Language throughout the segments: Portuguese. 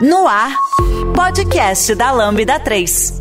No ar, podcast da Lambda 3.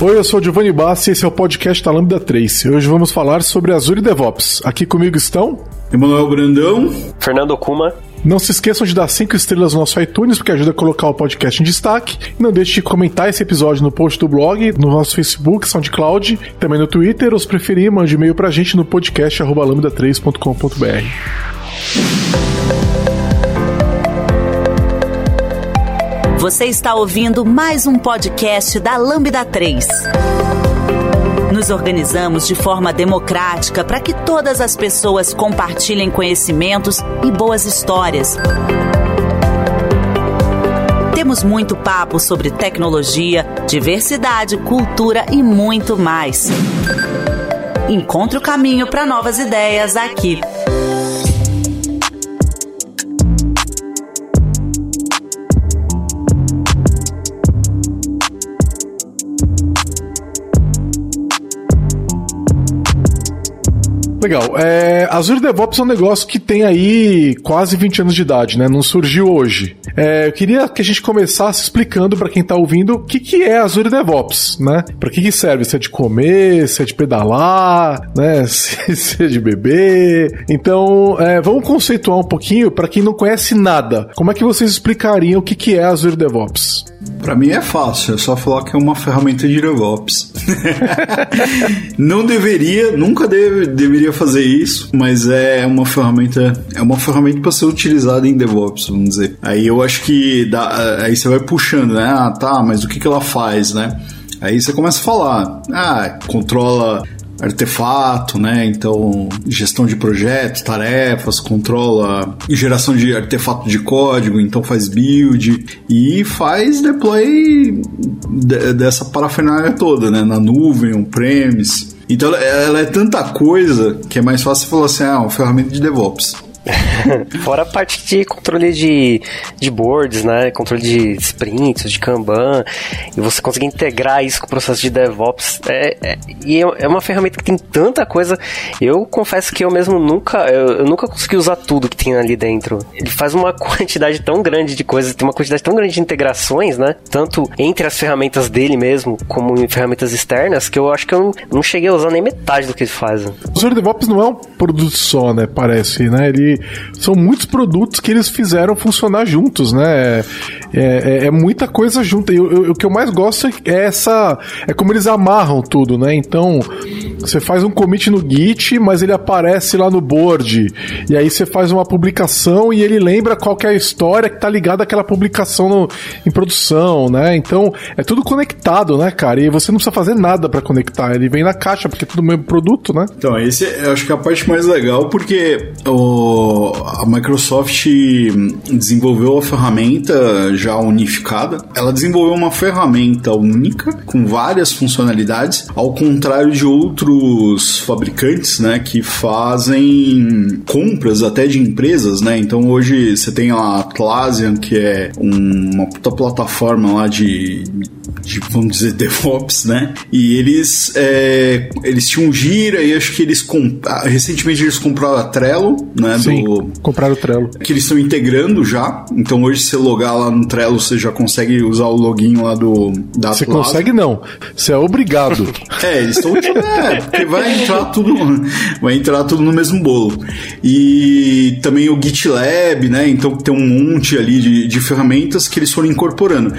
Oi, eu sou o Giovanni Bassi e esse é o podcast da Lambda 3. Hoje vamos falar sobre Azure DevOps. Aqui comigo estão Emanuel Brandão, Fernando Kuma. Não se esqueçam de dar 5 estrelas no nosso iTunes, porque ajuda a colocar o podcast em destaque. E não deixe de comentar esse episódio no post do blog, no nosso Facebook, SoundCloud, também no Twitter, ou se preferir, mande e-mail pra gente no podcast lambda3.com.br. Você está ouvindo mais um podcast da Lambda 3. Nos organizamos de forma democrática para que todas as pessoas compartilhem conhecimentos e boas histórias. Temos muito papo sobre tecnologia, diversidade, cultura e muito mais. Encontre o caminho para novas ideias aqui. Legal. É, Azure DevOps é um negócio que tem aí quase 20 anos de idade, né? Não surgiu hoje. É, eu queria que a gente começasse explicando para quem tá ouvindo o que, que é Azure DevOps, né? Para que, que serve? Se é de comer, se é de pedalar, né? Se, se é de beber. Então, é, vamos conceituar um pouquinho para quem não conhece nada. Como é que vocês explicariam o que, que é Azure DevOps? Para mim é fácil, é só falar que é uma ferramenta de DevOps. não deveria, nunca deve, deveria fazer isso, mas é uma ferramenta, é uma ferramenta para ser utilizada em DevOps, vamos dizer. Aí eu acho que dá, aí você vai puxando, né? Ah, tá, mas o que que ela faz, né? Aí você começa a falar, ah, controla artefato, né? Então, gestão de projetos, tarefas, controla geração de artefato de código, então faz build e faz deploy de, dessa parafernália toda, né? Na nuvem, on-premise. Então, ela é tanta coisa que é mais fácil falar assim, ah, uma ferramenta de DevOps. Fora a parte de controle de, de boards, né? Controle de sprints, de Kanban. E você conseguir integrar isso com o processo de DevOps. É, é, e é uma ferramenta que tem tanta coisa. Eu confesso que eu mesmo nunca, eu, eu, nunca consegui usar tudo que tem ali dentro. Ele faz uma quantidade tão grande de coisas, tem uma quantidade tão grande de integrações, né? Tanto entre as ferramentas dele mesmo, como em ferramentas externas, que eu acho que eu não, não cheguei a usar nem metade do que ele faz. O Azure DevOps não é um produto só, né? Parece, né? Ele são muitos produtos que eles fizeram funcionar juntos, né? É, é, é muita coisa junta. E o, o, que eu mais gosto é essa. É como eles amarram tudo, né? Então, você faz um commit no Git, mas ele aparece lá no board. E aí você faz uma publicação e ele lembra qual é a história que tá ligada àquela publicação no, em produção, né? Então, é tudo conectado, né, cara? E você não precisa fazer nada para conectar. Ele vem na caixa, porque é tudo o mesmo produto, né? Então, esse eu acho que é a parte mais legal, porque o, a Microsoft desenvolveu a ferramenta já unificada. Ela desenvolveu uma ferramenta única com várias funcionalidades, ao contrário de outros fabricantes, né, que fazem compras até de empresas, né? Então hoje você tem a Atlassian, que é uma puta plataforma lá de de, vamos dizer, DevOps, né? E eles, é, eles tinham Gira e acho que eles comp... Recentemente eles compraram a Trello, né? Sim, do... compraram o Trello. Que eles estão integrando já. Então hoje, se você logar lá no Trello, você já consegue usar o login lá do da Você consegue não. Você é obrigado. é, eles estão. é, porque vai entrar tudo. Vai entrar tudo no mesmo bolo. E também o GitLab, né? Então tem um monte ali de, de ferramentas que eles foram incorporando.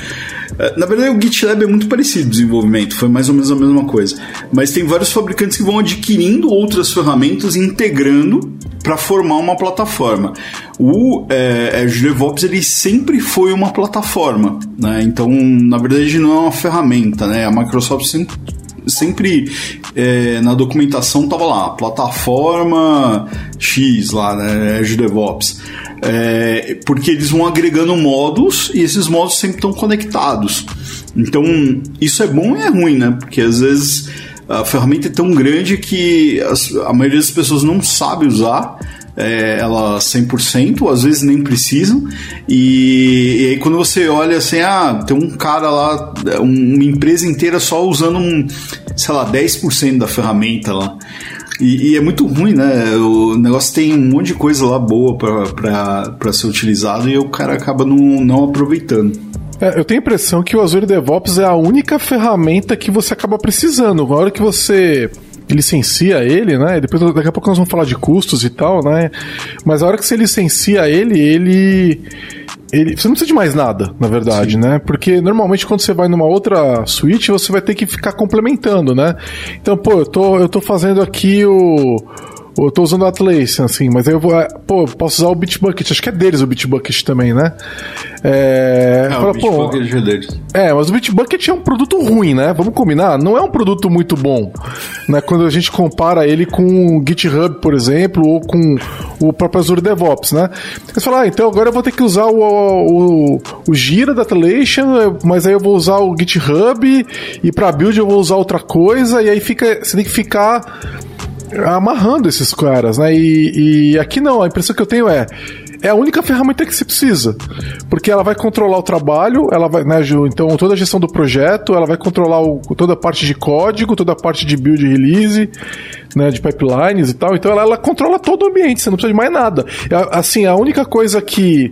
É, na verdade, o GitLab é muito parecido o desenvolvimento, foi mais ou menos a mesma coisa. Mas tem vários fabricantes que vão adquirindo outras ferramentas e integrando para formar uma plataforma. O é, Azure DevOps ele sempre foi uma plataforma, né? Então, na verdade, não é uma ferramenta, né? A Microsoft sempre sempre é, na documentação tava lá, plataforma X lá, né, Azure DevOps. É, porque eles vão agregando modos e esses modos sempre estão conectados. Então, isso é bom e é ruim, né? Porque às vezes a ferramenta é tão grande que a maioria das pessoas não sabe usar é, ela 100%, às vezes nem precisam. E, e, aí quando você olha assim, ah, tem um cara lá, uma empresa inteira só usando um, sei lá, 10% da ferramenta lá. E, e, é muito ruim, né? O negócio tem um monte de coisa lá boa para ser utilizado e o cara acaba não, não aproveitando. É, eu tenho a impressão que o Azure DevOps é a única ferramenta que você acaba precisando. Na hora que você licencia ele, né? Depois daqui a pouco nós vamos falar de custos e tal, né? Mas a hora que você licencia ele, ele ele, você não precisa de mais nada, na verdade, Sim. né? Porque normalmente quando você vai numa outra suíte, você vai ter que ficar complementando, né? Então, pô, eu tô, eu tô fazendo aqui o eu tô usando o Atlassian, assim, mas aí eu vou. É, pô, posso usar o Bitbucket, acho que é deles o Bitbucket também, né? É. Fala, o Bitbucket é deles. É, mas o Bitbucket é um produto ruim, né? Vamos combinar? Não é um produto muito bom, né? Quando a gente compara ele com o GitHub, por exemplo, ou com o próprio Azure DevOps, né? Você fala, ah, então agora eu vou ter que usar o, o, o Gira da Atlassian, mas aí eu vou usar o GitHub e para build eu vou usar outra coisa, e aí fica, você tem que ficar amarrando esses caras, né? E, e aqui não, a impressão que eu tenho é é a única ferramenta que se precisa. Porque ela vai controlar o trabalho, ela vai, né? Então, toda a gestão do projeto, ela vai controlar o, toda a parte de código, toda a parte de build e release, né, de pipelines e tal. Então, ela, ela controla todo o ambiente, você não precisa de mais nada. Assim, a única coisa que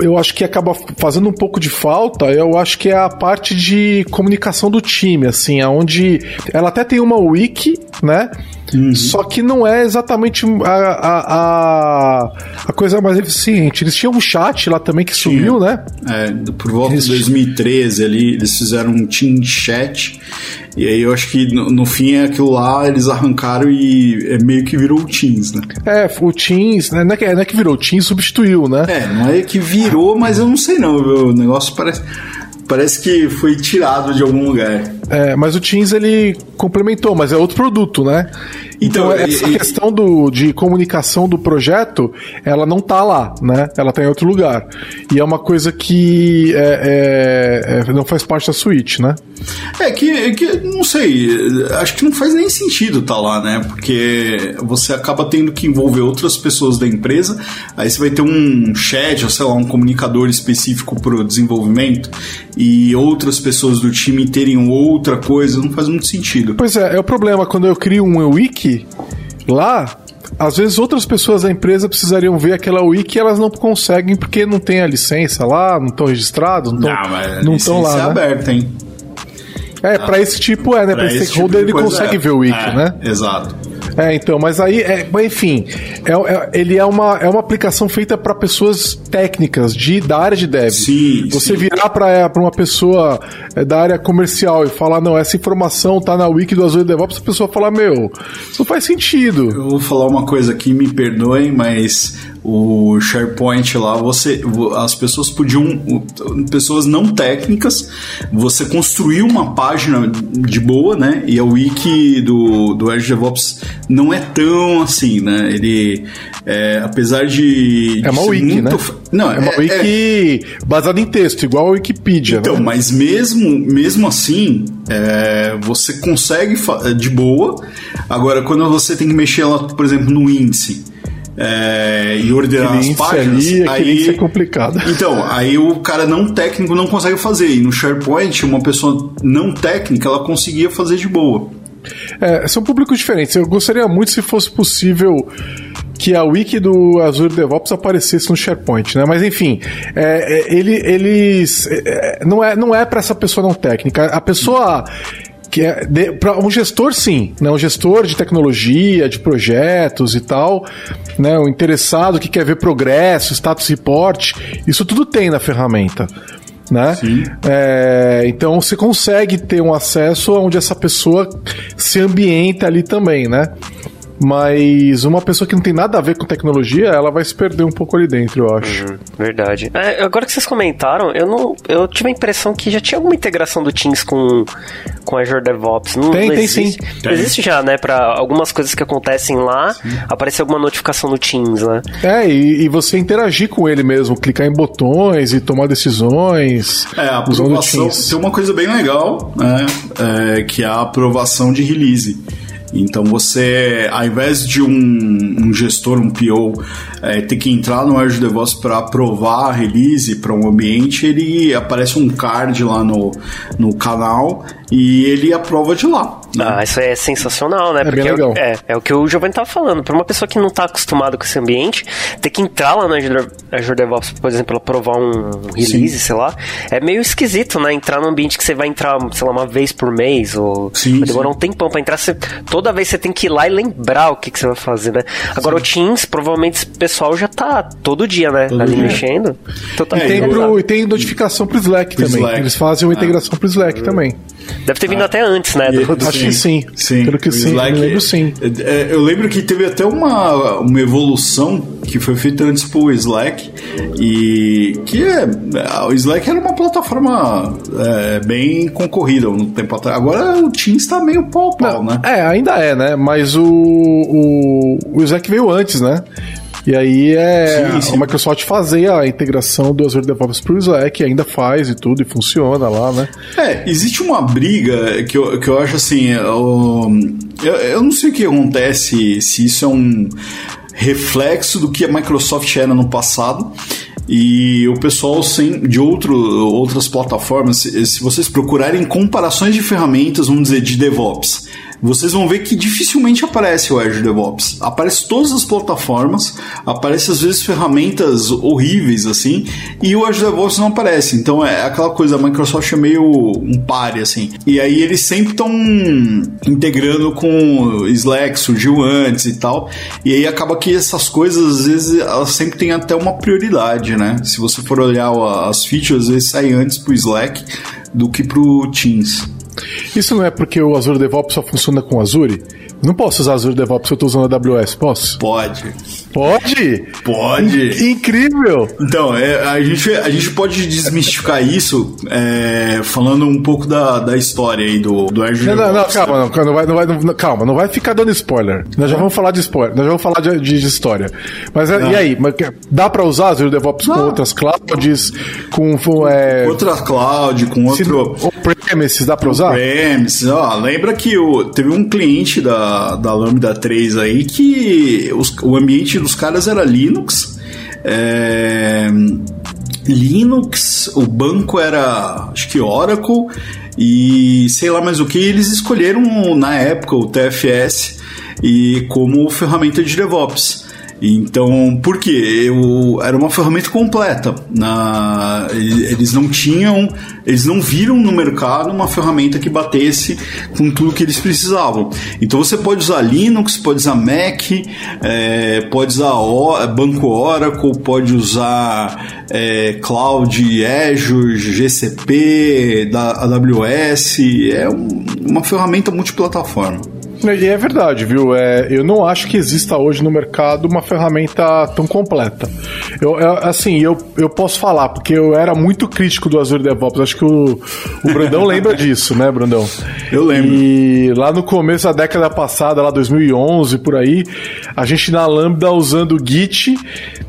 eu acho que acaba fazendo um pouco de falta, eu acho que é a parte de comunicação do time, assim, aonde ela até tem uma wiki, né? Uhum. Só que não é exatamente a, a, a, a, coisa mais eficiente. Eles tinham um chat lá também que sumiu, né? É, por volta eles... de 2013 ali, eles fizeram um team chat. E aí eu acho que no, no, fim é aquilo lá, eles arrancaram e é meio que virou o Teams, né? É, o Teams, né? Não é que, não é que virou, o Teams substituiu, né? É, não é que virou, mas eu não sei não, o negócio parece parece que foi tirado de algum lugar. É, mas o Teams ele complementou, mas é outro produto, né? Então, então essa e, questão do, de comunicação do projeto, ela não tá lá, né? Ela tá em outro lugar. E é uma coisa que é, é, é, não faz parte da suíte, né? É que, é que, não sei, acho que não faz nem sentido tá lá, né? Porque você acaba tendo que envolver outras pessoas da empresa, aí você vai ter um chat, ou sei lá, um comunicador específico pro desenvolvimento, e outras pessoas do time terem outra coisa, não faz muito sentido. Pois é, é o problema quando eu crio um wiki lá, às vezes outras pessoas da empresa precisariam ver aquela wiki e elas não conseguem porque não tem a licença lá, não estão registrados, não estão lá. É né? aberta, hein? É, para esse tipo é, né? Pra, pra esse stakeholder tipo ele consegue é. ver o wiki, é, né? Exato. É, então, mas aí, é, enfim, é, é, ele é uma, é uma aplicação feita para pessoas técnicas de, da área de dev. Sim, Você sim. virar para uma pessoa é, da área comercial e falar, não, essa informação tá na wiki do Azure DevOps, a pessoa fala, meu, isso não faz sentido. Eu vou falar uma coisa aqui, me perdoem, mas o SharePoint lá, você, as pessoas podiam, pessoas não técnicas, você construiu uma página de boa, né? E a wiki do, do Azure DevOps não é tão assim, né? Ele, é, apesar de, é uma wiki, muito, né? Não, é uma é, wiki é... baseada em texto, igual a Wikipedia. Então, né? mas mesmo, mesmo assim, é, você consegue de boa. Agora, quando você tem que mexer lá, por exemplo, no índice é, e ordenar as páginas. Ali, aí é complicado. Então, aí o cara não técnico não consegue fazer. E no SharePoint, uma pessoa não técnica, ela conseguia fazer de boa. É, são públicos diferentes. Eu gostaria muito se fosse possível que a wiki do Azure DevOps aparecesse no SharePoint, né? Mas enfim, é, é ele, eles é, não é não é para essa pessoa não técnica. A pessoa que é para um gestor sim, né? Um gestor de tecnologia, de projetos e tal, né? O interessado que quer ver progresso, status report, isso tudo tem na ferramenta. Né? É, então você consegue ter um acesso onde essa pessoa se ambienta ali também, né? Mas uma pessoa que não tem nada a ver com tecnologia, ela vai se perder um pouco ali dentro, eu acho. Uhum, verdade. É, agora que vocês comentaram, eu não, eu tive a impressão que já tinha alguma integração do Teams com com Azure DevOps. Não, tem, não tem existe, sim. Tem. Existe já, né? Para algumas coisas que acontecem lá, sim. aparecer alguma notificação no Teams, né? É, e, e, você interagir com ele mesmo, clicar em botões e tomar decisões. É, a aprovação. Tem uma coisa bem legal, né? É, que é a aprovação de release. Então você, ao invés de um, um gestor, um PO, é, ter que entrar no Azure DevOps para aprovar a release para um ambiente, ele aparece um card lá no, no canal e ele aprova de lá. Né? Ah, isso é sensacional, né? É Porque bem legal. É, é, o que o Giovanni tava falando. Para uma pessoa que não tá acostumada com esse ambiente, ter que entrar lá no Azure, Azure DevOps, por exemplo, aprovar um release, sim. sei lá, é meio esquisito, né? Entrar num ambiente que você vai entrar, sei lá, uma vez por mês, ou sim, vai demorar sim. um tempão pra entrar. Você, toda vez você tem que ir lá e lembrar o que, que você vai fazer, né? Agora o Teams, provavelmente esse pessoal já tá todo dia, né? Todo ali dia. mexendo. Então tá é, e, tem pro, e tem notificação pro Slack pro também. Slack. Eles fazem uma ah. integração pro Slack é. também. Deve ter vindo ah. até antes, né? Do, do... Acho que sim. Sim. Pelo que sim, Slack, eu lembro sim. É, é, eu lembro que teve até uma, uma evolução que foi feita antes pro Slack e que é o Slack era uma plataforma é, bem concorrida no tempo atrás. Agora o Teams está meio pau pau, né? É, ainda é, né? Mas o, o, o Slack veio antes, né? E aí é sim, sim. a Microsoft fazia a integração do Azure DevOps pro Slack, ainda faz e tudo, e funciona lá, né? É, existe uma briga que eu, que eu acho assim, eu, eu, eu não sei o que acontece, se isso é um reflexo do que a Microsoft era no passado, e o pessoal sem, de outro, outras plataformas, se, se, vocês procurarem comparações de ferramentas, vamos dizer, de DevOps, vocês vão ver que dificilmente aparece o Azure DevOps. Aparece todas as plataformas, aparece às vezes ferramentas horríveis assim, e o Azure DevOps não aparece. Então é aquela coisa, a Microsoft é meio um pare assim. E aí eles sempre estão integrando com Slack, surgiu antes e tal. E aí acaba que essas coisas às vezes elas sempre têm até uma prioridade, né? Se você for olhar as features, às vezes saem antes pro Slack do que pro Teams. Isso não é porque o Azure DevOps só funciona com Azure? Não posso usar Azure DevOps se eu estou usando a AWS, posso? Pode. Pode? Pode. Incrível! Então, é, a, gente, a gente pode desmistificar isso é, falando um pouco da, da história aí do, do Azure não, DevOps. Não, não, calma, não, vai, não vai, não, calma, não vai ficar dando spoiler. Nós já vamos falar de spoiler, nós já vamos falar de, de, de história. Mas é, e aí, dá para usar Azure DevOps com outras clouds, com... É, outra cloud, com outro... On-premises, dá para usar? On-premises, ó, lembra que o, teve um cliente da da, Lambda 3 aí que os, o ambiente dos caras era Linux. É, Linux, o banco era acho que Oracle e sei lá mais o que. Eles escolheram na época o TFS e como ferramenta de DevOps. Então, por quê? Eu, era uma ferramenta completa. Na, eles não tinham, eles não viram no mercado uma ferramenta que batesse com tudo que eles precisavam. Então você pode usar Linux, pode usar Mac, é, pode usar o, Banco Oracle, pode usar é, Cloud, Azure, GCP, da AWS. É um, uma ferramenta multiplataforma. E é verdade, viu? É, eu não acho que exista hoje no mercado uma ferramenta tão completa. Eu, eu, assim, eu, eu posso falar, porque eu era muito crítico do Azure DevOps. Acho que o, o Brandão lembra disso, né, Brandão? Eu lembro. E lá no começo da década passada, lá 2011, por aí, a gente na Lambda usando o Git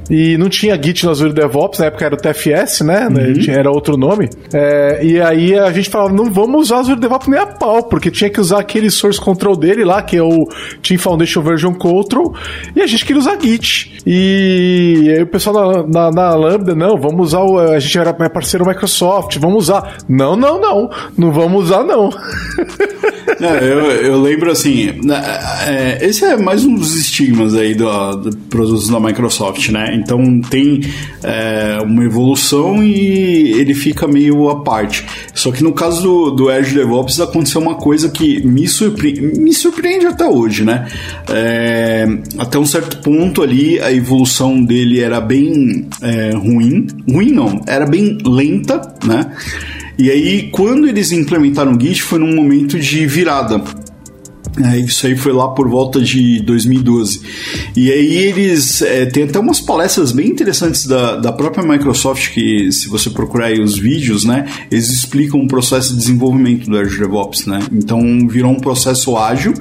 e não tinha Git no Azure DevOps, na época era o TFS, né? Uhum. Era outro nome. É, e aí a gente falava, não vamos usar o Azure DevOps nem a pau, porque tinha que usar aquele source control dele lá, que é o Team Foundation Version Control, e a gente queria usar Git. E aí o pessoal na, na, na Lambda, não, vamos usar o. A gente era parceiro Microsoft, vamos usar. Não, não, não. Não vamos usar, não. não eu, eu lembro assim. É, esse é mais um dos estigmas aí do, do produtos da Microsoft, né? Então tem é, uma evolução e ele fica meio à parte. Só que no caso do, do DevOps aconteceu uma coisa que me, me surpreende até hoje, né? É, até um certo ponto ali a evolução dele era bem é, ruim. Ruim não, era bem lenta, né? E aí, quando eles implementaram o Git, foi num momento de virada é, isso aí foi lá por volta de 2012. E aí eles é, até umas palestras bem interessantes da, da própria Microsoft que se você procurar aí os vídeos, né, eles explicam o processo de desenvolvimento do Azure DevOps, né? Então virou um processo ágil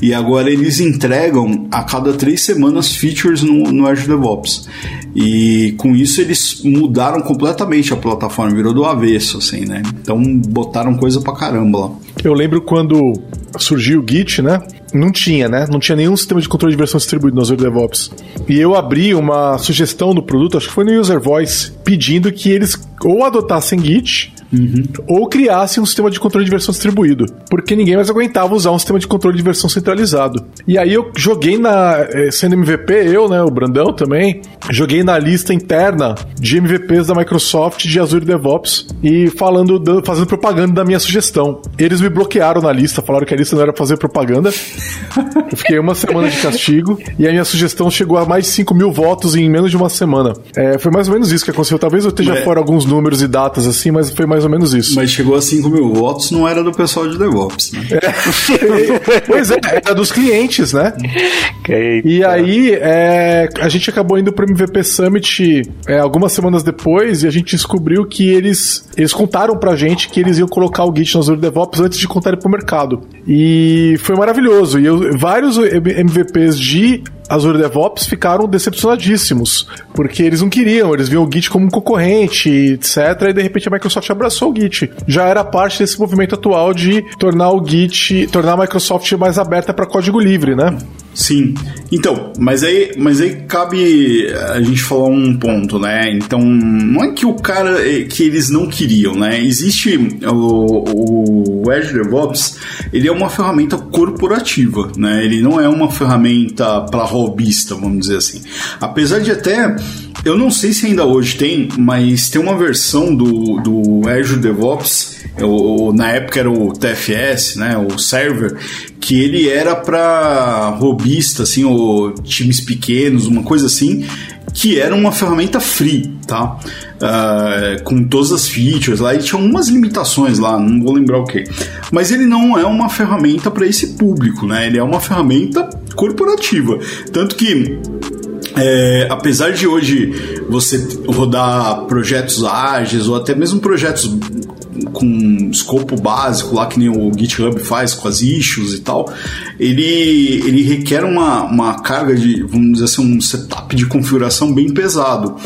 e agora eles entregam a cada três semanas features no, no Azure DevOps. E com isso eles mudaram completamente a plataforma, virou do avesso, assim, né? Então botaram coisa pra caramba lá. Eu lembro quando surgiu o Git, né? Não tinha, né? Não tinha nenhum sistema de controle de versão distribuído no Azure DevOps. E eu abri uma sugestão no produto, acho que foi no User Voice, pedindo que eles ou adotassem Git Uhum. Ou criasse um sistema de controle de versão distribuído. Porque ninguém mais aguentava usar um sistema de controle de versão centralizado. E aí eu joguei na. Eh, sendo MVP, eu, né? O Brandão também. Joguei na lista interna de MVPs da Microsoft de Azure DevOps e falando, fazendo propaganda da minha sugestão. Eles me bloquearam na lista, falaram que a lista não era fazer propaganda. eu fiquei uma semana de castigo e a minha sugestão chegou a mais de 5 mil votos em menos de uma semana. É, foi mais ou menos isso que aconteceu. Talvez eu esteja fora alguns números e datas assim, mas foi mais mais ou menos isso. Mas chegou a 5 mil votos, não era do pessoal de DevOps, né? É. pois é, era dos clientes, né? Okay. E aí, é, a gente acabou indo pro MVP Summit é, algumas semanas depois e a gente descobriu que eles, eles contaram pra gente que eles iam colocar o Git no Azure DevOps antes de contar ele pro mercado. E foi maravilhoso. E eu, vários MVPs de Azure DevOps ficaram decepcionadíssimos, porque eles não queriam, eles viam o Git como um concorrente, etc. E de repente a Microsoft abraçou o Git. Já era parte desse movimento atual de tornar o Git, tornar a Microsoft mais aberta para código livre, né? Sim. Então, mas aí, mas aí cabe a gente falar um ponto, né? Então, não é que o cara é, que eles não queriam, né? Existe o, o Azure DevOps, ele é uma ferramenta corporativa, né? Ele não é uma ferramenta para robista, vamos dizer assim. Apesar de até eu não sei se ainda hoje tem, mas tem uma versão do, do Azure DevOps, o, na época era o TFS, né, o server, que ele era para robista, assim, ou times pequenos, uma coisa assim, que era uma ferramenta free, tá? Uh, com todas as features lá, e tinha umas limitações lá, não vou lembrar o que. Mas ele não é uma ferramenta para esse público, né? Ele é uma ferramenta corporativa. Tanto que é, apesar de hoje você rodar projetos ágeis ou até mesmo projetos com escopo básico lá que nem o GitHub faz com as issues e tal, ele, ele requer uma, uma carga de, vamos dizer assim, um setup de configuração bem pesado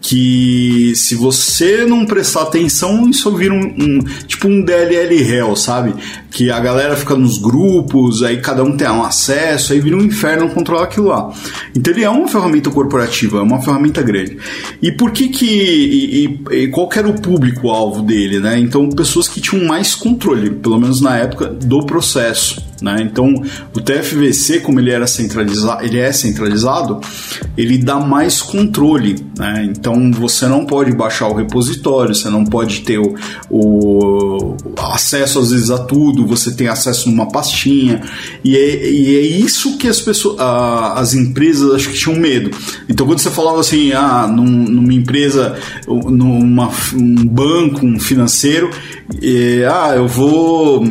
que se você não prestar atenção, isso vira um, um, tipo um DLL Hell, sabe? Que a galera fica nos grupos, aí cada um tem um acesso, aí vira um inferno controlar aquilo lá. Então ele é uma ferramenta corporativa, é uma ferramenta grande. E por que que e, e, e qual era o público-alvo dele, né? Então pessoas que tinham mais controle, pelo menos na época do processo. Né? Então, o TFVC, como ele era centralizado, ele é centralizado, ele dá mais controle. Né? Então, você não pode baixar o repositório, você não pode ter o, o acesso às vezes a tudo, você tem acesso numa pastinha e é, e é isso que as pessoas, a, as empresas acho que tinham medo. Então, quando você falava assim, ah, num, numa empresa, numa um banco, um financeiro, e, ah, eu vou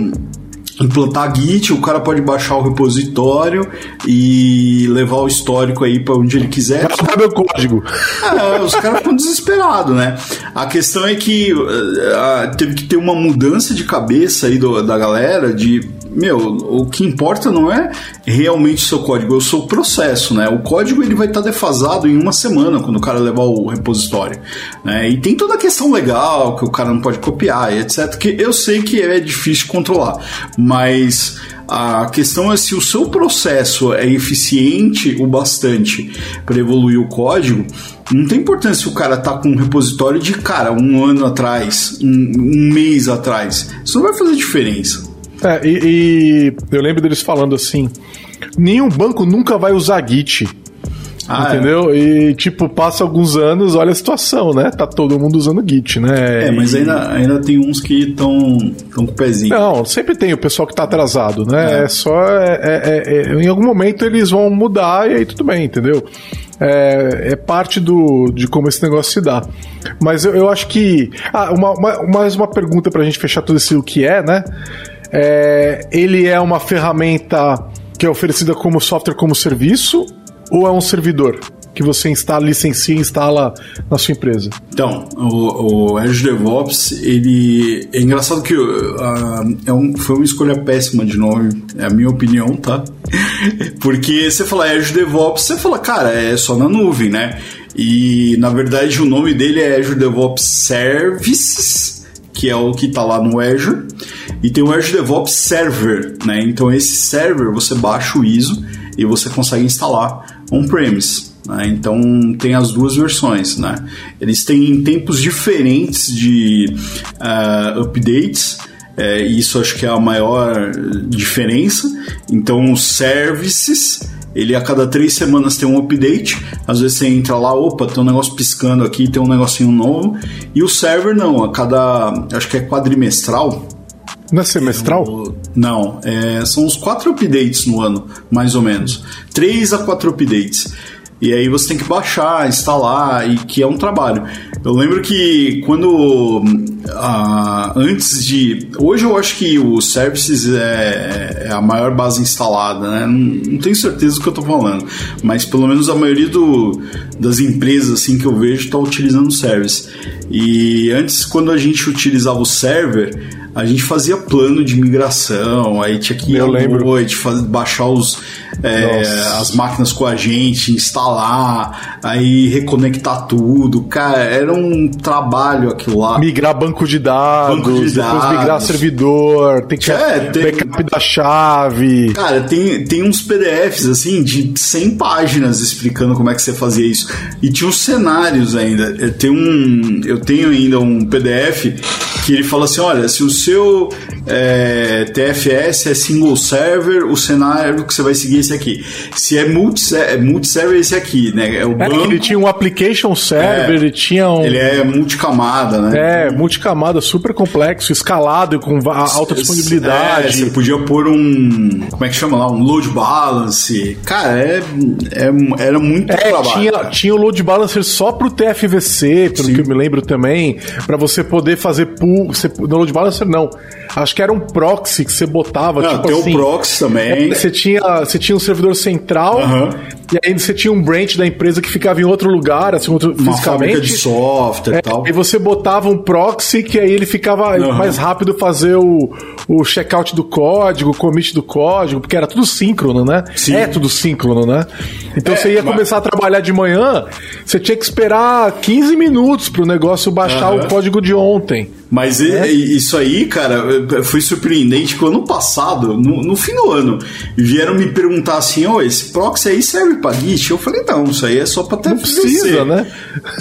implantar Git, o cara pode baixar o repositório e levar o histórico aí para onde ele quiser. Vai meu código. É, os caras ficam desesperados, né? A questão é que uh, teve que ter uma mudança de cabeça aí do, da galera de meu, o que importa não é realmente o seu código, é o seu processo, né? O código ele vai estar tá defasado em uma semana quando o cara levar o repositório, né? E tem toda a questão legal que o cara não pode copiar etc, que eu sei que é difícil controlar, mas a questão é se o seu processo é eficiente o bastante para evoluir o código, não tem importância se o cara tá com um repositório de cara um ano atrás, um, um mês atrás. Isso não vai fazer diferença. É, e, e, eu lembro deles falando assim: nenhum banco nunca vai usar Git. Ah, é. entendeu? É. E, tipo, passa alguns anos, olha a situação, né? Tá todo mundo usando Git, né? É, mas e... ainda, ainda tem uns que estão com o pezinho. Não, sempre tem o pessoal que tá atrasado, né? É, é só. É, é, é, em algum momento eles vão mudar e aí tudo bem, entendeu? É, é, parte do, de como esse negócio se dá. Mas eu, eu acho que. Ah, uma, uma, mais uma pergunta pra gente fechar tudo isso o que é, né? É, ele é uma ferramenta que é oferecida como software como serviço ou é um servidor que você instala, licencia e instala na sua empresa? Então, o, o Azure DevOps, ele é engraçado que uh, é um, foi uma escolha péssima de nome, é a minha opinião, tá? Porque você fala Azure DevOps, você fala, cara, é só na nuvem, né? E na verdade o nome dele é Azure DevOps Services, que é o que está lá no Azure. E tem o Azure DevOps Server, né? Então esse server você baixa o ISO e você consegue instalar on-premise. Né? Então tem as duas versões. Né? Eles têm tempos diferentes de uh, updates. É, isso acho que é a maior diferença. Então, os services, ele a cada três semanas tem um update. Às vezes você entra lá, opa, tem um negócio piscando aqui, tem um negocinho novo. E o server não, a cada, acho que é quadrimestral. Não é semestral? não, é, são os quatro updates no ano, mais ou menos. Três a quatro updates. E aí você tem que baixar, instalar, e que é um trabalho. Eu lembro que quando. Ah, antes de. Hoje eu acho que o Services é, é a maior base instalada, né? Não, não, tenho certeza do que eu tô falando. Mas pelo menos a maioria do, das empresas assim que eu vejo está utilizando o Service. E antes, quando a gente utilizava o server, a gente fazia plano de migração, aí tinha que ir eu à lembro. noite, baixar os, é, as máquinas com a gente, instalar, aí reconectar tudo. Cara, era um trabalho aquilo lá. Migrar banco de dados, Banco de depois dados. migrar servidor, tem que É, tem- backup da chave. Cara, tem, tem uns PDFs assim de 100 páginas explicando como é que você fazia isso. E tinha uns cenários ainda. Tenho, um, eu tenho ainda um PDF que ele fala assim: olha, se o seu é, TFS é single server, o cenário que você vai seguir é esse aqui. Se é multi- é multi-server, é esse aqui, né? É o É, banco. ele tinha um application server, É. ele tinha um. Ele é multicamada, né? É, multicamada, super complexo, escalado, com alta É, disponibilidade. você podia pôr um. Como é que chama lá? Um load balance. Cara, é, é- era muito É, trabalho. tinha, cara. tinha o load balancer só pro TFVC, pelo Sim. que eu me lembro também, pra você poder fazer pool. Você, no load balancer não. Acho que era um proxy que você botava, Não, tipo tem assim. o proxy também. É, Você tinha, você tinha um servidor central Aham. e aí você tinha um branch da empresa que ficava em outro lugar, assim, outro, uma fábrica de fisicamente. software e tal. E você botava um proxy que aí ele ficava Aham. mais rápido fazer o, o checkout do código, o commit do código, porque era tudo síncrono, né? Sim. É tudo síncrono, né? Então É, você ia mas- começar a trabalhar de manhã, você tinha que esperar 15 minutos pro negócio baixar Aham. o código de ontem. Mas e- É? isso aí, cara, foi surpreendente que o ano passado, no, no fim do ano, vieram me perguntar assim: ô, esse proxy aí serve pra Git? Eu falei: não, isso aí é só pra TFVC. precisa, né?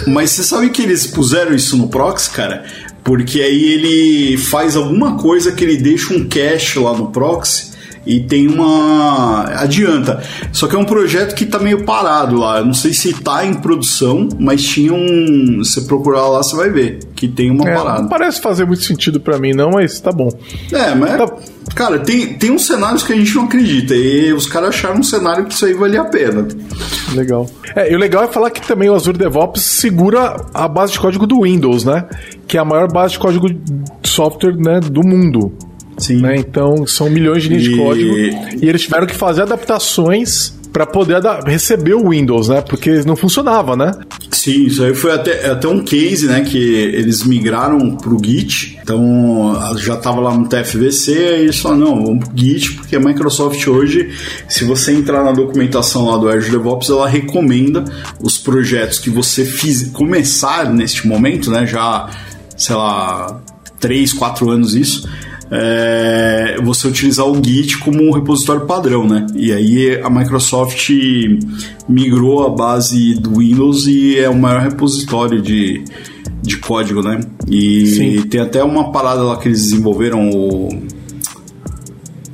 Mas você sabe que eles puseram isso no proxy, cara? Porque aí ele faz alguma coisa que ele deixa um cache lá no proxy e tem uma. adianta. Só que é um projeto que tá meio parado lá. Eu não sei se tá em produção, mas tinha um. Se você procurar lá, você vai ver que tem uma É, parada. não parece fazer muito sentido pra mim, não, mas tá bom. É, mas. Tá. Cara, tem, tem uns cenários que a gente não acredita. E os caras acharam um cenário que isso aí valia a pena. Legal. É, e o legal é falar que também o Azure DevOps segura a base de código do Windows, né? Que é a maior base de código de software né, do mundo. Sim. né? Então são milhões de linhas de E- código e eles tiveram que fazer adaptações para poder receber o Windows, né? Porque não funcionava, né? Sim, isso aí foi até, até um case, né? Que eles migraram pro Git. Então já tava lá no TFVC e eles falaram, não, vamos pro Git, porque a Microsoft hoje, se você entrar na documentação lá do Azure DevOps, ela recomenda os projetos que você fiz, começar neste momento, né? Já, sei lá, 3, 4 anos isso. É, você utilizar o Git como um repositório padrão, né? E aí a Microsoft migrou a base do Windows e é o maior repositório de, de código, né? E Sim. tem até uma parada lá que eles desenvolveram o.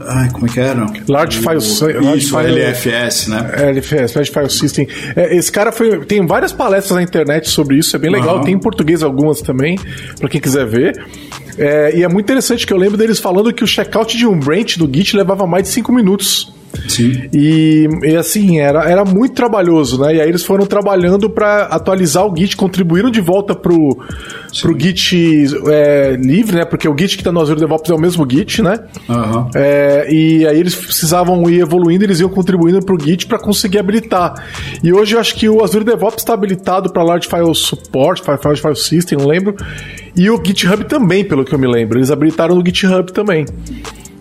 Ai, como é que era? Large File o, Large Isso, File- LFS, né? É, LFS, Large File System. É, esse cara foi. Tem várias palestras na internet sobre isso, é bem legal. Aham. Tem em português algumas também, para quem quiser ver. É, e é muito interessante que eu lembro deles falando que o checkout de um branch do Git levava mais de 5 minutos. Sim. E, e, assim, era, era muito trabalhoso, né? E aí eles foram trabalhando para atualizar o Git, contribuíram de volta pro, pro Git é, livre, né? Porque o Git que tá no Azure DevOps é o mesmo Git, né? Aham. É, e aí eles precisavam ir evoluindo, eles iam contribuindo pro Git para conseguir habilitar. E hoje eu acho que o Azure DevOps está habilitado para Large File Support, Large File System, não lembro. E o GitHub também, pelo que eu me lembro. Eles habilitaram no GitHub também.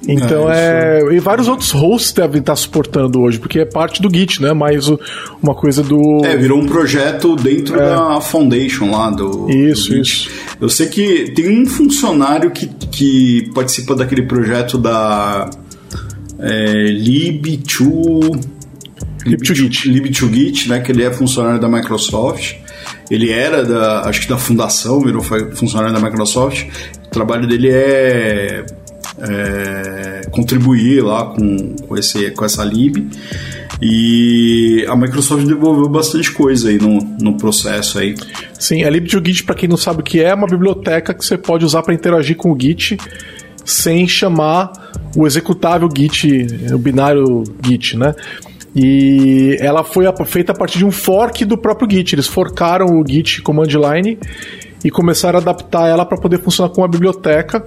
Então é. é e vários outros hosts devem estar suportando hoje, porque é parte do Git, né? Mais uma coisa do. É, virou um projeto dentro é. da Foundation lá do. Isso, do isso. Eu sei que tem um funcionário que, que participa daquele projeto da é, lib2 lib2git, lib2git, né? Que ele é funcionário da Microsoft. Ele era da, acho que da fundação, virou funcionário da Microsoft. O trabalho dele é é, contribuir lá com, com, esse, com essa lib. E a Microsoft desenvolveu bastante coisa aí no, no processo aí. Sim, a lib2git, para quem não sabe o que é, é uma biblioteca que você pode usar para interagir com o Git sem chamar o executável Git, o binário Git, né? E ela foi feita a partir de um fork do próprio Git. Eles forcaram o Git command line e começaram a adaptar ela para poder funcionar com uma biblioteca.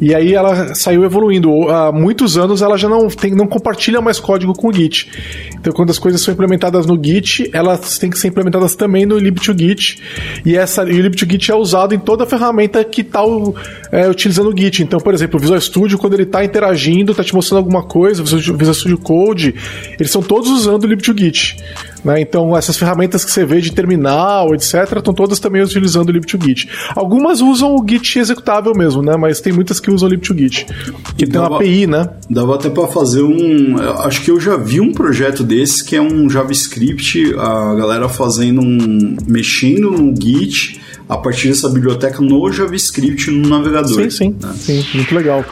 E aí ela saiu evoluindo. Há muitos anos ela já não, tem, não compartilha mais código com o Git. Então quando as coisas são implementadas no Git, elas têm que ser implementadas também no lib2git. E, essa, e o lib2git é usado em toda a ferramenta que está é, utilizando o Git. Então, por exemplo, o Visual Studio, quando ele está interagindo, está te mostrando alguma coisa, o Visual Studio Code, eles são todos usando o lib2git. Né? Então, essas ferramentas que você vê de terminal, etc., estão todas também utilizando o lib2git. Algumas usam o Git executável mesmo, né? mas tem muitas que usam o lib2git, que tem uma API, né? Dava até para fazer um. Acho que eu já vi um projeto desses que é um JavaScript, a galera fazendo um. mexendo no Git a partir dessa biblioteca no JavaScript no navegador. Sim, sim. Né? Sim, muito legal.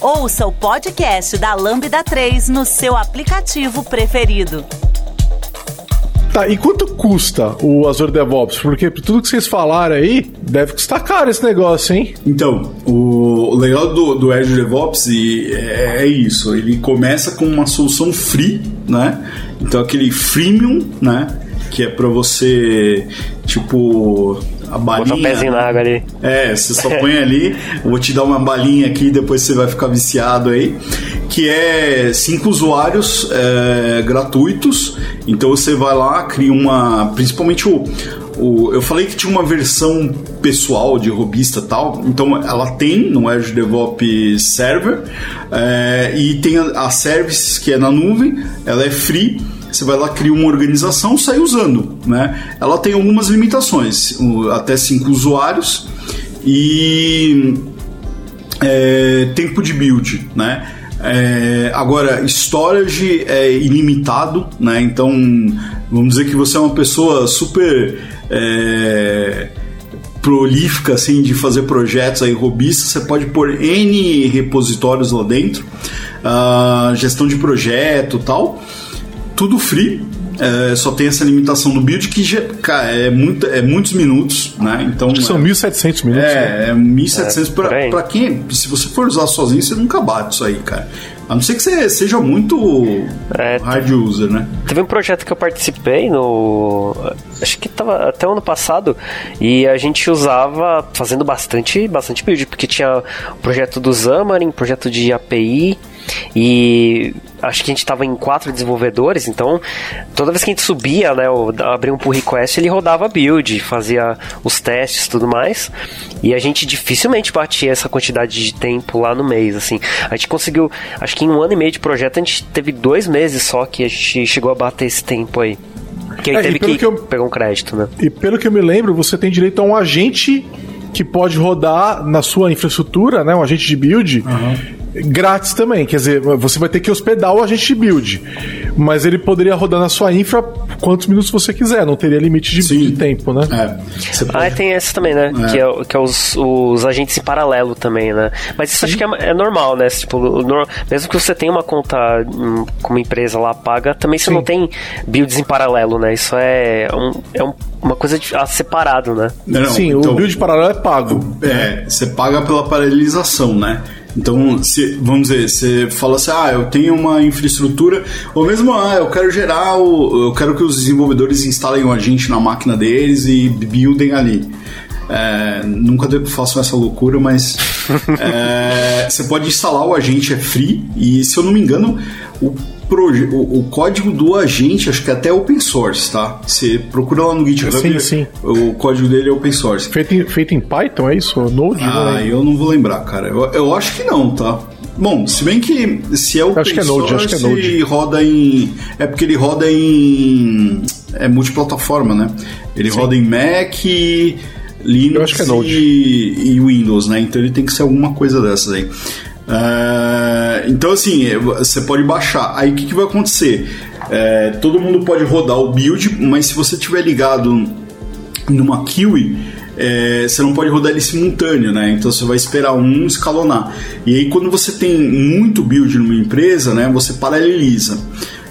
Ouça o podcast da Lambda 3 no seu aplicativo preferido. Tá, e quanto custa o Azure DevOps? Porque tudo que vocês falaram aí, deve custar caro esse negócio, hein? Então, o legal do, do Azure DevOps é, é isso. Ele começa com uma solução free, né? Então, aquele freemium, né? Que é para você, tipo, a balinha. Botar um pezinho na água ali. É, você só põe ali, vou te dar uma balinha aqui, depois você vai ficar viciado aí. Que é cinco usuários é, gratuitos. Então você vai lá, cria uma. Principalmente o, o, eu falei que tinha uma versão pessoal de robista tal, então ela tem no Azure DevOps Server é, e tem a, a Services que é na nuvem, ela é free você vai lá, cria uma organização, sai usando, né? Ela tem algumas limitações, até cinco usuários e é, tempo de build, né? É, agora, storage é ilimitado, né? Então, vamos dizer que você é uma pessoa super é, prolífica, assim, de fazer projetos aí robistas, você pode pôr N repositórios lá dentro, uh, gestão de projeto tal tudo free. É, só tem essa limitação do build que já, cara, é, muito, é muitos minutos, né? Então, são é, 1.700 minutos. É, né? é 1.700 é, para quem? Se você for usar sozinho, você nunca bate isso aí, cara. A não ser que você seja muito é, hard user, né? Teve um projeto que eu participei no. Acho que tava até o ano passado. E a gente usava fazendo bastante, bastante build, porque tinha o projeto do Xamarin, projeto de API. E acho que a gente estava em quatro desenvolvedores, então toda vez que a gente subia, né, abria um pull request, ele rodava build, fazia os testes e tudo mais. E a gente dificilmente batia essa quantidade de tempo lá no mês, assim. A gente conseguiu, acho que em um ano e meio de projeto, a gente teve dois meses só que a gente chegou a bater esse tempo aí. Que aí é, teve que, que eu, pegar um crédito, né? E pelo que eu me lembro, você tem direito a um agente que pode rodar na sua infraestrutura, né? Um agente de build. Uhum grátis também. Quer dizer, você vai ter que hospedar o agente build. Mas ele poderia rodar na sua infra quantos minutos você quiser, não teria limite de, de tempo, né? É. Pode... Ah, tem esse também, né? É. Que é, que é os, os, agentes em paralelo também, né? Mas isso Sim. acho que é, é, normal, né? Tipo, no, mesmo que você tenha uma conta hum, como empresa lá paga, também você Sim. não tem builds em paralelo, né? Isso é, um, é um, uma coisa de, ah, separado, né? Não, Sim, então, o build paralelo é pago. É, você paga pela paralelização, né? Então, se, vamos dizer, você fala assim, ah, eu tenho uma infraestrutura, ou mesmo, ah, eu quero gerar, o, eu quero que os desenvolvedores instalem o agente na máquina deles e buildem ali. É, nunca façam essa loucura, mas é, você pode instalar o agente, é free, e se eu não me engano, o o, o, código do agente, acho que é até open source, tá? Você procura lá no GitHub, sim, sim. o código dele é open source. Feito em, feito em Python, é isso? Node? Ah, né? eu não vou lembrar, cara. Eu, eu acho que não, tá? Bom, se bem que se é open acho que é Node, source, acho que é Node. roda em... É porque ele roda em... É multiplataforma, né? Ele sim. roda em Mac... Linux é e, e, Windows, né? Então ele tem que ser alguma coisa dessas aí. Uh, então, assim, você pode baixar. Aí o que, que vai acontecer? É, todo mundo pode rodar o build, mas se você tiver ligado numa Kiwi, é, você não pode rodar ele simultâneo, né? Então você vai esperar um escalonar. E aí quando você tem muito build numa empresa, né? Você paraleliza.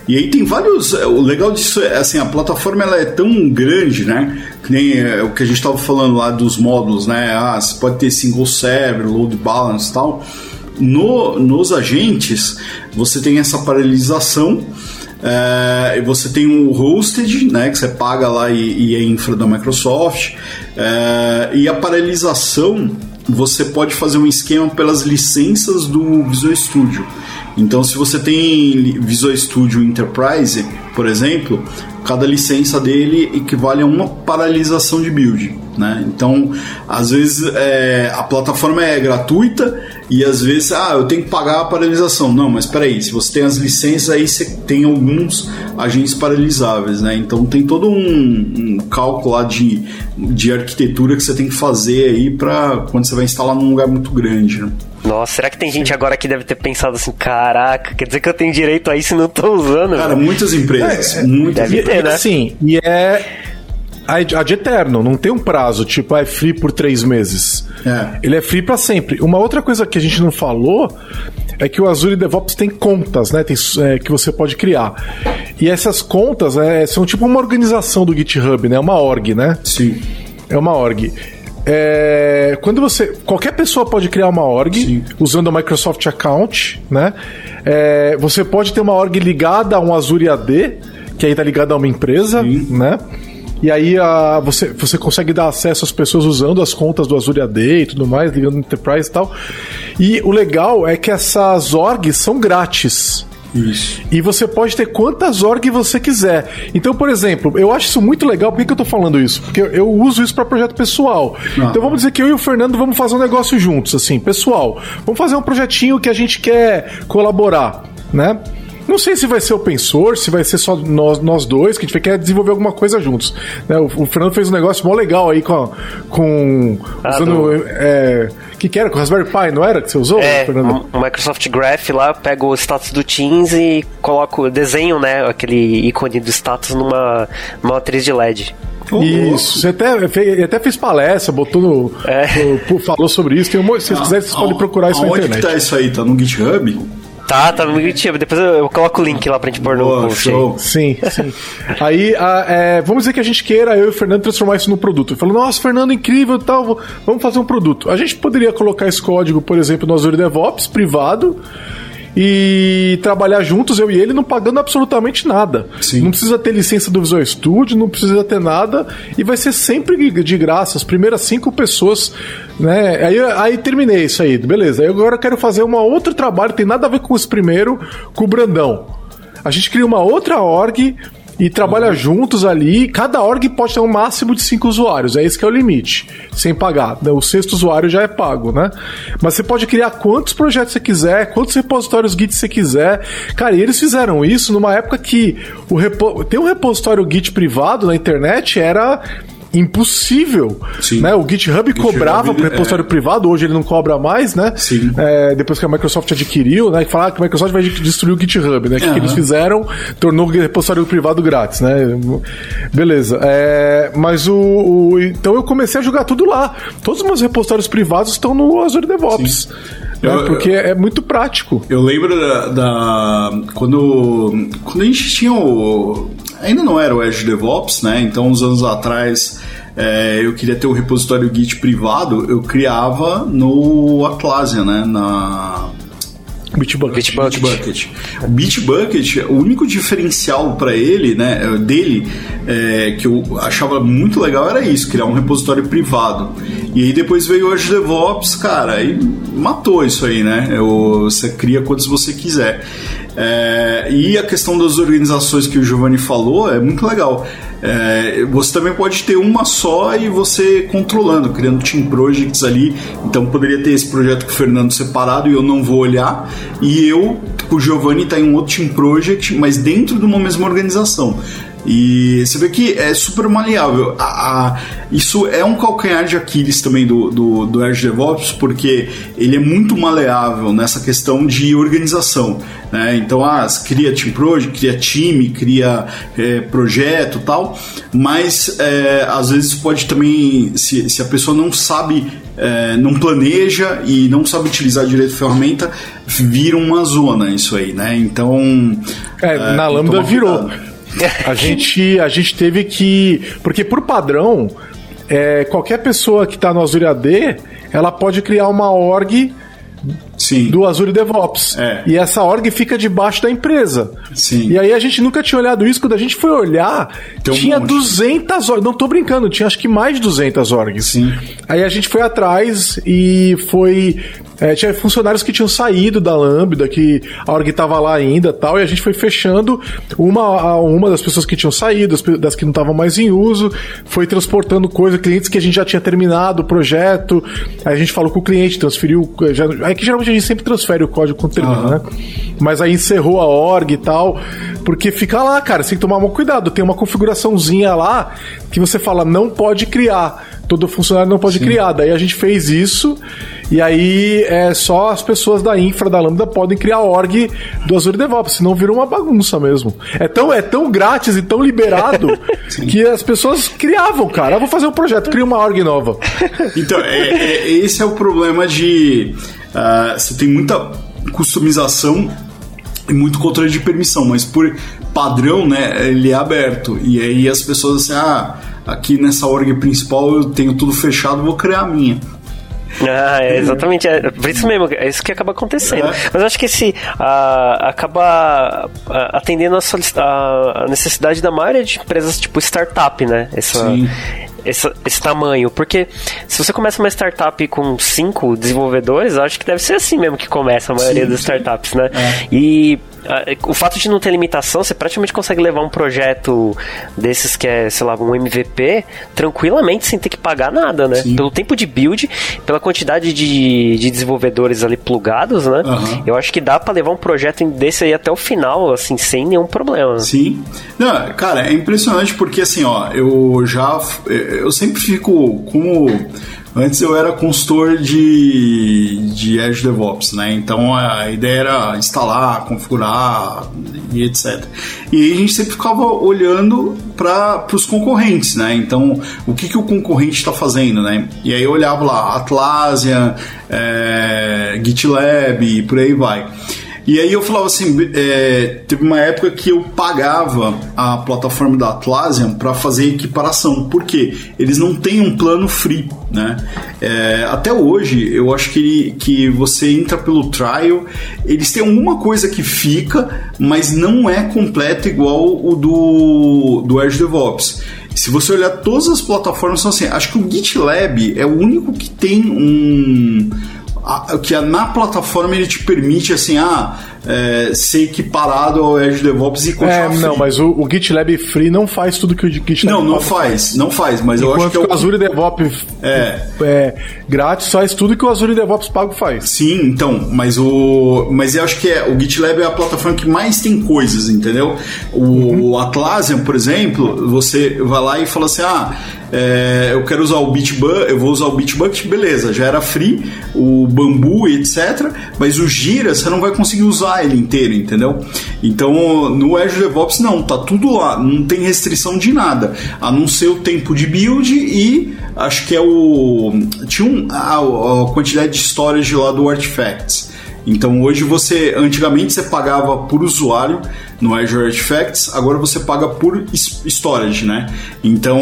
E aí tem vários. É, o legal disso é assim, a plataforma ela é tão grande, né? Que nem é, o que a gente estava falando lá dos módulos, né? Ah, você pode ter single server, load balance e tal. No, nos agentes, você tem essa paralisação. É, você tem o hosted, né, que você paga lá e, e é infra da Microsoft, é, e a paralisação você pode fazer um esquema pelas licenças do Visual Studio. Então, se você tem Visual Studio Enterprise, por exemplo, cada licença dele equivale a uma paralisação de build. Né? Então, às vezes é, a plataforma é gratuita e às vezes, ah, eu tenho que pagar a paralisação. Não, mas espera aí, se você tem as licenças, aí você tem alguns agentes paralisáveis, né? Então tem todo um, um cálculo lá de, de arquitetura que você tem que fazer aí para quando você vai instalar num lugar muito grande, né? Nossa, será que tem gente agora que deve ter pensado assim, caraca, quer dizer que eu tenho direito a isso e não tô usando? Cara, muitas empresas. É, muitas deve ter, né? Sim, e é a de eterno, não tem um prazo, tipo, ah, é free por três meses. É. Ele é free para sempre. Uma outra coisa que a gente não falou é que o Azure DevOps tem contas, né? Tem, é, que você pode criar. E essas contas é, são tipo uma organização do GitHub, né? Uma org, né? Sim. É uma org. É, quando você. Qualquer pessoa pode criar uma org Sim. usando o Microsoft Account, né? É, você pode ter uma org ligada a um Azure AD, que aí tá ligado a uma empresa, Sim. né? E aí a, você, você consegue dar acesso às pessoas usando as contas do Azure AD e tudo mais, ligando no Enterprise e tal. E o legal é que essas orgs são grátis. Isso. E você pode ter quantas orgs você quiser. Então, por exemplo, eu acho isso muito legal. Por que, que eu tô falando isso? Porque eu uso isso para projeto pessoal. Ah. Então vamos dizer que eu e o Fernando vamos fazer um negócio juntos, assim, pessoal. Vamos fazer um projetinho que a gente quer colaborar, né? Não sei se vai ser open source, se vai ser só nós, nós dois, que a gente quer desenvolver alguma coisa juntos. Né? O, o, Fernando fez um negócio mó legal aí com. com ah, usando. Do... É, que, que era? Com Raspberry Pi, não era que você usou, é, Fernando? O Microsoft Graph lá, pega o status do Teams e coloca, desenho, né, aquele ícone do status numa, numa matriz de LED. Isso, você até fez, até fez palestra, botou no, é. no, falou sobre isso. Tem um, se vocês quiserem, vocês podem procurar isso na internet. Onde que tá isso aí? Tá no GitHub? Tá, tá no GitHub. Depois eu, eu, coloco o link lá pra gente pôr no post. Show. Sim, sim. aí, a, é, vamos dizer que a gente queira, eu e o Fernando, transformar isso no produto. Falou, nossa, Fernando, incrível e tal, vamos fazer um produto. A gente poderia colocar esse código, por exemplo, no Azure DevOps, privado, e trabalhar juntos, eu e ele, não pagando absolutamente nada. Sim. Não precisa ter licença do Visual Studio, não precisa ter nada, e vai ser sempre de graça. As primeiras cinco pessoas, né? Aí, aí terminei isso aí, beleza. Aí agora eu quero fazer um outro trabalho, tem nada a ver com esse primeiro, com o Brandão. A gente cria uma outra org e trabalha uhum. juntos ali. Cada org pode ter um máximo de cinco usuários, é esse que é o limite, sem pagar. O sexto usuário já é pago, né? Mas você pode criar quantos projetos você quiser, quantos repositórios Git você quiser. Cara, e eles fizeram isso numa época que o repo... ter um repositório Git privado na internet era impossível. Sim. Né? O GitHub, GitHub cobrava pro repositório é. privado, hoje ele não cobra mais, né? Sim. É, depois que a Microsoft adquiriu, né? Que falaram que a Microsoft vai destruir o GitHub, né? O uhum. que eles fizeram tornou o repositório privado grátis, né? Beleza. É, mas o, o, Então eu comecei a jogar tudo lá. Todos os meus repositórios privados estão no Azure DevOps. Né? Eu, porque é muito prático. Eu lembro da, da, quando quando a gente tinha o ainda não era o Azure DevOps, né? Então, uns anos atrás, é, eu queria ter um repositório Git privado, eu criava no Atlassian, né? Na Bitbucket. Bitbucket. Bitbucket. O Bitbucket, o único diferencial para ele, né, dele, é, que eu achava muito legal era isso, criar um repositório privado. E aí depois veio o Azure DevOps, cara, e matou isso aí, né? Você cria quantos você quiser. É, e a questão das organizações que o Giovanni falou é muito legal. É, você também pode ter uma só e você controlando, criando team projects ali. Então poderia ter esse projeto com o Fernando separado e eu não vou olhar. E eu, o Giovanni, está em um outro team project, mas dentro de uma mesma organização. E você vê que é super maleável. A, a, isso é um calcanhar de Aquiles também do, do, do Azure DevOps, porque ele é muito maleável nessa questão de organização. Né? Então, ah, cria team project, cria time, cria é, projeto tal, mas é, às vezes pode também, se, se a pessoa não sabe é, não planeja e não sabe utilizar direito a ferramenta, vira uma zona isso aí, né? Então. É, na Lambda virou. A gente, a gente teve que. Porque por padrão, é, qualquer pessoa que está no Azure AD, ela pode criar uma org Sim. do Azure DevOps. É. E essa org fica debaixo da empresa. Sim. E aí a gente nunca tinha olhado isso. Quando a gente foi olhar, Tem tinha um 200 orgs. Não tô brincando, tinha acho que mais de 200 orgs. Sim. Aí a gente foi atrás e foi é, tinha funcionários que tinham saído da Lambda, que a org estava lá ainda tal, e a gente foi fechando uma a uma das pessoas que tinham saído, das, que não estavam mais em uso, foi transportando coisa, clientes que a gente já tinha terminado o projeto, aí a gente falou com o cliente, transferiu. Já, é que geralmente a gente sempre transfere o código quando termina, uhum. né? Mas aí encerrou a org e tal, porque fica lá, cara, você tem que tomar um cuidado. Tem uma configuraçãozinha lá que você fala, não pode criar todo funcionário não pode Sim. criar. Daí a gente fez isso e aí é só as pessoas da infra da Lambda podem criar org do Azure DevOps, senão virou uma bagunça mesmo. É tão, é tão grátis e tão liberado que as pessoas criavam, cara. Eu vou fazer um projeto, cria uma org nova. Então, é, é, esse é o problema de. Uh, você tem muita customização e muito controle de permissão, mas por padrão, né, ele é aberto. E aí as pessoas assim, ah aqui nessa org principal eu tenho tudo fechado, vou criar a minha. Ah, é exatamente. É, por isso mesmo, é isso que acaba acontecendo. É. Mas eu acho que esse uh, acaba atendendo a, a, necessidade da maioria de empresas tipo startup, né? Essa, Sim esse, esse tamanho. Porque se você começa uma startup com cinco desenvolvedores, acho que deve ser assim mesmo que começa a maioria sim, das startups, né? É. E o fato de não ter limitação, você praticamente consegue levar um projeto desses que é, sei lá, um MVP, tranquilamente sem ter que pagar nada, né? Sim. Pelo tempo de build, pela quantidade de, de desenvolvedores ali plugados, né? Uhum. Eu acho que dá para levar um projeto desse aí até o final, assim, sem nenhum problema. Sim. Não, cara, é impressionante porque, assim, ó, eu já eu sempre fico como Antes eu era consultor de, de Azure DevOps, né? Então a ideia era instalar, configurar e etc. E a gente sempre ficava olhando para os concorrentes, né? Então o que, que o concorrente está fazendo, né? E aí eu olhava lá Atlassian, é, GitLab e por aí vai. E aí eu falava assim, é, teve uma época que eu pagava a plataforma da Atlassian para fazer equiparação, porque eles não têm um plano free, né? É, até hoje, eu acho que, que você entra pelo trial, eles têm alguma coisa que fica, mas não é completo igual o do, do Azure DevOps. Se você olhar todas as plataformas, são assim, acho que o GitLab é o único que tem um que na plataforma ele te permite assim, ah, é, ser equiparado ao Azure DevOps e continuar é, Não, mas o, o, GitLab Free não faz tudo que o GitLab Não, não faz, não faz, mas Enquanto eu acho que, é o... o Azure DevOps é. é grátis faz tudo que o Azure DevOps pago faz. Sim, então, mas o mas eu acho que é, o GitLab é a plataforma que mais tem coisas, entendeu? O, uhum. o Atlassian, por exemplo, você vai lá e fala assim: "Ah, é, eu quero usar o Bitbucket, eu vou usar o Bitbucket, beleza, já era free, o Bambu e etc, mas o Gira você não vai conseguir usar ele inteiro, entendeu? Então no Azure DevOps não, tá tudo lá, não tem restrição de nada, a não ser o tempo de build e acho que é o tinha um, a, a quantidade de storage lá do Artifacts. Então hoje você, antigamente você pagava por usuário no Azure Artifacts, agora você paga por storage, né? Então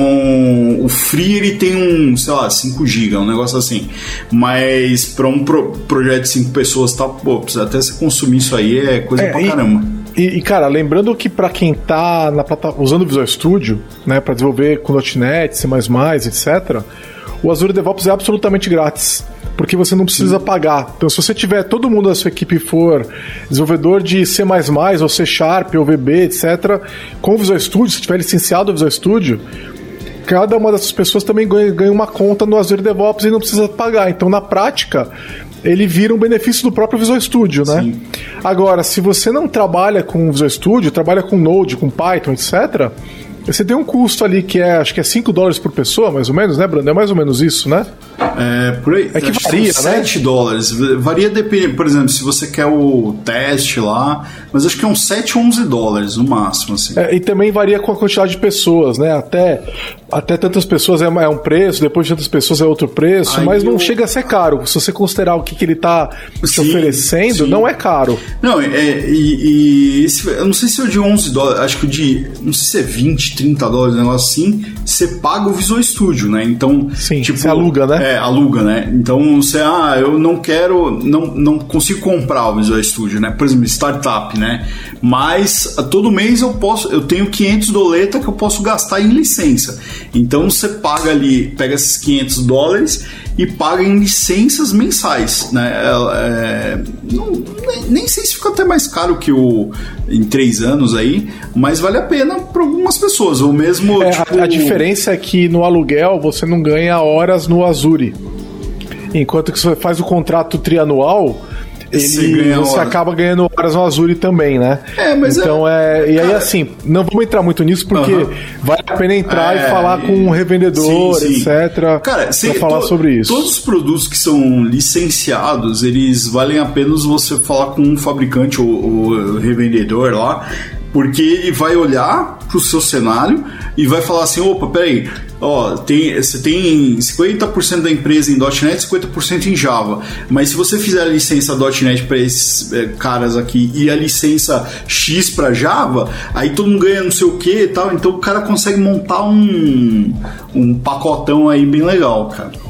o Free ele tem um, sei lá, 5 GB, um negócio assim. Mas para um pro, projeto de 5 pessoas, tá, pô, precisa até você consumir isso aí é coisa é, pra e, caramba. E, e, cara, lembrando que para quem tá na usando o Visual Studio, né, para desenvolver com .NET, C++, etc., o Azure DevOps é absolutamente grátis porque você não precisa Sim. pagar. Então, se você tiver todo mundo da sua equipe for desenvolvedor de C++ ou C Sharp ou VB, etc., com o Visual Studio, se tiver licenciado o Visual Studio, cada uma dessas pessoas também ganha, ganha uma conta no Azure DevOps e não precisa pagar. Então, na prática, ele vira um benefício do próprio Visual Studio, né? Sim. Agora, se você não trabalha com Visual Studio, trabalha com Node, com Python, etc., você tem um custo ali que é, acho que é 5 dólares por pessoa, mais ou menos, né, Brando? É mais ou menos isso, né? É, por aí. É que varia, que né? 7 dólares. Varia depende, por exemplo, se você quer o teste lá, mas acho que é uns 7, 11 dólares no máximo, assim. É, e também varia com a quantidade de pessoas, né? Até, até tantas pessoas é, é um preço, depois de tantas pessoas é outro preço, Aí mas não eu... chega a ser caro. Se você considerar o que, que ele está te oferecendo, sim. não é caro. Não, é, e, e esse, eu não sei se é o de 11 dólares, acho que o de, não sei se é 20, 30 dólares, um negócio assim, você paga o Visual Studio, né? Então, sim, tipo, você aluga, né? É, aluga, né? Então você, ah, eu não quero, não, não consigo comprar o Visual Studio, né? Por exemplo, startup, né? Mas todo mês eu posso, eu tenho 500 doleta que eu posso gastar em licença. Então você paga ali, pega esses 500 dólares e paga em licenças mensais, né? É, não, nem, nem, sei se fica até mais caro que o em três anos aí, mas vale a pena para algumas pessoas. O mesmo. É, tipo... a, a diferença é que no aluguel você não ganha horas no Azure. Enquanto que você faz o contrato trianual, ele, você acaba ganhando horas no Azure também, né? É, mas então é. é e aí, assim, não vamos entrar muito nisso porque uh -huh. vale a pena entrar é, e falar com um revendedor, sim, sim. etc. Cara, pra falar to, sobre isso. Todos os produtos que são licenciados, eles valem apenas você falar com um fabricante ou, ou revendedor lá porque ele vai olhar para o seu cenário e vai falar assim: opa, peraí, ó, tem, você tem 50% da empresa em .NET, 50% em Java. Mas se você fizer a licença .NET para esses é, caras aqui e a licença X para Java, aí todo mundo ganha não sei o que e tal. Então o cara consegue montar um, um pacotão aí bem legal, cara.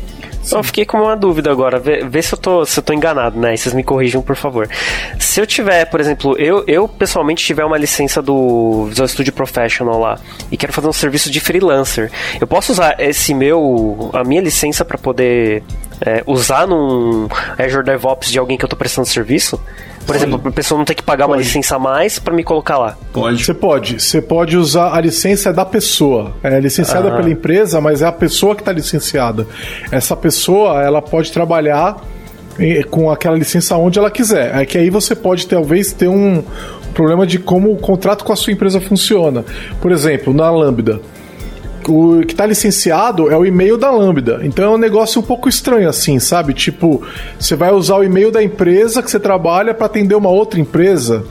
Eu fiquei com uma dúvida agora. Vê, vê, se, eu tô, se eu tô enganado, né? E vocês me corrijam, por favor. Se eu tiver, por exemplo, eu, eu pessoalmente tiver uma licença do Visual Studio Professional lá e quero fazer um serviço de freelancer, eu posso usar esse meu, a minha licença para poder é, usar num Azure DevOps de alguém que eu tô prestando serviço? Por Sim. exemplo, a pessoa não ter que pagar pode. uma licença a mais para me colocar lá. Pode. Você pode. Você pode usar a licença da pessoa. É licenciada pela empresa, mas é a pessoa que está licenciada. Essa pessoa, ela pode trabalhar com aquela licença onde ela quiser. É que aí você pode talvez ter um problema de como o contrato com a sua empresa funciona. Por exemplo, na Lambda o que está licenciado é o e-mail da Lambda. Então é um negócio um pouco estranho assim, sabe? Tipo, você vai usar o e-mail da empresa que você trabalha para atender uma outra empresa.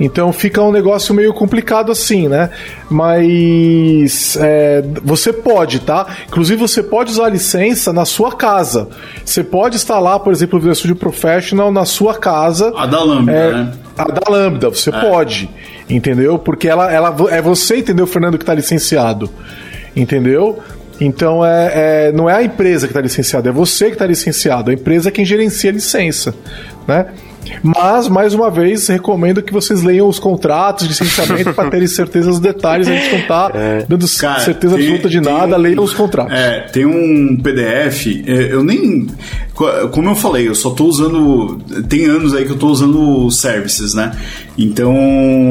Então fica um negócio meio complicado assim, né? Mas é, você pode, tá? Inclusive você pode usar a licença na sua casa. Você pode instalar, por exemplo, o Visual Studio Professional na sua casa. A da Lambda, é, né? A da Lambda, você é. pode. Entendeu? Porque ela, ela é você, entendeu, Fernando, que está licenciado. Entendeu? Então é, é, não é a empresa que está licenciada, é você que está licenciado. A empresa é quem gerencia a licença, né? Mas, mais uma vez, recomendo que vocês leiam os contratos de licenciamento para terem certeza dos detalhes. A gente não está é. dando Cara, certeza tem, absoluta de nada, um, leiam os contratos. É, tem um PDF, é, eu nem. Como eu falei, eu só estou usando. Tem anos aí que eu estou usando services, né? Então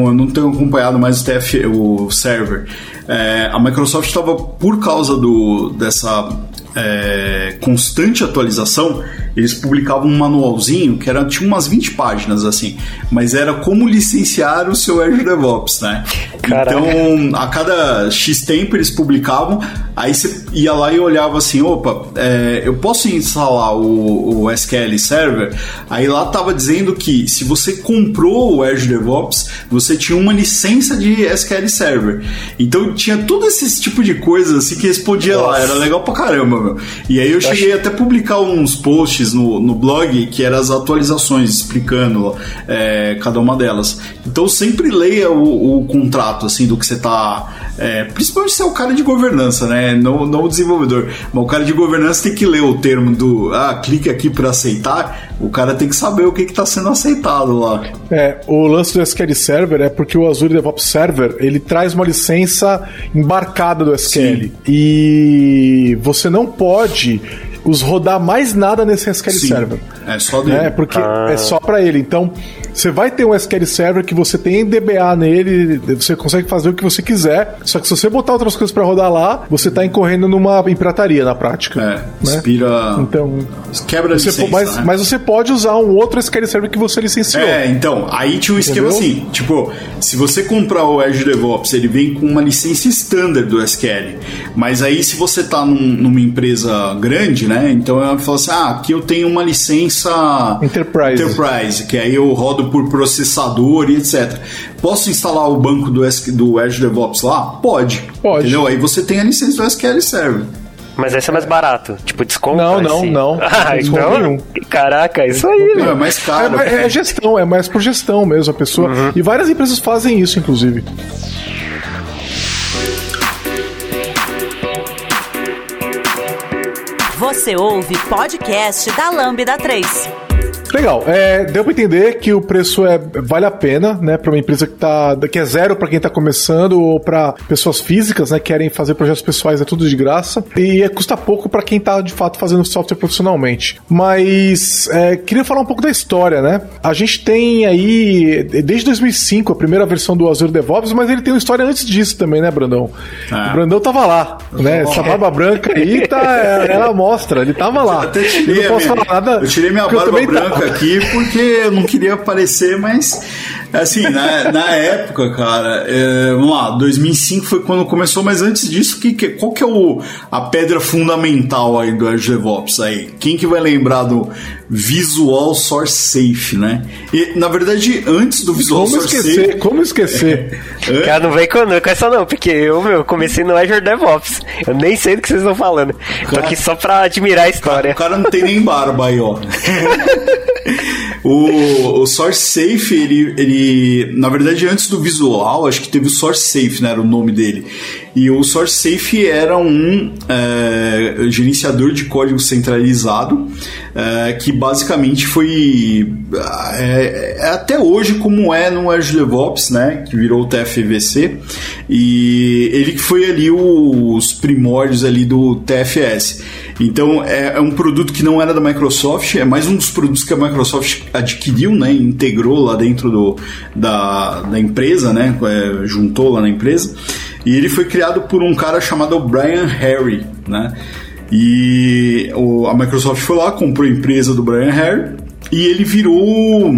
eu não tenho acompanhado mais o, TF, o server. É, a Microsoft estava, por causa do, dessa é, constante atualização, eles publicavam um manualzinho que era, tinha umas 20 páginas assim, mas era como licenciar o seu Azure DevOps, né? Caraca. Então, a cada X tempo eles publicavam, aí você ia lá e olhava assim, opa, é, eu posso instalar o, o, SQL Server? Aí lá tava dizendo que se você comprou o Azure DevOps, você tinha uma licença de SQL Server. Então tinha todo esse tipo de coisa assim que respondia Nossa. lá, era legal pra caramba, meu. E aí eu cheguei até a publicar uns posts no, no blog que eram as atualizações explicando é, cada uma delas. Então sempre leia o, o contrato assim do que você está é, principalmente se é o cara de governança, né? Não, não o desenvolvedor. Mas o cara de governança tem que ler o termo do ah, clique aqui para aceitar. O cara tem que saber o que está sendo aceitado lá. É, o lance do SQL Server é porque o Azure DevOps Server ele traz uma licença embarcada do SQL. Sim. E você não pode os rodar mais nada nesse SQL Sim, Server. É só dele. É, porque ah. é só para ele. Então, você vai ter um SQL Server que você tem DBA nele, você consegue fazer o que você quiser. Só que se você botar outras coisas para rodar lá, você tá incorrendo numa emprataria na prática. É, né? inspira. Então, quebra você, licença, mas, né? mas você pode usar um outro SQL Server que você licenciou. É, então, aí tinha um esquema assim, tipo, se você comprar o Azure DevOps, ele vem com uma licença standard do SQL. Mas aí se você tá num, numa empresa grande, né? Então ela fala assim: "Ah, aqui eu tenho uma licença Enterprise. Enterprise, que aí eu rodo por processador e etc. Posso instalar o banco do, do Azure DevOps lá? Pode. Pode. Entendeu? Aí você tem a licença do SQL Server. Mas esse é mais barato. Tipo, desconto? Não, não, assim. não. Ah, então, nenhum. Caraca, isso aí, Não, é mais caro. É, é, gestão, é mais por gestão mesmo a pessoa. Uhum. E várias empresas fazem isso, inclusive. Você ouve podcast da Lambda 3. Legal. É, deu para entender que o preço é, vale a pena, né, para uma empresa que tá que é zero para quem está começando ou para pessoas físicas, né, que querem fazer projetos pessoais é tudo de graça e é, custa pouco para quem está de fato fazendo software profissionalmente. Mas é, queria falar um pouco da história, né? A gente tem aí desde 2005 a primeira versão do Azure DevOps, mas ele tem uma história antes disso também, né, Brandão? Ah. O Brandão tava lá, né? Essa barba branca aí tá, ela mostra, ele tava lá. Eu tirei eu não posso minha, falar nada. Eu tirei minha barba branca aqui porque eu não queria aparecer, mas assim, na, na época, cara, é, vamos lá, 2005 foi quando começou, mas antes disso, que, que, qual que é o, a pedra fundamental aí do Azure DevOps aí? Quem que vai lembrar do Visual Source Safe, né? E, na verdade, antes do Visual como Source esquecer, Safe... Como esquecer? É. Cara, não vem com, com essa não, porque eu, meu, comecei no Azure DevOps. Eu nem sei do que vocês estão falando. Cara, Tô aqui só pra admirar a história. O cara não tem nem barba aí, ó. o, o Source Safe, ele, ele, na verdade, antes do visual, acho que teve o Source Safe, né, era o nome dele. E o Source Safe era um é, gerenciador de código centralizado é, que basicamente foi é, é, até hoje como é no Azure DevOps, né, que virou o TFVC e ele que foi ali os primórdios ali do TFS. Então é, é, um produto que não era da Microsoft, é mais um dos produtos que a Microsoft adquiriu, né, integrou lá dentro do, da, da empresa, né, é, juntou lá na empresa. E ele foi criado por um cara chamado Brian Harry, né? E a Microsoft foi lá, comprou a empresa do Brian Harry e ele virou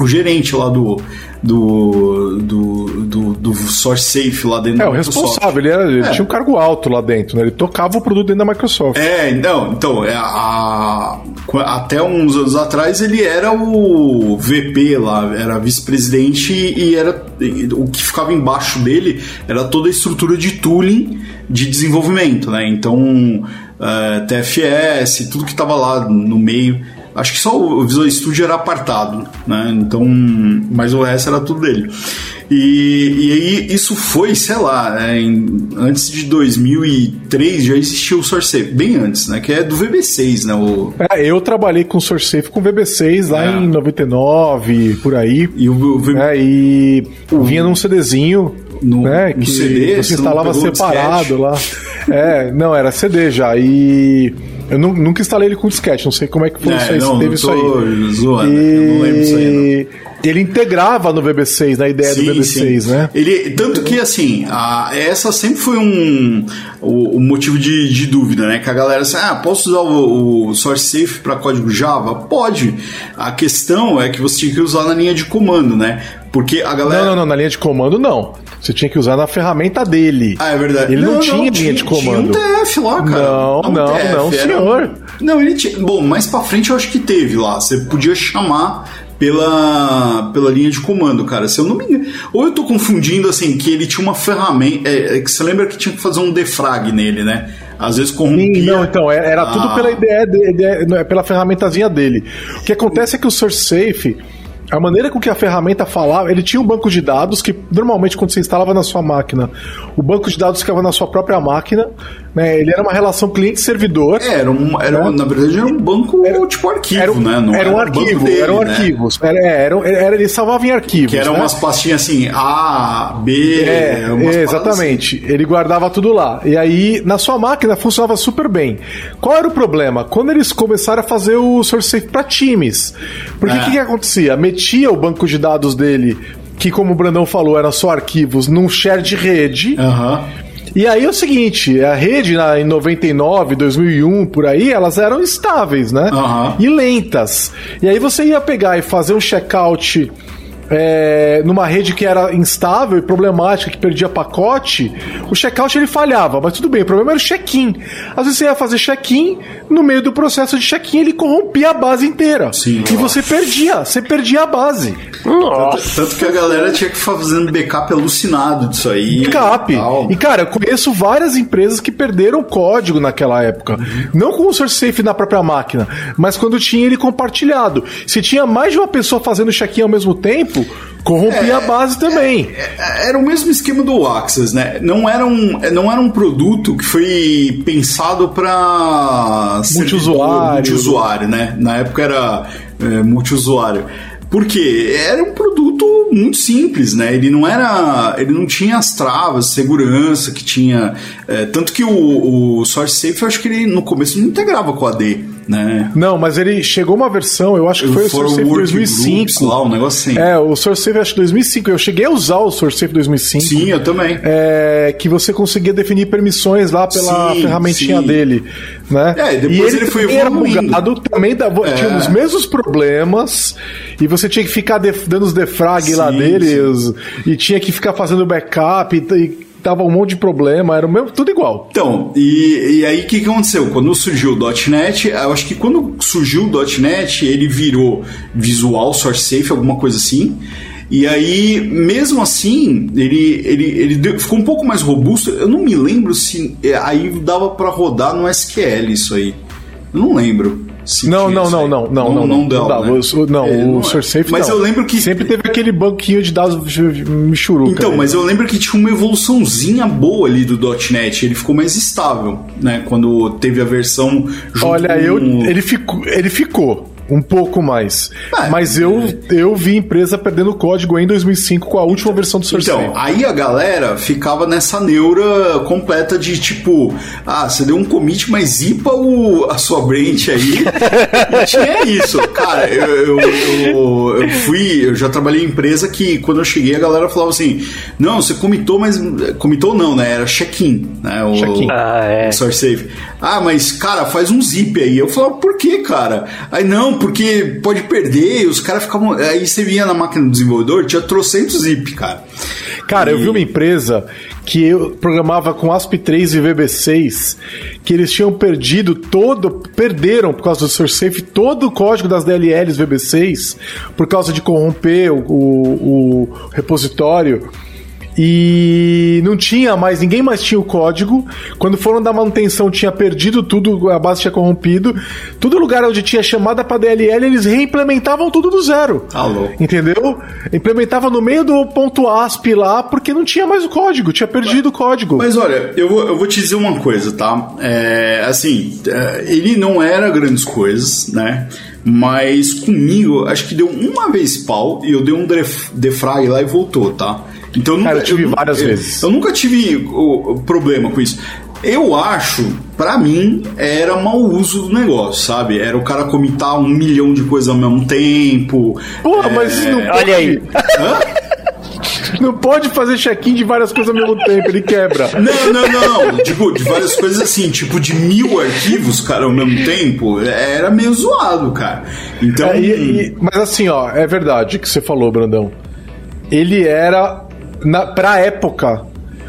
o gerente lá do, do, do, do, do Source Safe lá dentro é, da Microsoft. É, o responsável, ele, era, ele é. tinha um cargo alto lá dentro, né? Ele tocava o produto dentro da Microsoft. É, não, então, é, a, até uns anos atrás ele era o VP lá, era vice-presidente e era o que ficava embaixo dele era toda a estrutura de tooling de desenvolvimento, né? Então, é, TFS, tudo que estava lá no meio Acho que só o Visual Studio era apartado, né? Então, mas o resto era tudo dele. E, e aí isso foi, sei lá, né, em, antes de 2003 já existia o SourceSafe, bem antes, né? Que é do VB6, né? O... É, eu trabalhei com SourceSafe com VB6 lá é. em 99, por aí. E o, o VB... é, e vinha num CDzinho no, né, no que CD, você instalava separado lá. É, não, era CD já. E eu nunca instalei ele com disquete, não sei como é que foi é, isso aí, não, teve isso aí. Zoando, e... eu não lembro isso aí. Não. Ele integrava no VB6, na ideia sim, do VB6, sim. né? Ele, tanto que, assim, a, essa sempre foi um o, o motivo de, de, dúvida, né? Que a galera assim, ah, posso usar o, o Source Safe para código Java? Pode. A questão é que você tinha que usar na linha de comando, né? Porque a galera. Não, não, não, na linha de comando não. Você tinha que usar na ferramenta dele. Ah, é verdade. Ele não, não tinha não, linha de comando. Tinha um TF lá, cara. Não, não, não, TF, não senhor. Um... Não, ele tinha. Bom, mais pra frente eu acho que teve lá. Você podia chamar pela, pela linha de comando, cara. Se eu não me engano. Ou eu tô confundindo, assim, que ele tinha uma ferramenta. É, é, que você lembra que tinha que fazer um defrag nele, né? Às vezes corrompia. Sim, não, então, é, era, ah. tudo pela ideia, de, de, pela ferramentazinha dele. O que acontece é que o SourceSafe a maneira com que a ferramenta falava, ele tinha um banco de dados que normalmente quando você instalava na sua máquina, o banco de dados ficava na sua própria máquina, né? Ele era uma relação cliente-servidor. É, era, um, era né? na verdade era um banco era, tipo arquivo, era, né? Não era um arquivo, dele, eram né? arquivos. Era, é, era, era, ele salvava em arquivos. Que eram né? umas pastinhas assim, A, B, é, exatamente. Assim. Ele guardava tudo lá. E aí, na sua máquina funcionava super bem. Qual era o problema? Quando eles começaram a fazer o source safe para times. Porque o é. que, que acontecia? metia o banco de dados dele, que como o Brandão falou, era só arquivos, num share de rede. Uhum. E aí é o seguinte, a rede na, em 99, 2001, por aí, elas eram estáveis, né? Uhum. E lentas. E aí você ia pegar e fazer um checkout é, numa rede que era instável e problemática, que perdia pacote, o checkout ele falhava, mas tudo bem, o problema era o check-in. Às vezes você ia fazer check-in, no meio do processo de check-in ele corrompia a base inteira. Sim, e você perdia, você perdia a base. Tanto, tanto, que a galera tinha que ficar fazendo backup alucinado disso aí. Backup. E, cara, eu conheço várias empresas que perderam código naquela época. Uhum. Não com o source safe na própria máquina, mas quando tinha ele compartilhado. Se tinha mais de uma pessoa fazendo check-in ao mesmo tempo, tempo, corrompia é, a base também. É, é, era o mesmo esquema do Axis, né? Não era um, não era um produto que foi pensado para multiusuário. multiusuário, né? Na época era é, multiusuário. Porque era um produto muito simples, né? Ele não era. Ele não tinha as travas, segurança que tinha. É, tanto que o, o Source Safe, eu acho que ele no começo não integrava com a AD né? Não, mas ele chegou uma versão, eu acho que foi o SourceSafe 2005. Groups, lá, um negócio assim. É, o SourceSafe acho que 2005. Eu cheguei a usar o SourceSafe 2005. Sim, eu também. É, que você conseguia definir permissões lá pela sim, ferramentinha sim. dele, né? É, e depois e ele, ele foi evoluindo. Bugado, também dava, é. tinha os mesmos problemas e você tinha que ficar def, dando os defrag sim, lá deles e tinha que ficar fazendo backup e, e tava um monte de problema, era o mesmo, tudo igual. Então, e, e aí o que, que aconteceu? Quando surgiu o .NET, eu acho que quando surgiu o .NET, ele virou Visual Source Safe, alguma coisa assim. E aí, mesmo assim, ele, ele, ele ficou um pouco mais robusto. Eu não me lembro se é, aí dava para rodar no SQL isso aí. Eu não lembro. Não, não, não, não, não, não, não, dá, não, né? o, não, é, o SourceSafe Mas não. eu lembro que sempre teve aquele banquinho de dados michuruca. Então, mas eu lembro que tinha uma evoluçãozinha boa ali do .NET, ele ficou mais estável, né, quando teve a versão Olha, eu ele ficou, ele ficou um pouco mais. É, Mas eu, eu vi empresa perdendo código em 2005 com a última versão do Source Então, aí a galera ficava nessa neura completa de tipo, ah, você deu um commit, mas zipa o, a sua branch aí. e tinha isso. Cara, eu, eu, eu, eu, fui, eu já trabalhei em empresa que quando eu cheguei a galera falava assim, não, você comitou, mas comitou não, né? Era check-in, né? O, check-in. Ah, é. Source Save. Ah, mas cara, faz um zip aí. Eu falava, por que, cara? Aí não, porque pode perder, os caras ficavam. Aí você vinha na máquina do desenvolvedor, tinha trocentos zip, cara. Cara, e... eu vi uma empresa que eu programava com ASP3 e VB6, que eles tinham perdido todo, perderam por causa do SourceSafe todo o código das DLLs VB6 por causa de corromper o, o, o repositório e não tinha mais, ninguém mais tinha o código. Quando foram dar manutenção, tinha perdido tudo, a base tinha corrompido. Todo lugar onde tinha chamada para DLL, eles reimplementavam tudo do zero. Alô. Entendeu? Implementava no meio do ponto ASP lá, porque não tinha mais o código, tinha perdido mas, o código. Mas olha, eu vou, eu vou te dizer uma coisa, tá? É, assim, é, ele não era grandes coisas, né? Mas comigo, acho que deu uma vez pau e eu dei um defrag lá e voltou, tá? Então eu nunca Cara, eu tive eu, várias eu, vezes. Eu nunca tive o, o problema com isso. Eu acho, para mim, era mau uso do negócio, sabe? Era o cara comitar um milhão de coisas ao mesmo tempo. Porra, é... mas não pode. Olha aí. Hã? Não pode fazer check-in de várias coisas ao mesmo tempo, ele quebra. Não, não, não. Tipo, de várias coisas assim, tipo de mil arquivos, cara, ao mesmo tempo, era meio zoado, cara. Então. É, e, e, mas assim, ó, é verdade que você falou, Brandão. Ele era na, pra época,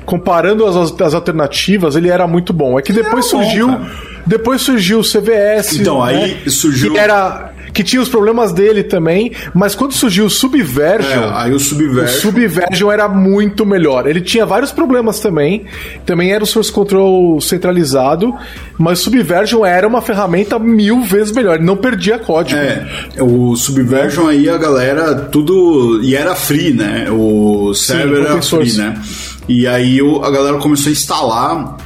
comparando as, as alternativas, ele era muito bom. É que depois surgiu. Bom, depois surgiu o CVS. Então, né? aí surgiu. Que era, que tinha os problemas dele também, mas quando surgiu o Subversion, É, aí o o Subversion. Subversion era muito melhor. Ele tinha vários problemas também, também era o source control centralizado, mas o Subversion era uma ferramenta mil vezes melhor, ele não perdia código. É, o Subversion aí a galera tudo. E era free, né? O server era open free, né? E aí a galera começou a instalar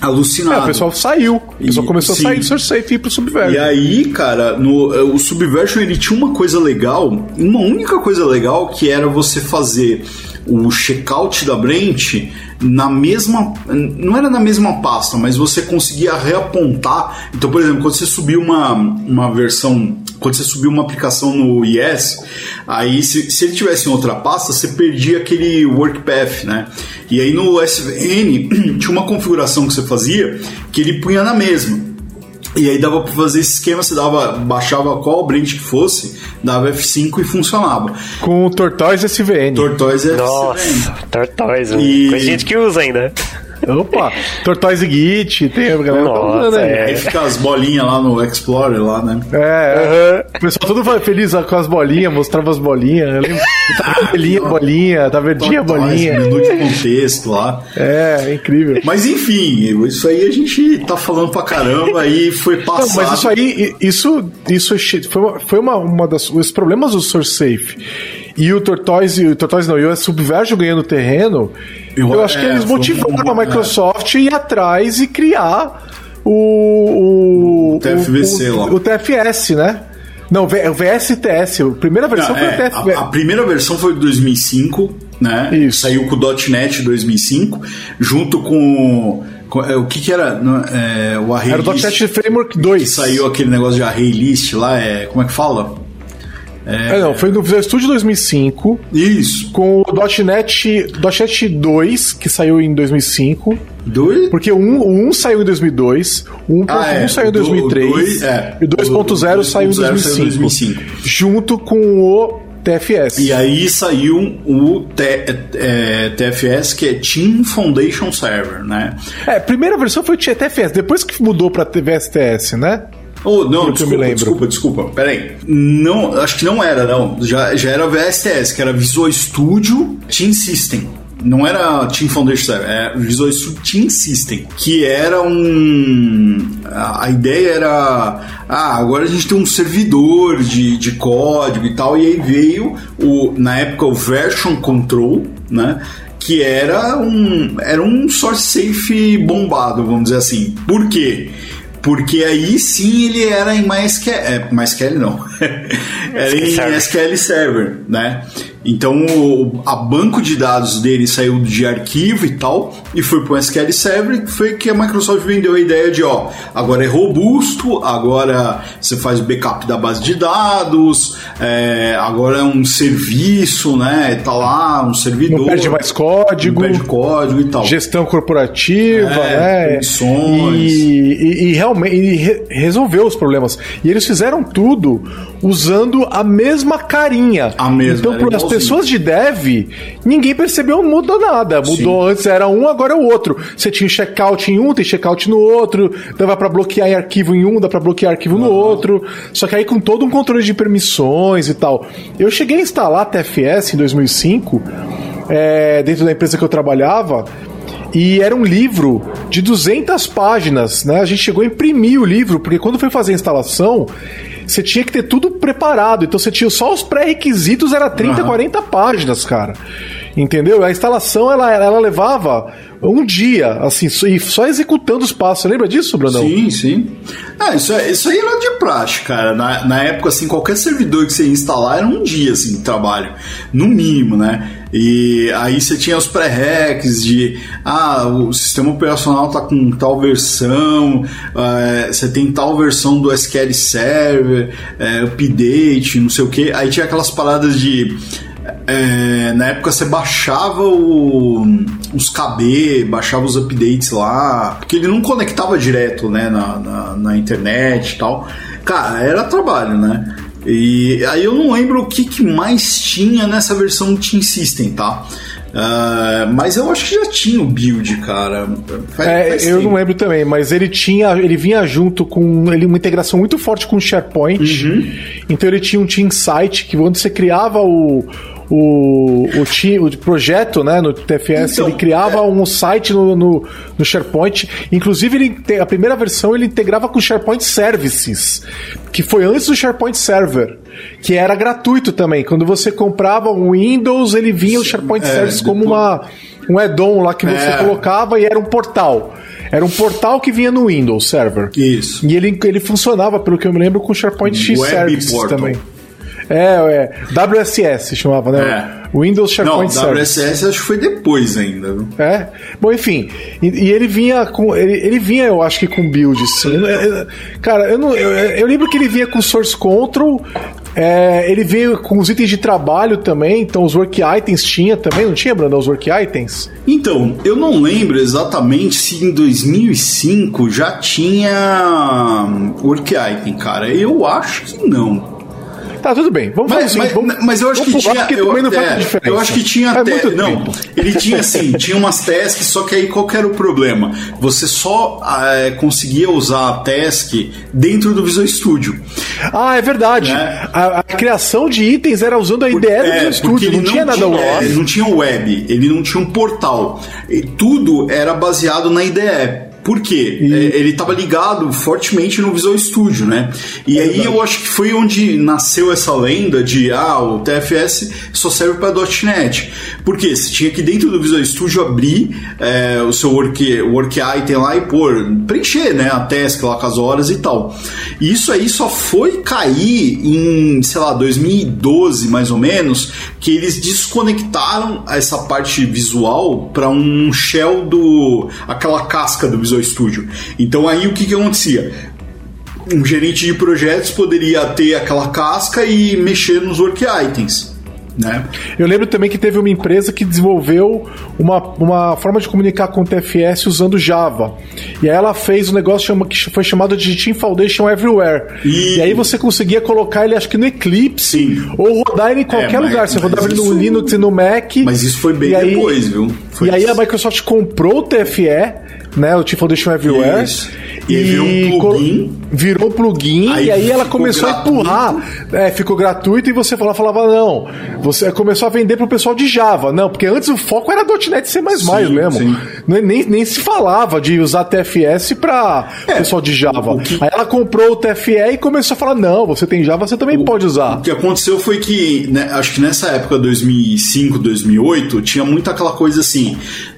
É, alucinado. o pessoal saiu, o pessoal E- começou sim. a sair do Source Safe e ir pro Subversion. E aí, cara, no, eh, o Subversion ele tinha uma coisa legal, uma única coisa legal que era você fazer o checkout da Brent na mesma. Não era na mesma pasta, mas você conseguia reapontar. Então, por exemplo, quando você subiu uma, uma versão. Quando você subiu uma aplicação no IS, aí se, se ele tivesse em outra pasta, você perdia aquele workpath, né? E aí no SVN tinha uma configuração que você fazia que ele punha na mesma. E aí dava pra fazer esse esquema, você dava, baixava qual branch que fosse, dava F5 e funcionava. Com o Tortoise SVN. Tortoise é Nossa, Tortoise. E- de gente que usa ainda. Opa, Tortoise Git, tem a galera tá Nossa, usando aí. é. Aí fica as bolinhas lá no Explorer lá, né? É, o pessoal todo feliz com as bolinhas, mostrava as bolinhas. Eu lembro, tá vermelhinha a bolinha, tá verdinha Tortoise, bolinha. Menu de contexto lá. É, é incrível. Mas enfim, isso aí a gente tá falando pra caramba e foi passado. Não, mas isso aí, isso, isso é shit. foi, uma, foi uma, uma das os problemas do Source Safe. E o Tortoise, o Tortoise não, e o Subversion ganhando terreno, eu, Eu- acho que é, eles foi motivaram a Microsoft a ir atrás e criar o. O TFVC o, lá. O TFS, né? Não, o o VSTS, a primeira versão Não, foi é, o TFS. a, a primeira versão foi de 2005, né? Isso. Saiu com o .NET 2005, junto com, é, o que que era, é, o Array Era o .NET Framework 2. que saiu aquele negócio de Array List lá, é, como é que fala? É, não, foi no Visual Studio 2005, Isso. com o .NET, .NET 2, que saiu em 2005. Dois? Porque o 1, o 1 saiu em 2002, o 1.1 Ah, é. saiu em O do- 2003 o dois- é. e o 2.0 O saiu em 2.0 2005, saiu em 2005. junto com o TFS. E aí saiu o T- é, TFS, que é Team Foundation Server, né? É, a primeira versão foi o TFS, depois que mudou pra VSTS, né? Oh, não, desculpa, desculpa, desculpa, peraí. Não, acho que não era, não. Já, já era VSTS, que era Visual Studio Team System. Não era Team Foundation era Visual Studio Team System. Que era um. A, a ideia era. Ah, agora a gente tem um servidor de, de código e tal. E aí veio, o, na época, o Version Control, né? Que era um, era um source safe bombado, vamos dizer assim. Por quê? Porque aí sim ele era em MySQL. É, MySQL não. era em. SQL Server, né? Então o a banco de dados dele saiu de arquivo e tal e foi para o SQL Server, que foi que a Microsoft vendeu a ideia de, ó, agora é robusto, agora você faz o backup da base de dados, é, agora é um serviço, né? Tá lá, um servidor. Não perde mais código, Não perde código e tal. gestão corporativa, É, né? E, e- e realmente e re- resolveu os problemas. E eles fizeram tudo usando a mesma carinha. A mesma, Então, para as pessoas de dev, ninguém percebeu, mudou nada. Mudou antes era um, agora é o outro. Você tinha checkout em um, tem checkout no outro, dava para bloquear em arquivo em um, dá para bloquear arquivo no outro. Só que aí com todo um controle de permissões e tal. Eu cheguei a instalar TFS em 2005, é, dentro da empresa que eu trabalhava. E era um livro de 200 páginas, né? A gente chegou a imprimir o livro, porque quando foi fazer a instalação, você tinha que ter tudo preparado. Então você tinha só os pré-requisitos, era 30, 40 páginas, cara. Entendeu? A instalação ela, ela levava um dia, assim, só- executando os passos. Você lembra disso, Brandão? Sim, sim. Ah, isso, é- isso aí era de praxe, cara. Na, na época, assim, qualquer servidor que você ia instalar era um dia, assim, de trabalho. No mínimo, né? E aí você tinha os pré-recs de ah, o sistema operacional tá com tal versão, eh, você tem tal versão do SQL Server, eh, update, não sei o que. Aí tinha aquelas paradas de é, na época você baixava o- os KB, baixava os updates lá, porque ele não conectava direto né, na, na, na internet e tal. Cara, era trabalho, né? E aí eu não lembro o que, que mais tinha nessa versão do Team System, tá? Uh, mas eu acho que já tinha o build, cara. Faz, é, faz eu tempo. não lembro também, mas ele tinha, ele vinha junto com ele uma integração muito forte com o SharePoint. Uhum. Então ele tinha um Team Site que quando você criava o o, o, time, o projeto né, no TFS, então, ele criava é... um site no, no, no, SharePoint. Inclusive, ele, a primeira versão ele integrava com o SharePoint Services, que foi antes do SharePoint Server, que era gratuito também. Quando você comprava um Windows, ele vinha o SharePoint é, Services como uma, um add-on lá que você é. colocava e era um portal. Era um portal que vinha no Windows Server. Isso. E ele, ele funcionava, pelo que eu me lembro, com o SharePoint Web Services portal. também. É, é. WSS chamava, né? É. Windows SharePoint Não, WSS acho que foi depois ainda. É. Bom, enfim. E, e, ele vinha com. Ele, ele vinha, eu acho que com build, sim. Cara, eu, não, eu, eu lembro que ele vinha com Source Control. É, ele veio com os itens de trabalho também, então os work items tinha também, não tinha, Brandon, os work items? Então, eu não lembro exatamente se em 2005 já tinha work item, cara. Eu acho que não. Tá, tudo bem. Vamos mas, fazer assim, mas, mas eu acho que tinha. Eu, é, eu acho que tinha até. Não, ele tinha assim, tinha umas tasks, só que aí qual que era o problema? Você só é, conseguia usar a task dentro do Visual Studio. Ah, é verdade. Né? A, a, criação de itens era usando a IDE do é, Visual Studio, não, não, tinha nada web. Ele não tinha web, ele não tinha um portal. E tudo era baseado na IDE. Por quê? E... É, ele estava ligado fortemente no Visual Studio, né? E é aí verdade. eu acho que foi onde nasceu essa lenda de ah, o TFS só serve para .NET. Porque você tinha que dentro do Visual Studio abrir é, o seu work, work item lá e pôr, preencher né, a task lá com as horas e tal. E isso aí só foi cair em, sei lá, 2012 mais ou menos, que eles desconectaram essa parte visual para um shell do. aquela casca do Visual Visual Studio. Então aí o que, que acontecia? Um gerente de projetos poderia ter aquela casca e mexer nos work items. Né? Eu lembro também que teve uma empresa que desenvolveu uma, uma forma de comunicar com o TFS usando Java. E aí ela fez um negócio chama, que foi chamado de Team Foundation Everywhere. E... e aí você conseguia colocar ele, acho que no Eclipse, Sim. ou rodar ele em qualquer é, mas, lugar. Você rodava ele no Linux e no Mac. Mas isso foi bem depois, aí, viu? Foi e isso. aí a Microsoft comprou o TFE né? O Team Foundation Everywhere. Isso. E, e virou um plugin. Virou plugin aí e aí ela começou gratuito. a empurrar. É, ficou gratuito e você falava, falava, não. Você começou a vender pro pessoal de Java. Não, porque antes o foco era .NET C++ sim, mesmo. Sim. Nem, nem se falava de usar TFS para é, pessoal de Java. Que... Aí ela comprou o TFE e começou a falar, não, você tem Java, você também o, pode usar. O que aconteceu foi que, né, acho que nessa época, 2005, 2008, tinha muita aquela coisa assim,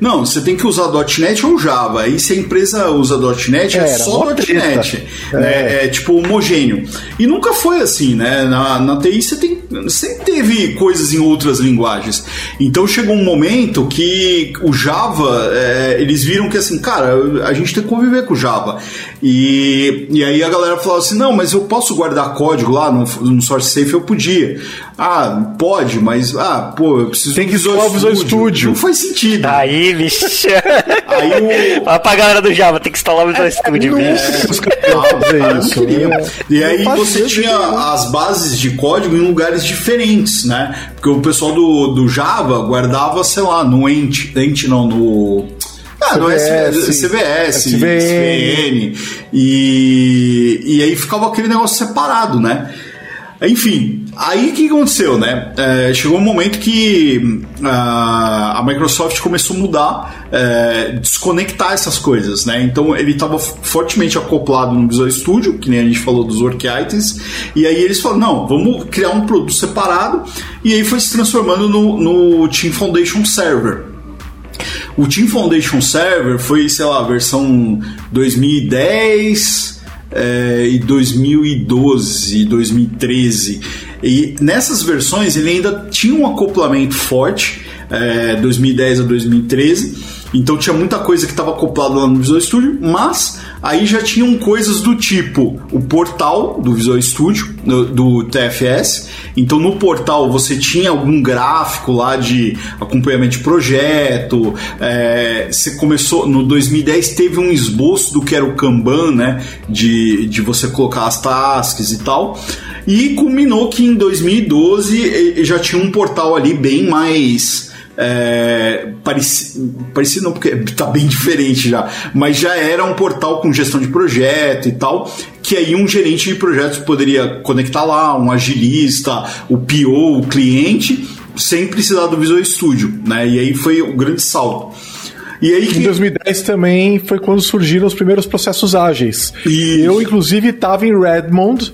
não, você tem que usar .NET ou Java. Aí se a empresa usa .NET, é, é só .NET. É. Né? é. tipo homogêneo. E nunca foi assim, né? Na, na TI você tem, sempre teve coisas em outras linguagens. Então chegou um momento que o Java, é, eles viram que assim, cara, a gente tem que conviver com o Java. E, e aí a galera falou assim: não, mas eu posso guardar código lá no, no Source Safe? Eu podia. Ah, pode, mas, ah, pô, eu preciso Tem que Visual, Visual Studio. Não faz sentido. Aí, bicho. aí o. Vai pra galera do Java, tem que instalar o Visual é, Studio, é, bicho. Os caras isso. Né? E aí você tinha as bases de código em lugares diferentes, né? Porque o pessoal do, do Java guardava, sei lá, no Ent, Ent não, no. Ah, no CVS, CVS SVN. E, e aí ficava aquele negócio separado, né? Enfim, aí o que aconteceu, né? É, chegou um momento que uh, a Microsoft começou a mudar, é, desconectar essas coisas, né? Então ele estava fortemente acoplado no Visual Studio, que nem a gente falou dos work items, e aí eles falaram: não, vamos criar um produto separado, e aí foi se transformando no, no Team Foundation Server. O Team Foundation Server foi, sei lá, a versão 2010 é, e 2012, 2013. E nessas versões ele ainda tinha um acoplamento forte, é, 2010 a 2013 então tinha muita coisa que estava acoplada lá no Visual Studio, mas aí já tinham coisas do tipo o portal do Visual Studio, do, TFS. Então no portal você tinha algum gráfico lá de acompanhamento de projeto. É, você começou no 2010 teve um esboço do que era o Kanban, né? De, de você colocar as tasks e tal. E culminou que em 2012 já tinha um portal ali bem mais. É, parecido, não, porque tá bem diferente já, mas já era um portal com gestão de projeto e tal, que aí um gerente de projetos poderia conectar lá, um agilista, o PO, o cliente, sem precisar do Visual Studio, né? E aí foi o grande salto. E aí que... Em 2010 também foi quando surgiram os primeiros processos ágeis. E eu, inclusive, estava em Redmond.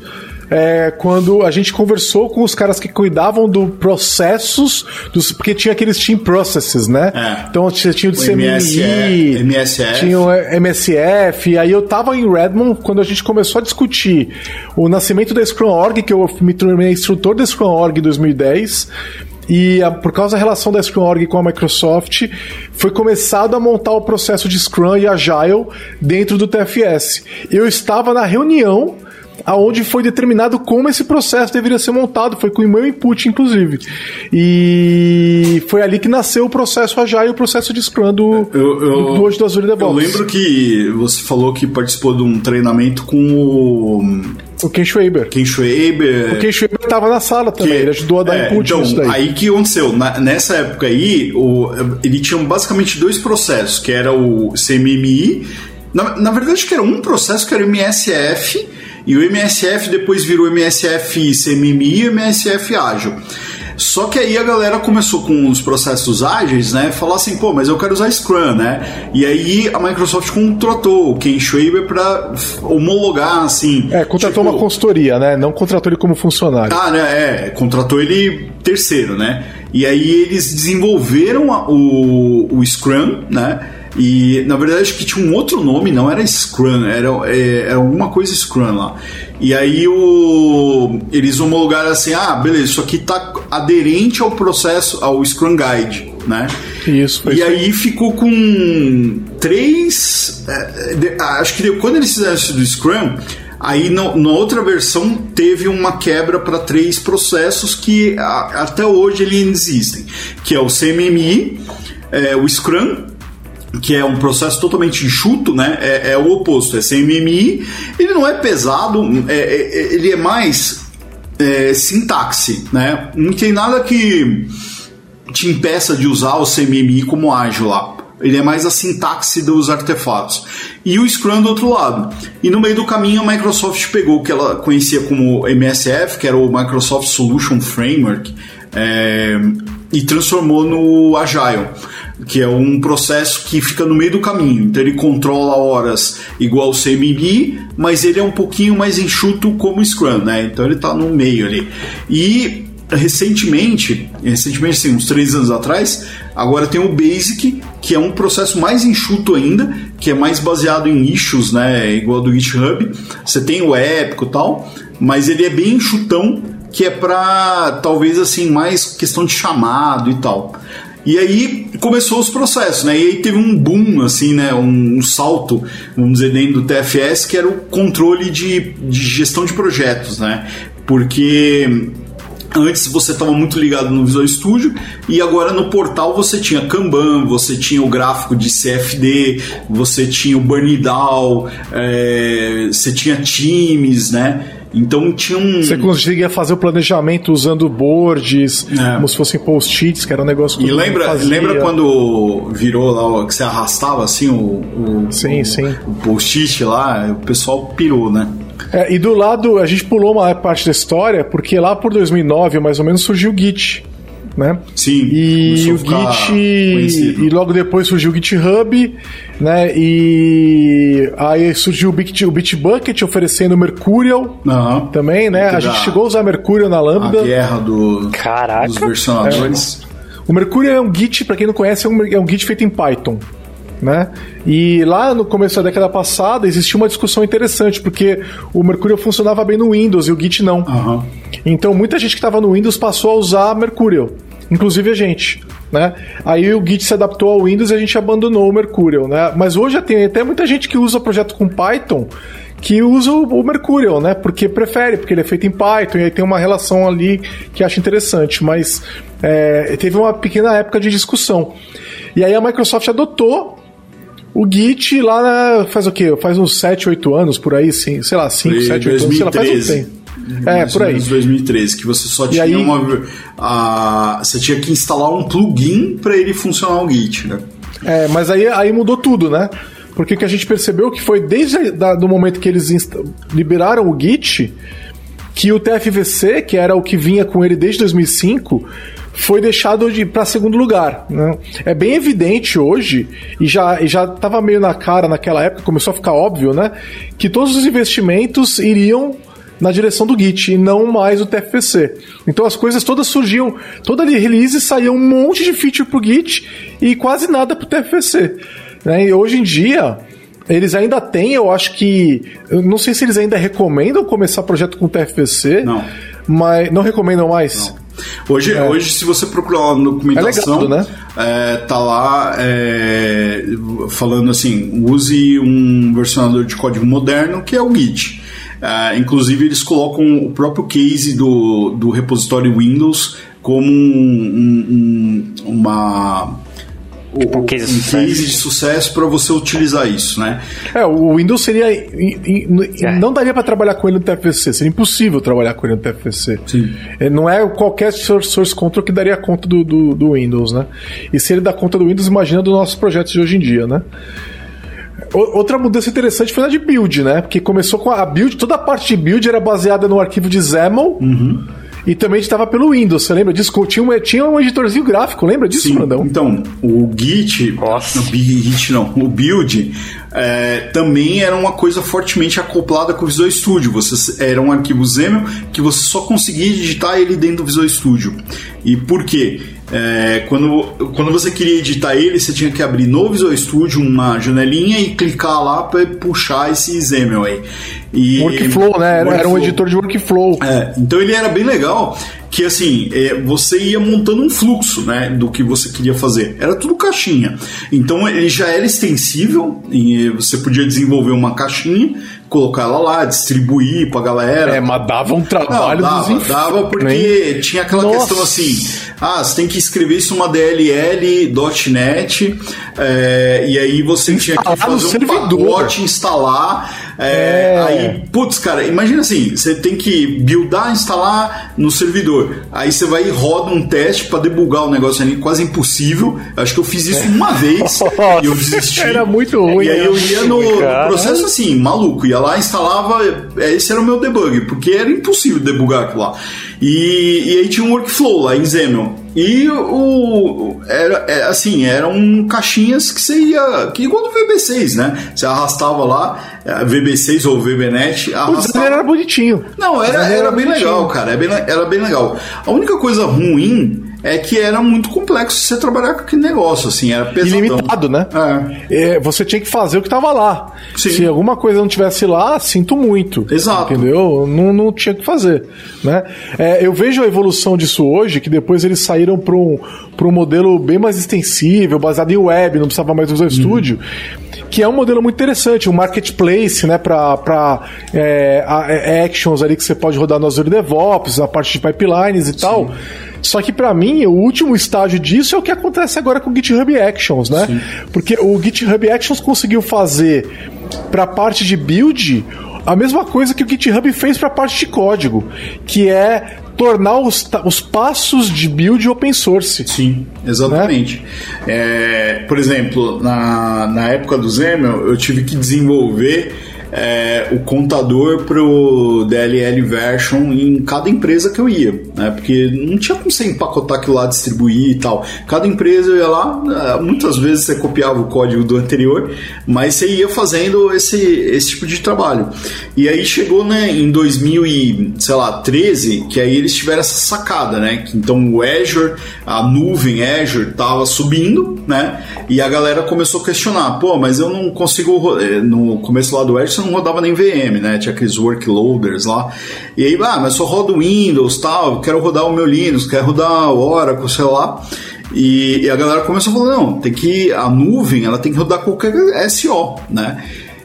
É, quando a gente conversou com os caras que cuidavam do processos, dos, porque tinha aqueles team processes, né? É. Então você tinha o de CMI, MSF. tinha o MSF, aí eu tava em Redmond quando a gente começou a discutir o nascimento da Scrum Org, que eu me tornei instrutor da Scrum Org em 2010, e a, por causa da relação da Scrum Org com a Microsoft, foi começado a montar o processo de Scrum e Agile dentro do TFS. Eu estava na reunião aonde foi determinado como esse processo deveria ser montado, foi com o meu input, inclusive. E foi ali que nasceu o processo Agile e o processo de Scrum do, eu, eu, do hoje do Azure DevOps. Eu lembro que você falou que participou de um treinamento com o o Ken Schwaber. Ken Schwaber. O Ken Schwaber estava na sala também, que, ele ajudou a dar é, input então, nisso daí. Aí que aconteceu? Na, nessa época aí, o, ele tinha basicamente dois processos, que era o CMMI. Na, na verdade, que era um processo que era o MSF, e o MSF depois virou MSF CMMI e MSF Ágil. Só que aí a galera começou com os processos ágeis, né? Falar assim, pô, mas eu quero usar Scrum, né? E aí a Microsoft contratou o Ken Schwaber para homologar, assim. É, contratou tipo... uma consultoria, né? Não contratou ele como funcionário. Ah, né? É, contratou ele terceiro, né? E aí eles desenvolveram o, o Scrum, né? E na verdade acho que tinha um outro nome, não era Scrum, era, é, era alguma coisa Scrum lá. E aí o, eles homologaram assim: ah, beleza, isso aqui tá aderente ao processo, ao Scrum Guide, né? Isso, foi E isso. aí ficou com três. É, de, acho que quando eles fizeram isso do Scrum. Aí no, na outra versão teve uma quebra para três processos que a, até hoje eles existem, que é o CMMI, é, o Scrum que é um processo totalmente enxuto, né? É, é o oposto, é CMMI. Ele não é pesado, é, é, é, ele é mais é, sintaxe, né? Não tem nada que te impeça de usar o CMMI como ágil lá. Ele é mais a sintaxe dos artefatos. E o Scrum do outro lado. E no meio do caminho a Microsoft pegou o que ela conhecia como MSF, que era o Microsoft Solution Framework, é, e transformou no Agile que é um processo que fica no meio do caminho. Então ele controla horas igual o CMB, mas ele é um pouquinho mais enxuto como o Scrum, né? Então ele está no meio ali. E recentemente, recentemente sim, uns três anos atrás, agora tem o Basic, que é um processo mais enxuto ainda, que é mais baseado em issues, né? Igual do GitHub. Você tem o épico e tal, mas ele é bem enxutão, que é para talvez assim mais questão de chamado e tal. E aí começou os processos, né? E aí teve um boom, assim, né? Um, um salto, vamos dizer, dentro do TFS, que era o controle de, de gestão de projetos, né? Porque Antes você estava muito ligado no Visual Studio e agora no portal você tinha Kanban, você tinha o gráfico de CFD, você tinha o Burn Down, é, você tinha times, né? Então tinha um. Você conseguia fazer o planejamento usando boards, é. como se fossem post-its, que era um negócio que E lembra, lembra quando virou lá que você arrastava assim o, o, sim, o, sim. o post-it lá, o pessoal pirou, né? É, e do lado, a gente pulou uma parte da história, porque lá por 2009, mais ou menos, surgiu o Git né? Sim. E o Git e logo depois surgiu o GitHub, né? E aí surgiu o, Bit, o Bitbucket oferecendo o Mercurial uhum. também, né? A gente chegou a usar Mercurial na Lambda. A guerra do, Caraca. dos versionadores. É. O Mercurial é um Git, para quem não conhece, é um, é um Git feito em Python. Né? E lá no começo da década passada existia uma discussão interessante, porque o Mercurial funcionava bem no Windows e o Git não. Uhum. Então muita gente que estava no Windows passou a usar Mercurial inclusive a gente. Né? Aí o Git se adaptou ao Windows e a gente abandonou o Mercurial, né? Mas hoje tem até muita gente que usa projeto com Python que usa o Mercurial, né? Porque prefere, porque ele é feito em Python e aí tem uma relação ali que acha interessante. Mas é, teve uma pequena época de discussão. E aí a Microsoft adotou o Git lá na, faz o quê? Faz uns 7, 8 anos por aí, sim, sei lá, 5, 7, 8 anos, sei lá, faz um tempo. É, por aí. 2013, que você só tinha aí... uma. A, você tinha que instalar um plugin para ele funcionar o Git, né? É, mas aí, aí mudou tudo, né? Porque o que a gente percebeu que foi desde da, do momento que eles liberaram o Git, que o TFVC, que era o que vinha com ele desde 2005, foi deixado de para segundo lugar. Né? É bem evidente hoje, e já já estava meio na cara naquela época, começou a ficar óbvio, né? Que todos os investimentos iriam na direção do Git e não mais o TFVC. Então as coisas todas surgiam, toda release saía um monte de feature pro Git e quase nada pro TFVC. Né? E hoje em dia, eles ainda têm, eu acho que. Eu não sei se eles ainda recomendam começar projeto com TFVC. Não. Mas não recomendam mais? Não. Hoje, é. hoje, se você procurar na documentação, é legado, né? é, tá lá é, falando assim: use um versionador de código moderno que é o Git. É, inclusive, eles colocam o próprio case do, do repositório Windows como um, um, uma Tipo, um case, um case de sucesso para você utilizar isso, né? É, o Windows seria. É. Não daria para trabalhar com ele no TFC, seria impossível trabalhar com ele no TFC. Sim. É, não é qualquer source control que daria conta do, do, do Windows, né? E se ele dá conta do Windows, imagina dos nossos projetos de hoje em dia, né? Outra mudança interessante foi a de build, né? Porque começou com a build, toda a parte de build era baseada no arquivo de XAML. Uhum. E também estava pelo Windows, você lembra disso? Tinha um, tinha um editorzinho gráfico, lembra disso, Sim. Brandão? Então, o Git, Nossa. o Git não, o Build é, também era uma coisa fortemente acoplada com o Visual Studio. Você, era um arquivo XAML que você só conseguia digitar ele dentro do Visual Studio. E por quê? É, quando, quando você queria editar ele, você tinha que abrir no Visual Studio uma janelinha e clicar lá para puxar esse XAML aí. E, workflow, né? Era, workflow. um editor de workflow. É, então ele era bem legal que assim, é, você ia montando um fluxo né, do que você queria fazer. Era tudo caixinha. Então ele já era extensível, e você podia desenvolver uma caixinha, colocar ela lá, distribuir pra galera. É, mas dava um trabalho Não, dava, dava porque tinha aquela Nossa. questão assim, ah, você tem que escrever isso numa DLL.NET, é, e aí você tinha que fazer um servidor. pacote, instalar é, é. Aí, putz, cara, imagina assim: você tem que buildar, instalar no servidor. Aí você vai e roda um teste para debugar o negócio ali, quase impossível. Acho que eu fiz isso uma vez e eu desisti. Era muito ruim. E aí eu ia no, no, processo assim, maluco, ia lá, instalava. Esse era o meu debug, porque era impossível debugar aquilo lá. E, e aí tinha um workflow lá em Xamarin. E o. Era, é, assim, eram caixinhas que você ia. Que igual do VB6, né? Você arrastava lá, é, VB6 ou VBNet. Arrastava... O era bonitinho. Não, era, era, era bem legal, cara. Era bem, era bem legal. A única coisa ruim é que era muito complexo você trabalhar com aquele negócio, assim, era pesadão. Ilimitado, né? É. É, você tinha que fazer o que estava lá. Sim. Se alguma coisa não tivesse lá, sinto muito. Exato. Entendeu? Não, não tinha que fazer, né? É, eu vejo a evolução disso hoje, que depois eles saíram para um, um modelo bem mais extensível, baseado em web, não precisava mais usar uhum. estúdio que é um modelo muito interessante, um marketplace, né, para é, é, actions ali que você pode rodar no Azure DevOps, a parte de pipelines e Sim. tal. Só que para mim, o último estágio disso é o que acontece agora com o GitHub Actions, né? Sim. Porque o GitHub Actions conseguiu fazer para a parte de build a mesma coisa que o GitHub fez para a parte de código, que é tornar os, os passos de build open source. Sim, exatamente. Né? É, por exemplo, na, na época do Zemel, eu tive que desenvolver é, o contador pro DLL version em cada empresa que eu ia, né? Porque não tinha como você empacotar aquilo lá, distribuir e tal. Cada empresa eu ia lá, é, muitas vezes você copiava o código do anterior, mas você ia fazendo esse, esse tipo de trabalho. E aí chegou, né, em 2013, que aí eles tiveram essa sacada, né? Então o Azure, a nuvem Azure tava subindo, né? E a galera começou a questionar, pô, mas eu não consigo eh, no começo lá do Azure você não rodava nem VM, né? Tinha aqueles workloaders lá. E aí, ah, mas só rodo Windows, tal, quero rodar o meu Linux, quero rodar o Oracle, sei lá. E, e, a galera começou a falar, não, tem que a nuvem, ela tem que rodar qualquer SO, né?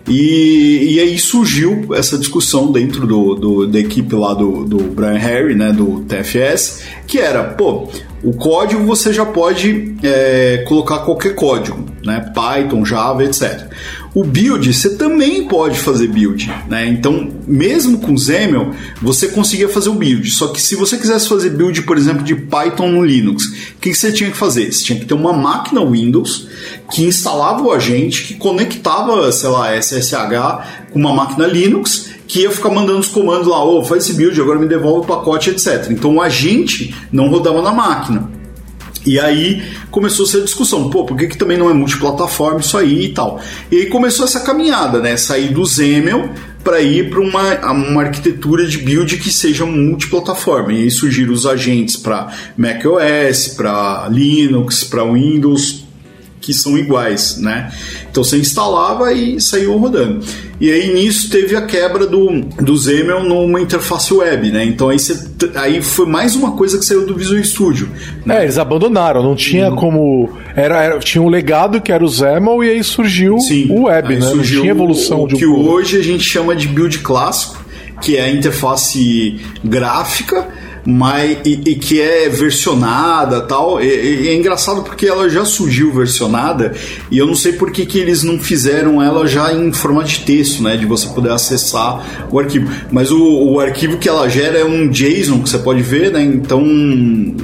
E, e aí surgiu essa discussão dentro do, do, da equipe lá do, do Brian Harry, né, do TFS, que era, pô, O código você já pode é, colocar qualquer código, né? Python, Java, etc. O build, você também pode fazer build, né? Então, mesmo com Zemel, você conseguia fazer o build. Só que se você quisesse fazer build, por exemplo, de Python no Linux, o que você tinha que fazer? Você tinha que ter uma máquina Windows que instalava o agente, que conectava, sei lá, SSH com uma máquina Linux que ia ficar mandando os comandos lá, ô, oh, faz esse build, agora me devolve o pacote, etc. Então o agente não rodava na máquina. E aí começou essa discussão, pô, por que, que também não é multiplataforma isso aí e tal? E aí começou essa caminhada, né? Sair do Zemel para ir para uma, uma arquitetura de build que seja multiplataforma. E aí surgiram os agentes para macOS, para Linux, para Windows, que são iguais, né? Então você instalava e saiu rodando. E aí nisso teve a quebra do, do Zemel numa interface web, né? Então aí, você, aí foi mais uma coisa que saiu do Visual Studio. Né? É, eles abandonaram, não tinha uhum. como. Era, era, tinha um legado que era o Zemel e aí surgiu Sim, o web, né? Surgiu não tinha evolução o, de um que hoje a gente chama de build clássico, que é a interface gráfica mas e, e, que é versionada tal. E, e, é engraçado porque ela já surgiu versionada e eu não sei por que, que eles não fizeram ela já em formato de texto, né? De você poder acessar o arquivo. Mas o, o arquivo que ela gera é um JSON que você pode ver, né? Então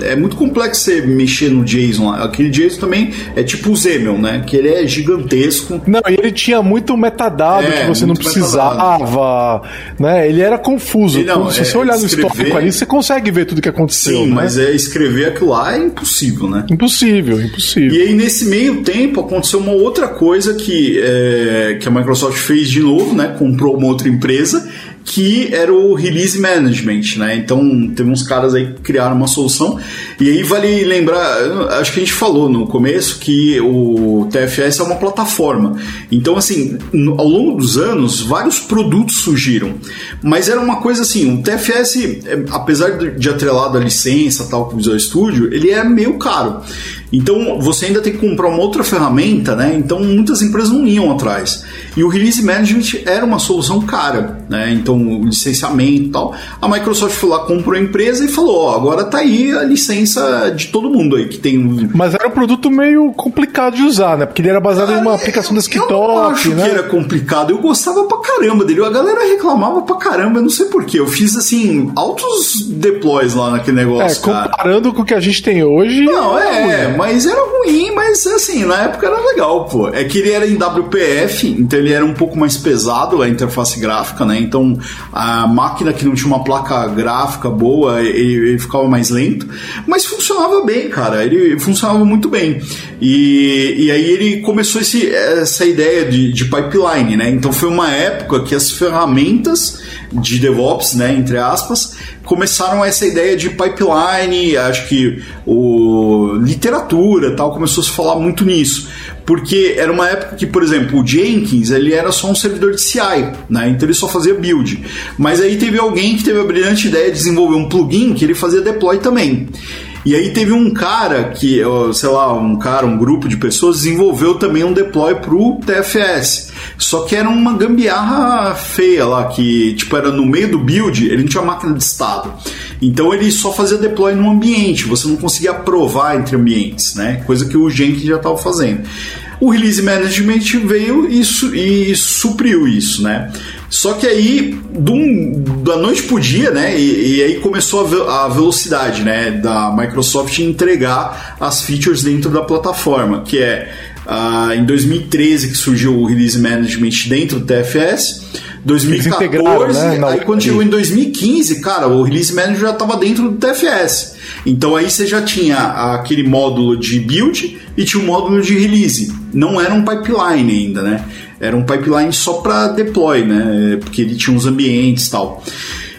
é muito complexo você mexer no JSON. Aquele JSON também é tipo o Zemel, né? Que ele é gigantesco. Não, e ele tinha muito metadado é, que você não precisava, metadado. né? Ele era confuso. Não, Se é, você olhar no histórico ali, você consegue consegue ver tudo que aconteceu. Sim, né? mas é escrever aquilo lá é impossível, né? Impossível, impossível. E aí, nesse meio tempo, aconteceu uma outra coisa que, é, que a Microsoft fez de novo, né? Comprou uma outra empresa que era o release management, né? Então teve uns caras aí que criaram uma solução. E aí vale lembrar, acho que a gente falou no começo que o TFS é uma plataforma. Então assim, ao longo dos anos, vários produtos surgiram. Mas era uma coisa assim, o TFS, é, apesar de atrelado à licença tal com o Visual Studio, ele é meio caro. Então você ainda tem que comprar uma outra ferramenta, né? Então muitas empresas não iam atrás. E o release management era uma solução cara, né? Então licenciamento e tal. A Microsoft foi lá, comprou a empresa e falou: ó, agora tá aí a licença de todo mundo aí que tem um. Mas era um produto meio complicado de usar, né? Porque ele era baseado ah, em uma aplicação desktop. Eu não acho né? que era complicado. Eu gostava pra caramba dele. A galera reclamava pra caramba, eu não sei porquê. Eu fiz assim, altos deploys lá naquele negócio. É, comparando cara. com o que a gente tem hoje. Não, é, é mas era ruim, mas assim, na época era legal, pô. É que ele era em WPF, então ele era um pouco mais pesado a interface gráfica, né? Então a máquina que não tinha uma placa gráfica boa, ele, ele ficava mais lento, mas funcionava bem, cara. Ele funcionava muito bem. E, e aí ele começou esse, essa ideia de, de pipeline, né? Então foi uma época que as ferramentas de DevOps, né, entre aspas, começaram essa ideia de pipeline, acho que o literatura tal começou a se falar muito nisso, porque era uma época que, por exemplo, o Jenkins ele era só um servidor de CI, né? Então ele só fazia build. Mas aí teve alguém que teve a brilhante ideia de desenvolver um plugin que ele fazia deploy também. E aí teve um cara que, sei lá, um cara, um grupo de pessoas desenvolveu também um deploy pro TFS. Só que era uma gambiarra feia lá, que tipo era no meio do build, ele não tinha máquina de estado. Então ele só fazia deploy no ambiente, você não conseguia aprovar entre ambientes, né? Coisa que o Jenkins já estava fazendo. O release management veio e, su e supriu isso, né? Só que aí, da noite pro dia, né? E, e aí começou a, ve a, velocidade, né? Da Microsoft entregar as features dentro da plataforma, que é uh, em 2013 que surgiu o release management dentro do TFS. 2014, né? aí quando chegou em 2015, cara, o release manager já estava dentro do TFS. Então aí você já tinha aquele módulo de build e tinha um módulo de release. Não era um pipeline ainda, né? Era um pipeline só para deploy, né? Porque ele tinha uns ambientes e tal.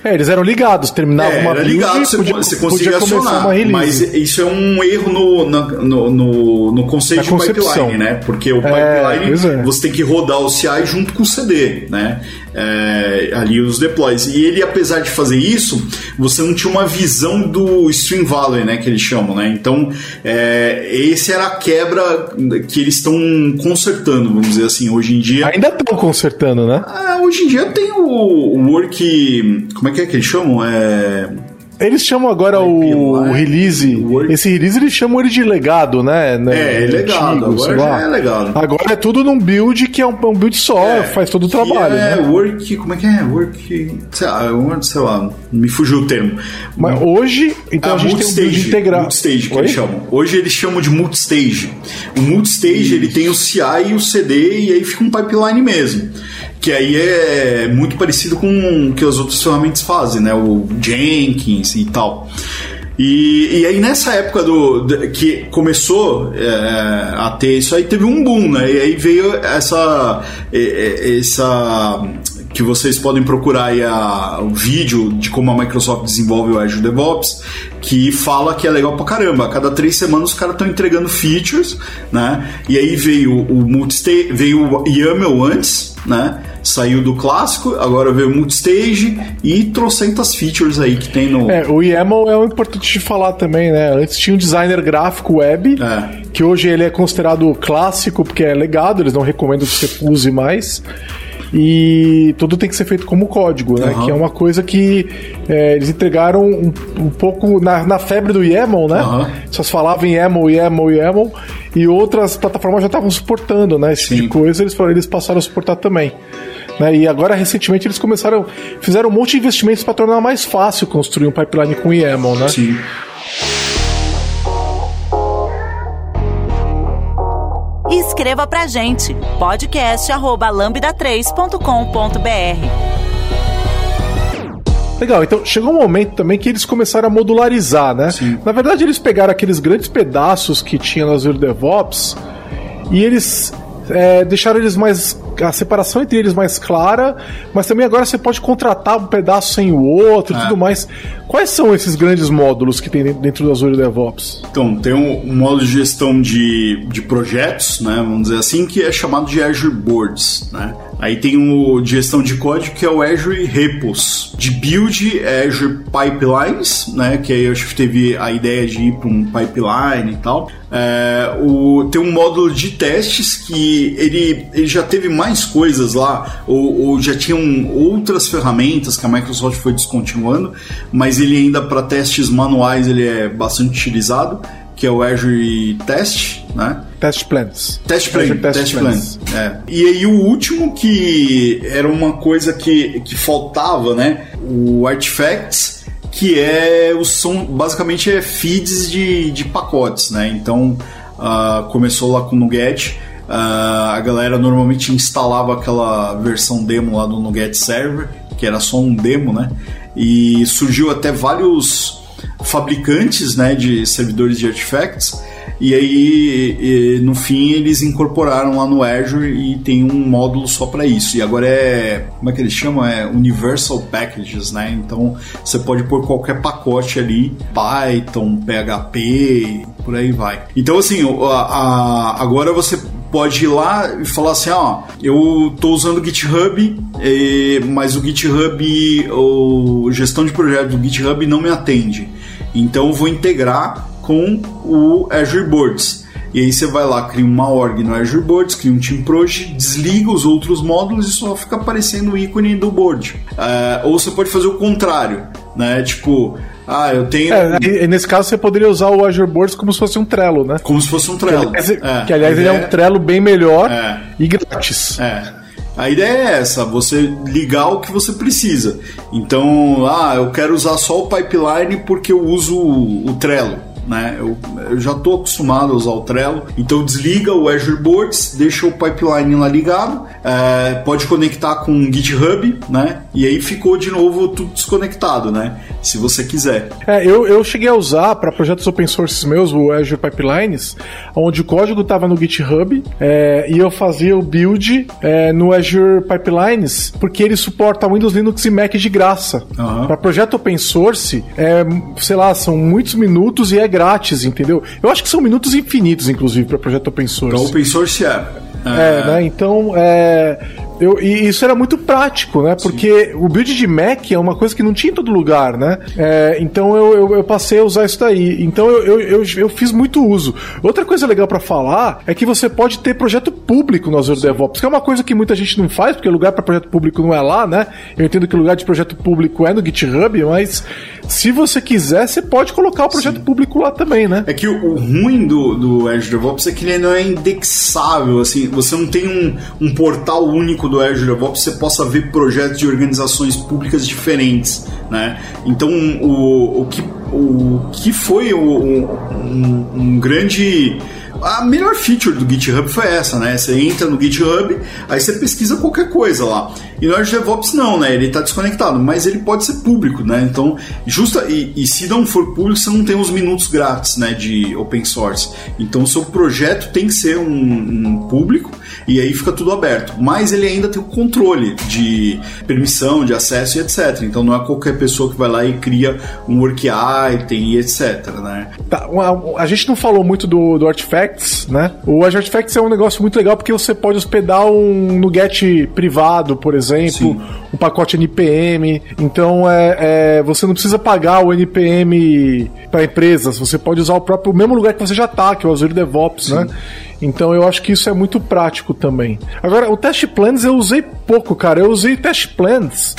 É, eles eram ligados, terminavam é, uma era ligado, você, podia, você conseguia acionar, mas isso é um erro no, no, no, no conceito de pipeline, né? Porque o é, pipeline, é, você tem que rodar o CI junto com o CD, né? é, ali os deploys. E ele, apesar de fazer isso, você não tinha uma visão do stream value, né, que eles chamam, né? Então, é, esse era a quebra que eles estão consertando, vamos dizer assim, hoje em dia. Ainda estão consertando, né? É, hoje em dia tem o, o work, como é que é que eles chamam? É Eles chamam agora o, release. Esse release eles chamam ele de legado, né? É, é legado, Antigo, agora é legado. Agora é tudo num build que é um, um build só, faz todo o trabalho, é né? work, como é que é? Work, sei lá, um- sei lá, me fugiu o termo. Mas hoje, então Ah, a gente tem um build multistage, integral. multistage que Oi? eles chamam. Hoje eles chamam de multistage. O multistage ele tem o CI e o CD e aí fica um pipeline mesmo. Que aí é muito parecido com o que as outras ferramentas fazem, né? O Jenkins e tal. E, e aí nessa época do, de- que começou é, a ter isso aí, teve um boom, né? E aí veio essa, essa que vocês podem procurar aí a, o vídeo de como a Microsoft desenvolve o Azure DevOps, que fala que é legal pra caramba. A cada três semanas os caras estão entregando features, né? E aí veio o multistage, veio o YAML antes, né? Saiu do clássico, agora veio o multistage e trocentas features aí que tem no. É, o YAML é o importante de falar também, né? Antes tinha um designer gráfico web, É. que hoje ele é considerado clássico porque é legado, eles não recomendam que você use mais. E tudo tem que ser feito como código, né? Aham. Que é uma coisa que é, eles entregaram um, um pouco na, na febre do YAML, né? Aham. Só se falava em YAML, YAML, YAML, e outras plataformas já estavam suportando, né? Esse tipo Sim. de coisa, eles, eles passaram a suportar também. Né? E agora, recentemente, eles começaram, fizeram um monte de investimentos para tornar mais fácil construir um pipeline com YAML, né? Sim. Escreva pra gente podcast@lambda3.com.br. Legal, então chegou um momento também que eles começaram a modularizar, né? Na verdade, eles pegaram aqueles grandes pedaços que tinha no Azure DevOps e eles é, deixaram eles mais. A separação entre eles mais clara, mas também agora você pode contratar um pedaço sem o outro e É. tudo mais. Quais são esses grandes módulos que tem dentro- do Azure DevOps? Então, tem um, um modo de gestão de, de projetos, né, vamos dizer assim, que é chamado de Azure Boards, né? Aí tem o de gestão de código, que é o Azure Repos. De build, é Azure Pipelines, né, que aí eu acho que teve a ideia de ir para um pipeline e tal. É, o, tem um módulo de testes que ele, ele já teve mais coisas lá, ou, ou já tinham outras ferramentas que a Microsoft foi descontinuando, mas ele ainda para testes manuais ele é bastante utilizado, que é o Azure Test, né? Test Plans. Test Plan, Azure Test, Plan. É. E aí o último que era uma coisa que, que faltava, né? O Artifacts, que é o são basicamente é feeds de, de pacotes, né? Então ah, começou lá com o Nuget. Ah, a galera normalmente instalava aquela versão demo lá do Nuget Server, que era só um demo, né? E surgiu até vários fabricantes né, de servidores de artifacts. E aí e, no fim eles incorporaram lá no Azure e tem um módulo só para isso. E agora é como é que eles chamam? É Universal Packages né? Então você pode pôr qualquer pacote ali Python PHP por aí vai. Então assim a- a- agora você pode ir lá e falar assim, ó, eu tô usando o GitHub, mas o GitHub, o gestão de projeto do GitHub não me atende. Então eu vou integrar com o Azure Boards. E aí você vai lá, cria uma org no Azure Boards, cria um Team Project, desliga os outros módulos e só fica aparecendo o ícone do board. Eh, ou você pode fazer o contrário, né? Tipo, ah, eu tenho... É, nesse caso, você poderia usar o Azure Boards como se fosse um Trello, né? Como se fosse um Trello. Que, aliás, É, que, aliás, ele é um Trello bem melhor É. e grátis. É. A ideia é essa, você ligar o que você precisa. Então, ah, eu quero usar só o pipeline porque eu uso o, o Trello. Né? Eu, eu já estou acostumado a usar o Trello, então desliga o Azure Boards, deixa o pipeline lá ligado, é, pode conectar com o GitHub, né? E aí ficou de novo tudo desconectado, né? Se você quiser. É, eu, eu cheguei a usar para projetos open source meus o Azure Pipelines, onde o código estava no GitHub é, e eu fazia o build é, no Azure Pipelines, porque ele suporta Windows, Linux e Mac de graça. Aham. Para projeto open source, é, sei lá, são muitos minutos e é grátis, entendeu? Eu acho que são minutos infinitos, inclusive, para projeto open source. Para open source é. É, né? Então, é, eu, e isso era muito prático, né? Porque Sim. o build de Mac é uma coisa que não tinha em todo lugar, né? É, então eu, eu, eu, passei a usar isso daí. Então eu, eu, eu, fiz muito uso. Outra coisa legal para falar é que você pode ter projeto público no Azure Sim. DevOps, que é uma coisa que muita gente não faz, porque lugar para projeto público não é lá, né? Eu entendo que o lugar de projeto público é no GitHub, mas se você quiser, você pode colocar o projeto Sim. público lá também, né? É que o, o, ruim do, do Azure DevOps é que ele não é indexável, assim, você não tem um, um portal único do Azure DevOps, você possa ver projetos de organizações públicas diferentes, né? Então, o, o, que, o que foi o, um, um grande a melhor feature do GitHub foi essa, né? Você entra no GitHub, aí você pesquisa qualquer coisa lá. E no Azure DevOps não, né? Ele está desconectado, mas ele pode ser público, né? Então, justa e, e, se não for público, você não tem os minutos grátis, né? De open source. Então, o seu projeto tem que ser um, um público e aí fica tudo aberto. Mas ele ainda tem o controle de permissão, de acesso e etc. Então, não é qualquer pessoa que vai lá e cria um work item e etc, né? Tá, a, a gente não falou muito do, do Artifacts, né? O Artifacts é um negócio muito legal porque você pode hospedar um NuGet privado, por exemplo exemplo, Sim. um pacote NPM. Então é, é, você não precisa pagar o NPM para empresas, você pode usar o próprio o mesmo lugar que você já está, que é o Azure DevOps, Sim. né? Então eu acho que isso é muito prático também. Agora, o Test Plans eu usei pouco, cara. Eu usei Test Plans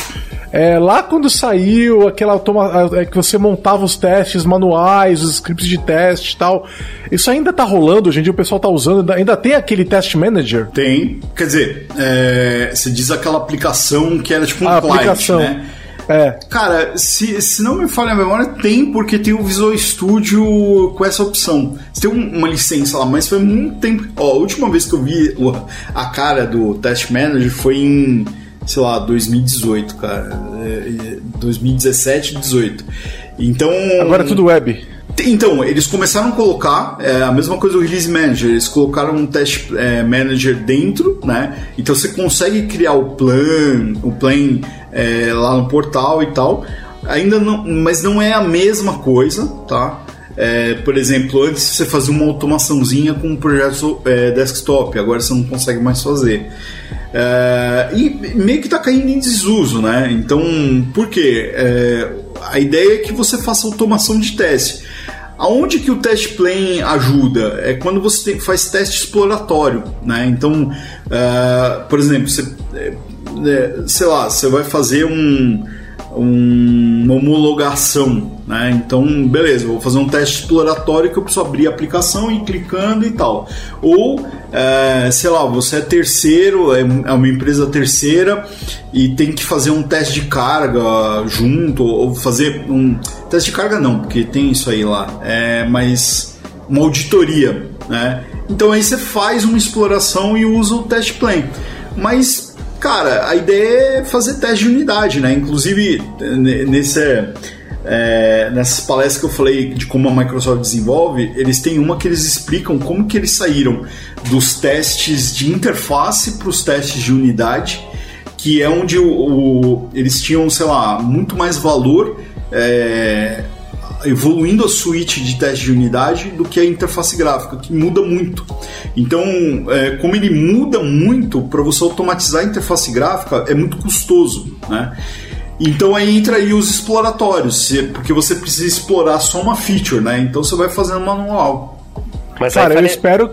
é, lá quando saiu aquela automa é, que você montava os testes manuais, os scripts de teste e tal, isso ainda tá rolando? Hoje em dia o pessoal tá usando, ainda tem aquele test manager? Tem, quer dizer, é, você diz aquela aplicação que era tipo um a client, aplicação. né? É. Cara, se, se não me falha a memória, tem, porque tem o Visual Studio com essa opção. Você tem uma licença lá, mas foi muito tempo. Ó, a última vez que eu vi a cara do Test Manager foi em sei lá, 2018, cara. 2017, 18. Então. Agora é tudo web. Então, eles começaram a colocar é, a mesma coisa do Release Manager. Eles colocaram um Test é, Manager dentro, né? Então você consegue criar o plan, o plan é, lá no portal e tal. Ainda não, mas não é a mesma coisa, tá? É, por exemplo, antes você fazia uma automaçãozinha com um projeto é, desktop, agora você não consegue mais fazer. É, e meio que está caindo em desuso, né? Então, por quê? É, a ideia é que você faça automação de teste. Aonde que o test plane ajuda? É quando você faz teste exploratório, né? Então, uh, por exemplo, você, é, é, sei lá, você vai fazer um, um, uma homologação, né? Então, beleza, vou fazer um teste exploratório que eu preciso abrir a aplicação e ir clicando e tal. Ou, é, sei lá, você é terceiro, é, é uma empresa terceira e tem que fazer um teste de carga junto, ou fazer um. Teste de carga não, porque tem isso aí lá, é, mas uma auditoria, né? Então aí você faz uma exploração e usa o test plane. Mas Cara, a ideia é fazer teste de unidade, né? Inclusive, nesse, é, nessas palestras que eu falei de como a Microsoft desenvolve, eles têm uma que eles explicam como que eles saíram dos testes de interface para os testes de unidade, que é onde o, o, eles tinham, sei lá, muito mais valor é, evoluindo a suíte de teste de unidade do que a interface gráfica, que muda muito. Então, é, como ele muda muito, para você automatizar a interface gráfica é muito custoso, né? Então aí entra aí os exploratórios, porque você precisa explorar só uma feature, né? Então você vai fazendo manual. Mas Cara, faria... eu espero.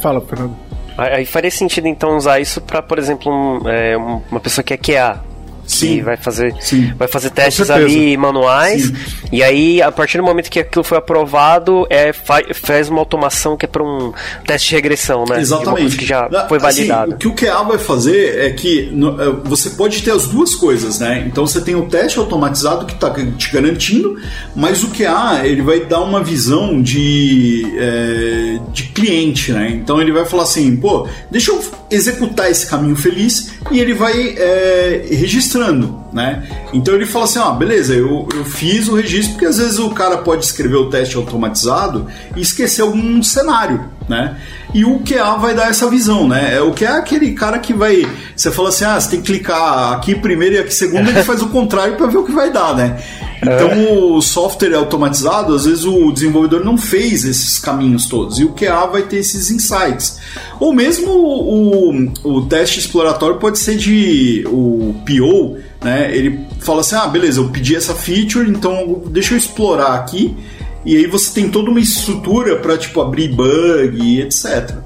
Fala, Fernando. Aí faria sentido então usar isso para, por exemplo, um, é, uma pessoa que é QA, Sim. vai fazer, Sim. vai fazer testes ali manuais. Sim. E aí, a partir do momento que aquilo foi aprovado, é, faz uma automação que é para um teste de regressão, né? Exatamente. que já foi validado. Assim, o que o QA vai fazer é que é, você pode ter as duas coisas, né? Então você tem o teste automatizado que está te garantindo, mas o QA ele vai dar uma visão de, é, de cliente, né? Então ele vai falar assim, pô, deixa eu executar esse caminho feliz e ele vai é, registrando, né? Então ele fala assim, ah, beleza, eu, eu fiz o registro porque às vezes o cara pode escrever o teste automatizado e esquecer algum cenário, né? E o QA vai dar essa visão, né? É o QA é aquele cara que vai, você fala assim, ah, você tem que clicar aqui primeiro e aqui segundo, ele faz o contrário para ver o que vai dar, né? Então o software automatizado, às vezes o desenvolvedor não fez esses caminhos todos. E o QA vai ter esses insights. Ou mesmo o, o teste exploratório pode ser de o PO, né? Ele fala assim: ah, beleza, eu pedi essa feature, então deixa eu explorar aqui. E aí você tem toda uma estrutura para tipo abrir bug e etc.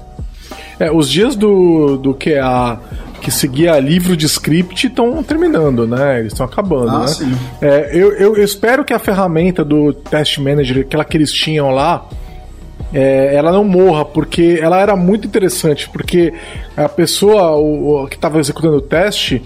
É, os dias do, do QA que seguia livro de script estão terminando, né? Eles estão acabando, ah, né? Sim. É, eu, eu, eu, espero que a ferramenta do Test Manager, aquela que eles tinham lá, é, ela não morra, porque ela era muito interessante, porque a pessoa o, o que estava executando o teste,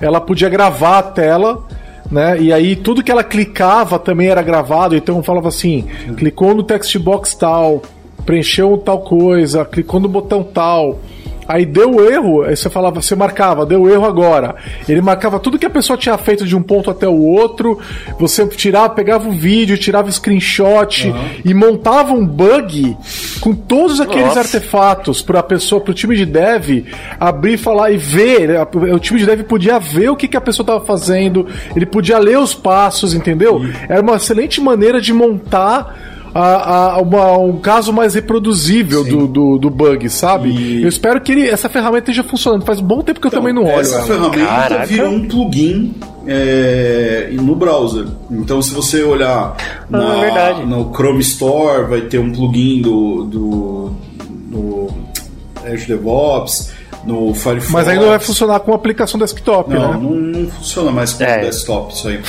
ela podia gravar a tela né? E aí tudo que ela clicava também era gravado, então falava assim, clicou no text box tal, preencheu tal coisa, clicou no botão tal, Aí deu erro, aí você falava, você marcava, deu erro agora. Ele marcava tudo que a pessoa tinha feito de um ponto até o outro. Você tirava, pegava o vídeo, tirava o screenshot uhum. e montava um bug com todos aqueles Nossa. artefatos para a pessoa, para o time de dev abrir, falar e ver. O time de dev podia ver o que, que a pessoa estava fazendo, ele podia ler os passos, entendeu? Era uma excelente maneira de montar a, a uma, um caso mais reproduzível do, do, do, bug, sabe? E... Eu espero que ele, essa ferramenta esteja funcionando. Faz um bom tempo que eu então, também não olho. Essa ela. ferramenta Caraca. virou um plugin é, no browser. Então, se você olhar ah, na, ah, no Chrome Store, vai ter um plugin do, do, do Azure DevOps no Firefox. Mas ainda vai funcionar com aplicação desktop, não, né? Não, não funciona mais com é. desktop isso aí.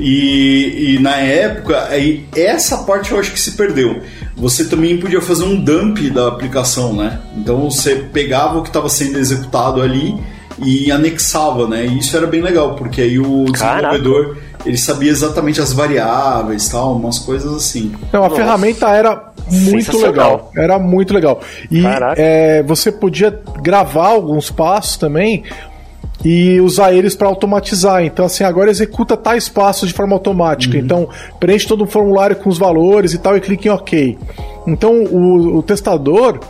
E, e, na época, aí, essa parte eu acho que se perdeu. Você também podia fazer um dump da aplicação, né? Então você pegava o que estava sendo executado ali e anexava, né? E isso era bem legal, porque aí o desenvolvedor Caraca. ele sabia exatamente as variáveis, tal, umas coisas assim. Então a Nossa. ferramenta era muito legal, era muito legal. E é, você podia gravar alguns passos também e usar eles para automatizar. Então, assim, agora executa tais passos de forma automática. Uhum. Então, preenche todo o formulário com os valores e tal e clique em OK. Então, o, o testador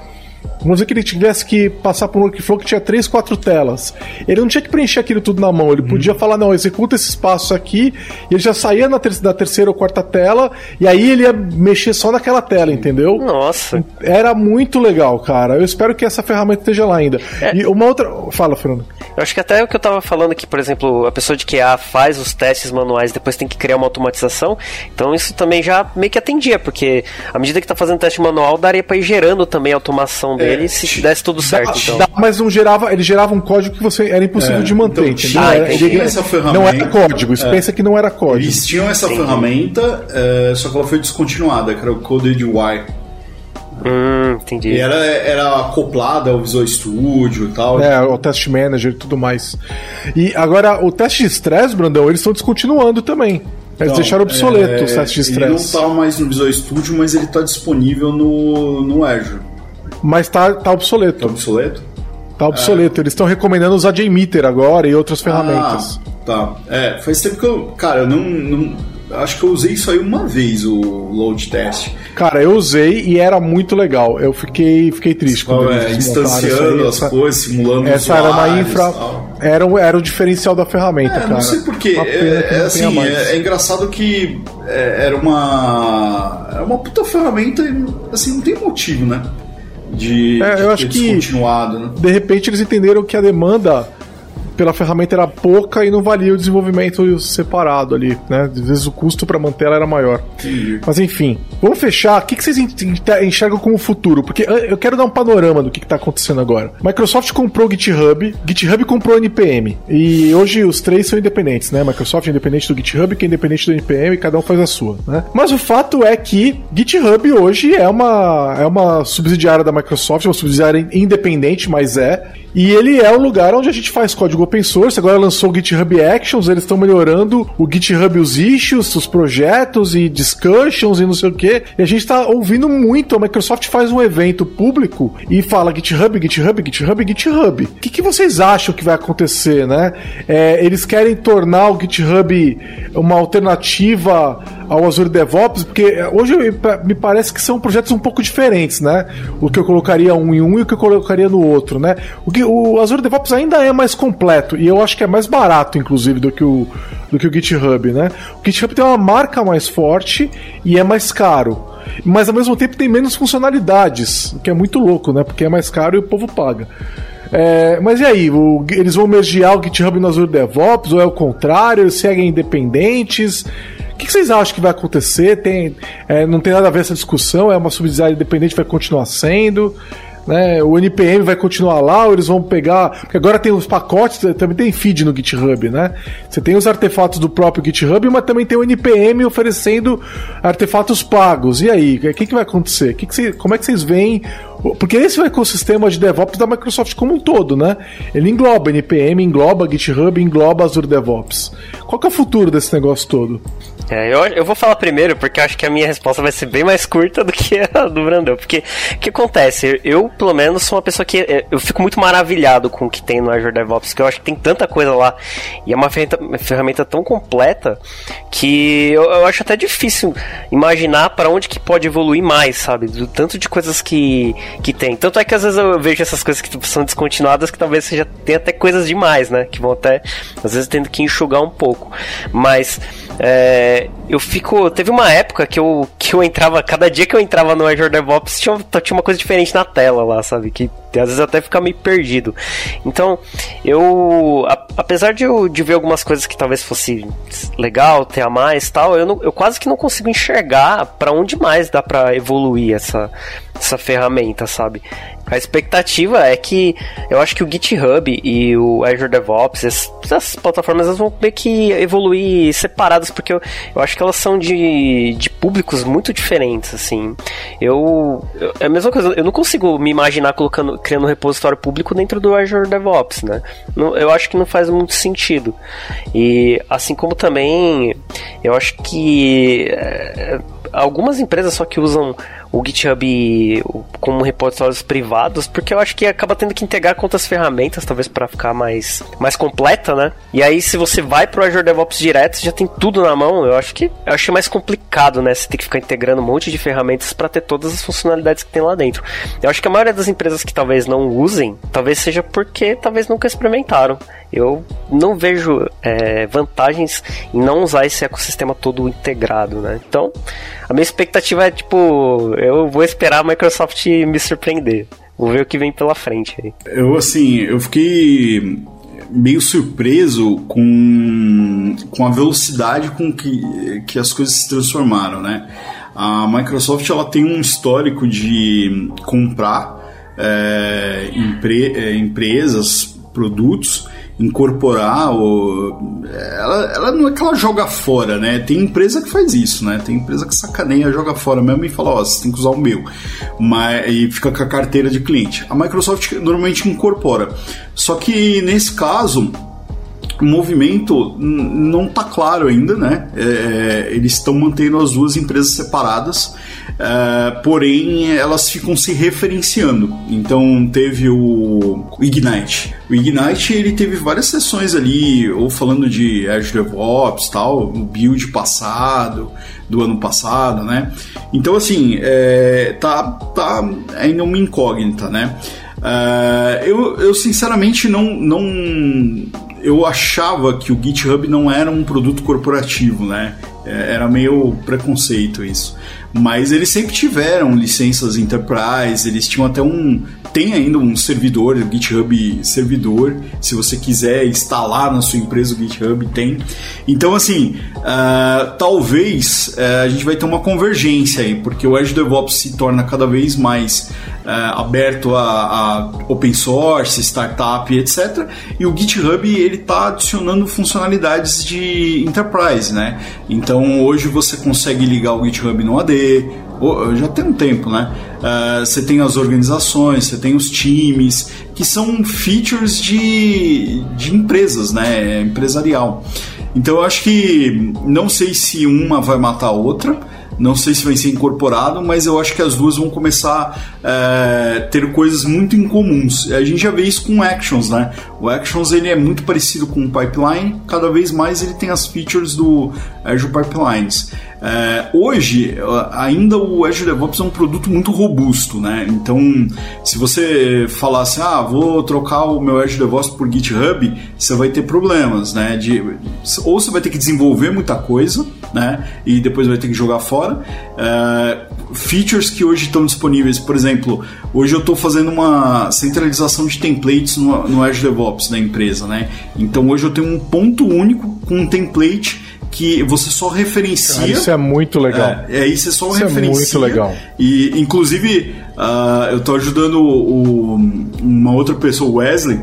Vamos dizer que ele tivesse que passar por um workflow que tinha três, quatro telas. Ele não tinha que preencher aquilo tudo na mão. Ele podia falar, não, executa esses passos aqui, e ele já saía na ter da terceira ou quarta tela, e aí ele ia mexer só naquela tela, entendeu? Nossa. Era muito legal, cara. Eu espero que essa ferramenta esteja lá ainda. É. E uma outra. Fala, Fernando. Eu acho que até o que eu tava falando aqui, por exemplo, a pessoa de QA faz os testes manuais depois tem que criar uma automatização. Então isso também já meio que atendia, porque à medida que tá fazendo teste manual, daria pra ir gerando também a automação é ele se desse tudo certo. Dá, então. Dá, mas não gerava, ele gerava um código que você era impossível é, de manter, então, entendeu? Ah, ele, essa ferramenta, não era código, você é. pensa que não era código. Eles tinham essa entendi. ferramenta, é, só que ela foi descontinuada, que era o Coded UI. Hum, entendi. E era, era acoplada ao Visual Studio e tal. É, o Test Manager e tudo mais. E agora, o teste de estresse, Brandão, eles estão descontinuando também. Eles então, deixaram obsoleto é, o teste de estresse. Ele não está mais no Visual Studio, mas ele está disponível no, no Azure. Mas tá, tá obsoleto. Tá obsoleto? Tá obsoleto. É. Eles estão recomendando usar JMeter agora e outras ferramentas. Ah, tá. É, faz tempo que eu. Cara, eu não, não acho que eu usei isso aí uma vez, o load test. Cara, eu usei e era muito legal. Eu fiquei, fiquei triste quando é, instanciando aí, as essa, coisas, simulando Essa era uma infra. Era, era o diferencial da ferramenta, é, cara. Não sei porquê. É, é assim, é, é, engraçado que é, era uma. É uma puta ferramenta e assim, não tem motivo, né? de, é, de eu acho que né? de repente eles entenderam que a demanda pela ferramenta era pouca e não valia o desenvolvimento separado ali, né? Às vezes o custo para manter ela era maior. Mas enfim, vamos fechar. O que, vocês enxergam como futuro? Porque eu quero dar um panorama do que, está acontecendo agora. Microsoft comprou o GitHub, GitHub comprou o NPM. E hoje os três são independentes, né? Microsoft é independente do GitHub, que é independente do NPM, e cada um faz a sua, né? Mas o fato é que GitHub hoje é uma, é uma subsidiária da Microsoft, uma subsidiária independente, mas é. E ele é o lugar onde a gente faz código open source. Agora lançou o GitHub Actions, eles estão melhorando o GitHub, os issues, os projetos e discussions e não sei o que. E a gente está ouvindo muito. A Microsoft faz um evento público e fala GitHub, GitHub, GitHub, GitHub. O que, que vocês acham que vai acontecer, né? É, eles querem tornar o GitHub uma alternativa ao Azure DevOps, porque hoje me parece que são projetos um pouco diferentes, né? O que eu colocaria um em um e o que eu colocaria no outro, né? O, que, o Azure DevOps ainda é mais completo e eu acho que é mais barato, inclusive, do que o, do que o GitHub, né? O GitHub tem uma marca mais forte e é mais caro mas ao mesmo tempo tem menos funcionalidades, o que é muito louco, né? Porque é mais caro e o povo paga. É, mas e aí? O, eles vão mergear o GitHub no Azure DevOps ou é o contrário? Eles seguem independentes? Que, que vocês acham que vai acontecer? Tem, é, não tem nada a ver essa discussão? É uma subsidiária independente, vai continuar sendo? Né? O NPM vai continuar lá, ou eles vão pegar. Porque agora tem os pacotes, também tem feed no GitHub, né? Você tem os artefatos do próprio GitHub, mas também tem o NPM oferecendo artefatos pagos. E aí, o que, que vai acontecer? Que que você, como é que vocês veem porque esse é o ecossistema de DevOps da Microsoft como um todo, né? Ele engloba NPM, engloba GitHub, engloba Azure DevOps. Qual que é o futuro desse negócio todo? É, eu, eu vou falar primeiro, porque acho que a minha resposta vai ser bem mais curta do que a do Brandão. Porque o que acontece? Eu, pelo menos, sou uma pessoa que. É, eu fico muito maravilhado com o que tem no Azure DevOps, porque eu acho que tem tanta coisa lá. E é uma ferramenta, uma ferramenta tão completa que eu, eu acho até difícil imaginar para onde que pode evoluir mais, sabe? Do tanto de coisas que, que tem. Tanto é que às vezes eu vejo essas coisas que são descontinuadas que talvez seja tem até coisas demais, né? Que vão até, às vezes, tendo que enxugar um pouco. Mas. É, eu fico. Teve uma época que eu, que eu entrava. Cada dia que eu entrava no Azure DevOps tinha, tinha uma coisa diferente na tela lá, sabe? Que às vezes até fica meio perdido. Então, eu. A, apesar de eu de ver algumas coisas que talvez fosse legal, ter a mais tal, eu, não, eu quase que não consigo enxergar para onde mais dá para evoluir essa, essa ferramenta, sabe? A expectativa é que eu acho que o GitHub e o Azure DevOps, essas plataformas elas vão meio que evoluir separadas, porque eu, eu acho que elas são de, de públicos muito diferentes, assim. Eu, eu, É a mesma coisa, eu não consigo me imaginar colocando, criando um repositório público dentro do Azure DevOps, né? Não, eu acho que não faz muito sentido. E assim como também, eu acho que é, algumas empresas só que usam o GitHub como repositórios privados, porque eu acho que acaba tendo que integrar com outras ferramentas, talvez para ficar mais, mais completa, né? E aí, se você vai pro Azure DevOps direto, já tem tudo na mão. Eu acho que eu acho mais complicado, né? Você tem que ficar integrando um monte de ferramentas para ter todas as funcionalidades que tem lá dentro. Eu acho que a maioria das empresas que talvez não usem, talvez seja porque talvez nunca experimentaram. Eu não vejo é, vantagens em não usar esse ecossistema todo integrado, né? Então, a minha expectativa é tipo, eu vou esperar a Microsoft me surpreender. Vou ver o que vem pela frente aí. Eu, assim, eu fiquei meio surpreso com, com a velocidade com que, que as coisas se transformaram, né? A Microsoft ela tem um histórico de comprar é, empre, é, empresas, produtos incorporar o, ela, ela não é que ela joga fora, né? Tem empresa que faz isso, né? Tem empresa que sacaneia, joga fora mesmo e fala, ó, oh, você tem que usar o meu. Mas, e fica com a carteira de cliente. A Microsoft normalmente incorpora. Só que nesse caso, movimento não está claro ainda, né? É, é, eles estão mantendo as duas empresas separadas, é, porém elas ficam se referenciando. Então teve o Ignite. O Ignite ele teve várias sessões ali, ou falando de Azure DevOps, tal, o build passado, do ano passado, né? Então assim, é, tá, tá ainda uma incógnita, né? Uh, eu, eu sinceramente não, não eu achava que o GitHub não era um produto corporativo, né? É, era meio preconceito isso. Mas eles sempre tiveram licenças enterprise, eles tinham até um. Tem ainda um servidor, o GitHub servidor. Se você quiser instalar na sua empresa o GitHub, tem. Então, assim, uh, talvez uh, a gente vai ter uma convergência aí, porque o Azure DevOps se torna cada vez mais uh, aberto a, a, open source, startup, etc. E o GitHub ele está adicionando funcionalidades de enterprise, né? Então hoje você consegue ligar o GitHub no AD, já tem um tempo, né? Uh, você tem as organizações, você tem os times, que são features de, de empresas, né? Empresarial. Então eu acho que não sei se uma vai matar a outra, não sei se vai ser incorporado, mas eu acho que as duas vão começar a é, ter coisas muito incomuns. A gente já vê isso com Actions, né? O Actions ele é muito parecido com o Pipeline, cada vez mais ele tem as features do Azure Pipelines. É, hoje, ainda o Azure DevOps é um produto muito robusto, né? Então, se você falar assim, ah, vou trocar o meu Azure DevOps por GitHub, você vai ter problemas, né? De, ou você vai ter que desenvolver muita coisa, né? E depois vai ter que jogar fora. É, features que hoje estão disponíveis, por exemplo, hoje eu estou fazendo uma centralização de templates no, no Azure DevOps da empresa, né? Então hoje eu tenho um ponto único com um template que você só referencia. Cara, isso é muito legal. É, é isso é só isso referencia. É muito legal. E inclusive uh, eu estou ajudando o, uma outra pessoa, Wesley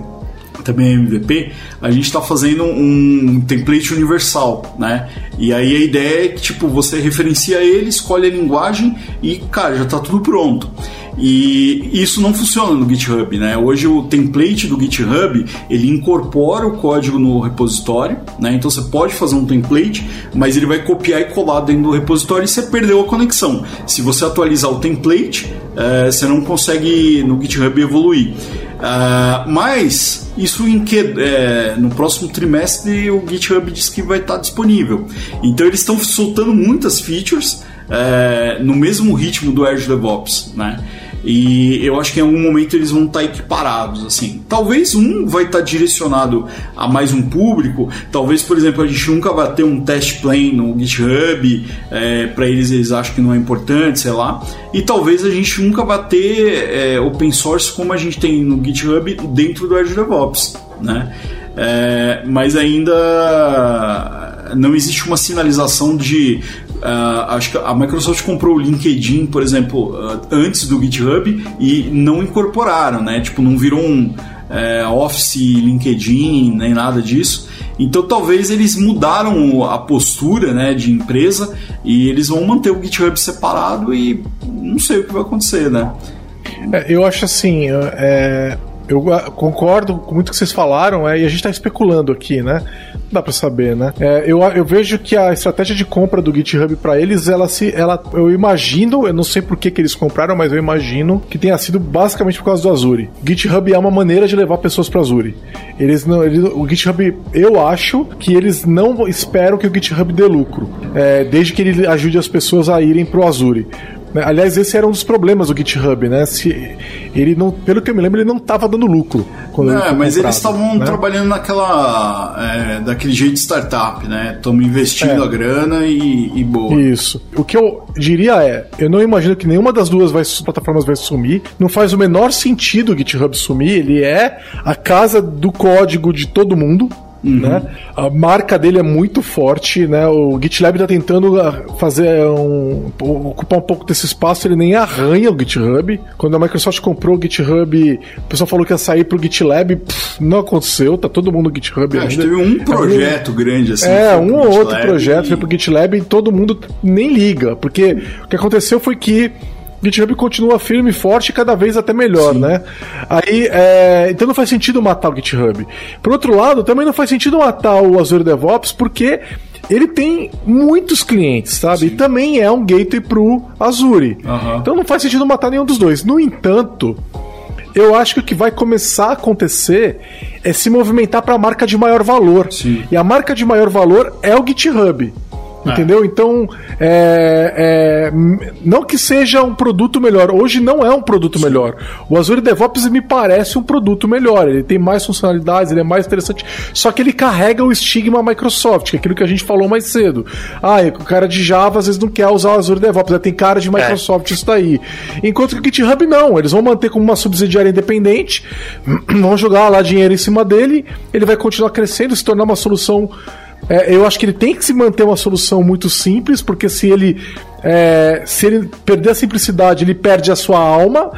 também é MVP, a gente está fazendo um template universal, né? E aí a ideia é que tipo você referencia ele, escolhe a linguagem e cara já está tudo pronto. E isso não funciona no GitHub, né? Hoje o template do GitHub ele incorpora o código no repositório, né? Então você pode fazer um template, mas ele vai copiar e colar dentro do repositório e você perdeu a conexão. Se você atualizar o template, é, você não consegue no GitHub evoluir. Uh, mas isso em que é, no próximo trimestre o GitHub diz que vai estar disponível. Então eles estão soltando muitas features é, no mesmo ritmo do Azure DevOps, né? E eu acho que em algum momento eles vão estar equiparados, assim. Talvez um vai estar direcionado a mais um público. Talvez, por exemplo, a gente nunca vai ter um test plane no GitHub. É, para eles, eles acham que não é importante, sei lá. E talvez a gente nunca vai ter é, open source como a gente tem no GitHub dentro do Azure DevOps, né? É, mas ainda não existe uma sinalização de Uh, acho que a Microsoft comprou o LinkedIn, por exemplo, uh, antes do GitHub e não incorporaram, né? Tipo, não virou um uh, Office LinkedIn nem nada disso. Então talvez eles mudaram a postura né, de empresa e eles vão manter o GitHub separado e não sei o que vai acontecer, né? É, eu acho assim, é, eu ah, concordo com muito que vocês falaram, é, e a gente está especulando aqui, né? Dá para saber, né? É, eu, eu vejo que a estratégia de compra do GitHub para eles, ela se, ela, eu imagino, eu não sei por que, que eles compraram, mas eu imagino que tenha sido basicamente por causa do Azure. GitHub é uma maneira de levar pessoas para Azure. Eles não, eles, o GitHub, eu acho que eles não esperam que o GitHub dê lucro, é, desde que ele ajude as pessoas a irem pro Azure. Né? Aliás, esse era um dos problemas do GitHub, né? Se ele não, pelo que eu me lembro, ele não estava dando lucro. Quando não, mas comprado, eles estavam né? trabalhando naquela, é, daquele jeito de startup, né? Estamos investindo é. a grana e, e, boa. Isso. O que eu diria é, eu não imagino que nenhuma das duas vai, plataformas vai sumir. Não faz o menor sentido o GitHub sumir. Ele é a casa do código de todo mundo. Uhum. Né? A marca dele é muito forte, né? O GitLab está tentando ah, fazer um, ocupar um pouco desse espaço, ele nem arranha o GitHub. Quando a Microsoft comprou o GitHub, o pessoal falou que ia sair pro GitLab, pff, não aconteceu, tá todo mundo no GitHub é, ainda. Teve um projeto é, grande assim. É, um ou outro projeto e... foi pro GitLab e todo mundo nem liga, porque o que aconteceu foi que GitHub continua firme, forte e cada vez até melhor, Sim. né? Aí, é, então não faz sentido matar o GitHub. Por outro lado, também não faz sentido matar o Azure DevOps porque ele tem muitos clientes, sabe? Sim. E também é um gateway pro Azure. Uhum. Então não faz sentido matar nenhum dos dois. No entanto, eu acho que o que vai começar a acontecer é se movimentar para a marca de maior valor. Sim. E a marca de maior valor é o GitHub. É. Entendeu? Então, é, é, não que seja um produto melhor. Hoje não é um produto Sim. melhor. O Azure DevOps me parece um produto melhor. Ele tem mais funcionalidades, ele é mais interessante. Só que ele carrega o estigma Microsoft, que é aquilo que a gente falou mais cedo. Ah, o cara de Java às vezes não quer usar o Azure DevOps, ele tem cara de Microsoft, é. isso daí. Enquanto que o GitHub não. Eles vão manter como uma subsidiária independente, vão jogar lá dinheiro em cima dele, ele vai continuar crescendo, se tornar uma solução é, eu acho que ele tem que se manter uma solução muito simples, porque se ele é, se ele perder a simplicidade, ele perde a sua alma,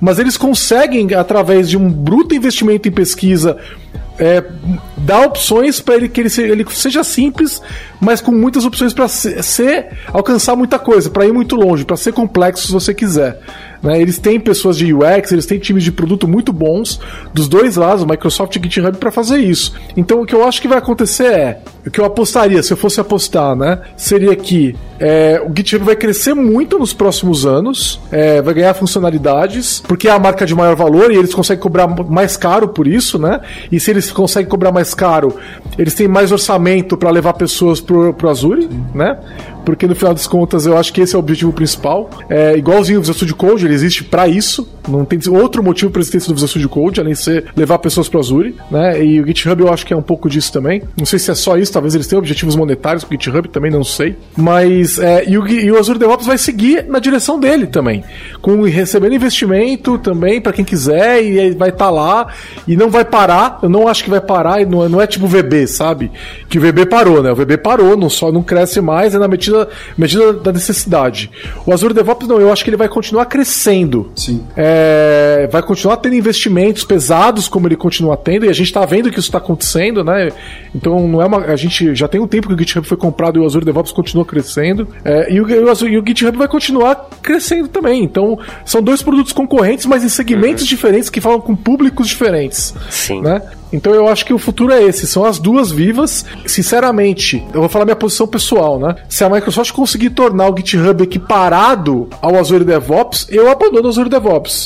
mas eles conseguem, através de um bruto investimento em pesquisa, é, dar opções para ele que ele, ele, seja simples, mas com muitas opções para ser, ser, alcançar muita coisa, para ir muito longe, para ser complexo se você quiser. Né? Eles têm pessoas de UX, eles têm times de produto muito bons dos dois lados, Microsoft e GitHub, para fazer isso. Então o que eu acho que vai acontecer é o que eu apostaria, se eu fosse apostar, né? Seria que é, o GitHub vai crescer muito nos próximos anos, é, vai ganhar funcionalidades, porque é a marca de maior valor e eles conseguem cobrar mais caro por isso, né? E se eles conseguem cobrar mais caro, eles têm mais orçamento para levar pessoas pro, pro Azure, né? Porque no final das contas eu acho que esse é o objetivo principal. É igualzinho o Visual Studio Code, ele existe para isso. Não tem outro motivo para existência do Visual Studio Code, além de ser levar pessoas pro Azure, né? E o GitHub eu acho que é um pouco disso também. Não sei se é só isso, talvez eles tenham objetivos monetários com o GitHub, também não sei. Mas é, e, o, e o Azure DevOps vai seguir na direção dele também, com recebendo investimento também para quem quiser e vai estar tá lá e não vai parar. Eu não acho que vai parar. Não é, não é tipo o VB, sabe? Que o VB parou, né? O VB parou, não só não cresce mais, é na medida, medida da necessidade. O Azure DevOps não, eu acho que ele vai continuar crescendo. Sim. É, vai continuar tendo investimentos pesados como ele continua tendo e a gente está vendo que isso está acontecendo, né? Então não é uma, a gente já tem um tempo que o GitHub foi comprado e o Azure DevOps continua crescendo. É, e, o, e, o, e, o, GitHub vai continuar crescendo também. Então, são dois produtos concorrentes, mas em segmentos uhum. diferentes que falam com públicos diferentes. Sim. Né? Então eu acho que o futuro é esse, são as duas vivas. Sinceramente, eu vou falar minha posição pessoal, né? Se a Microsoft conseguir tornar o GitHub equiparado ao Azure DevOps, eu abandono o Azure DevOps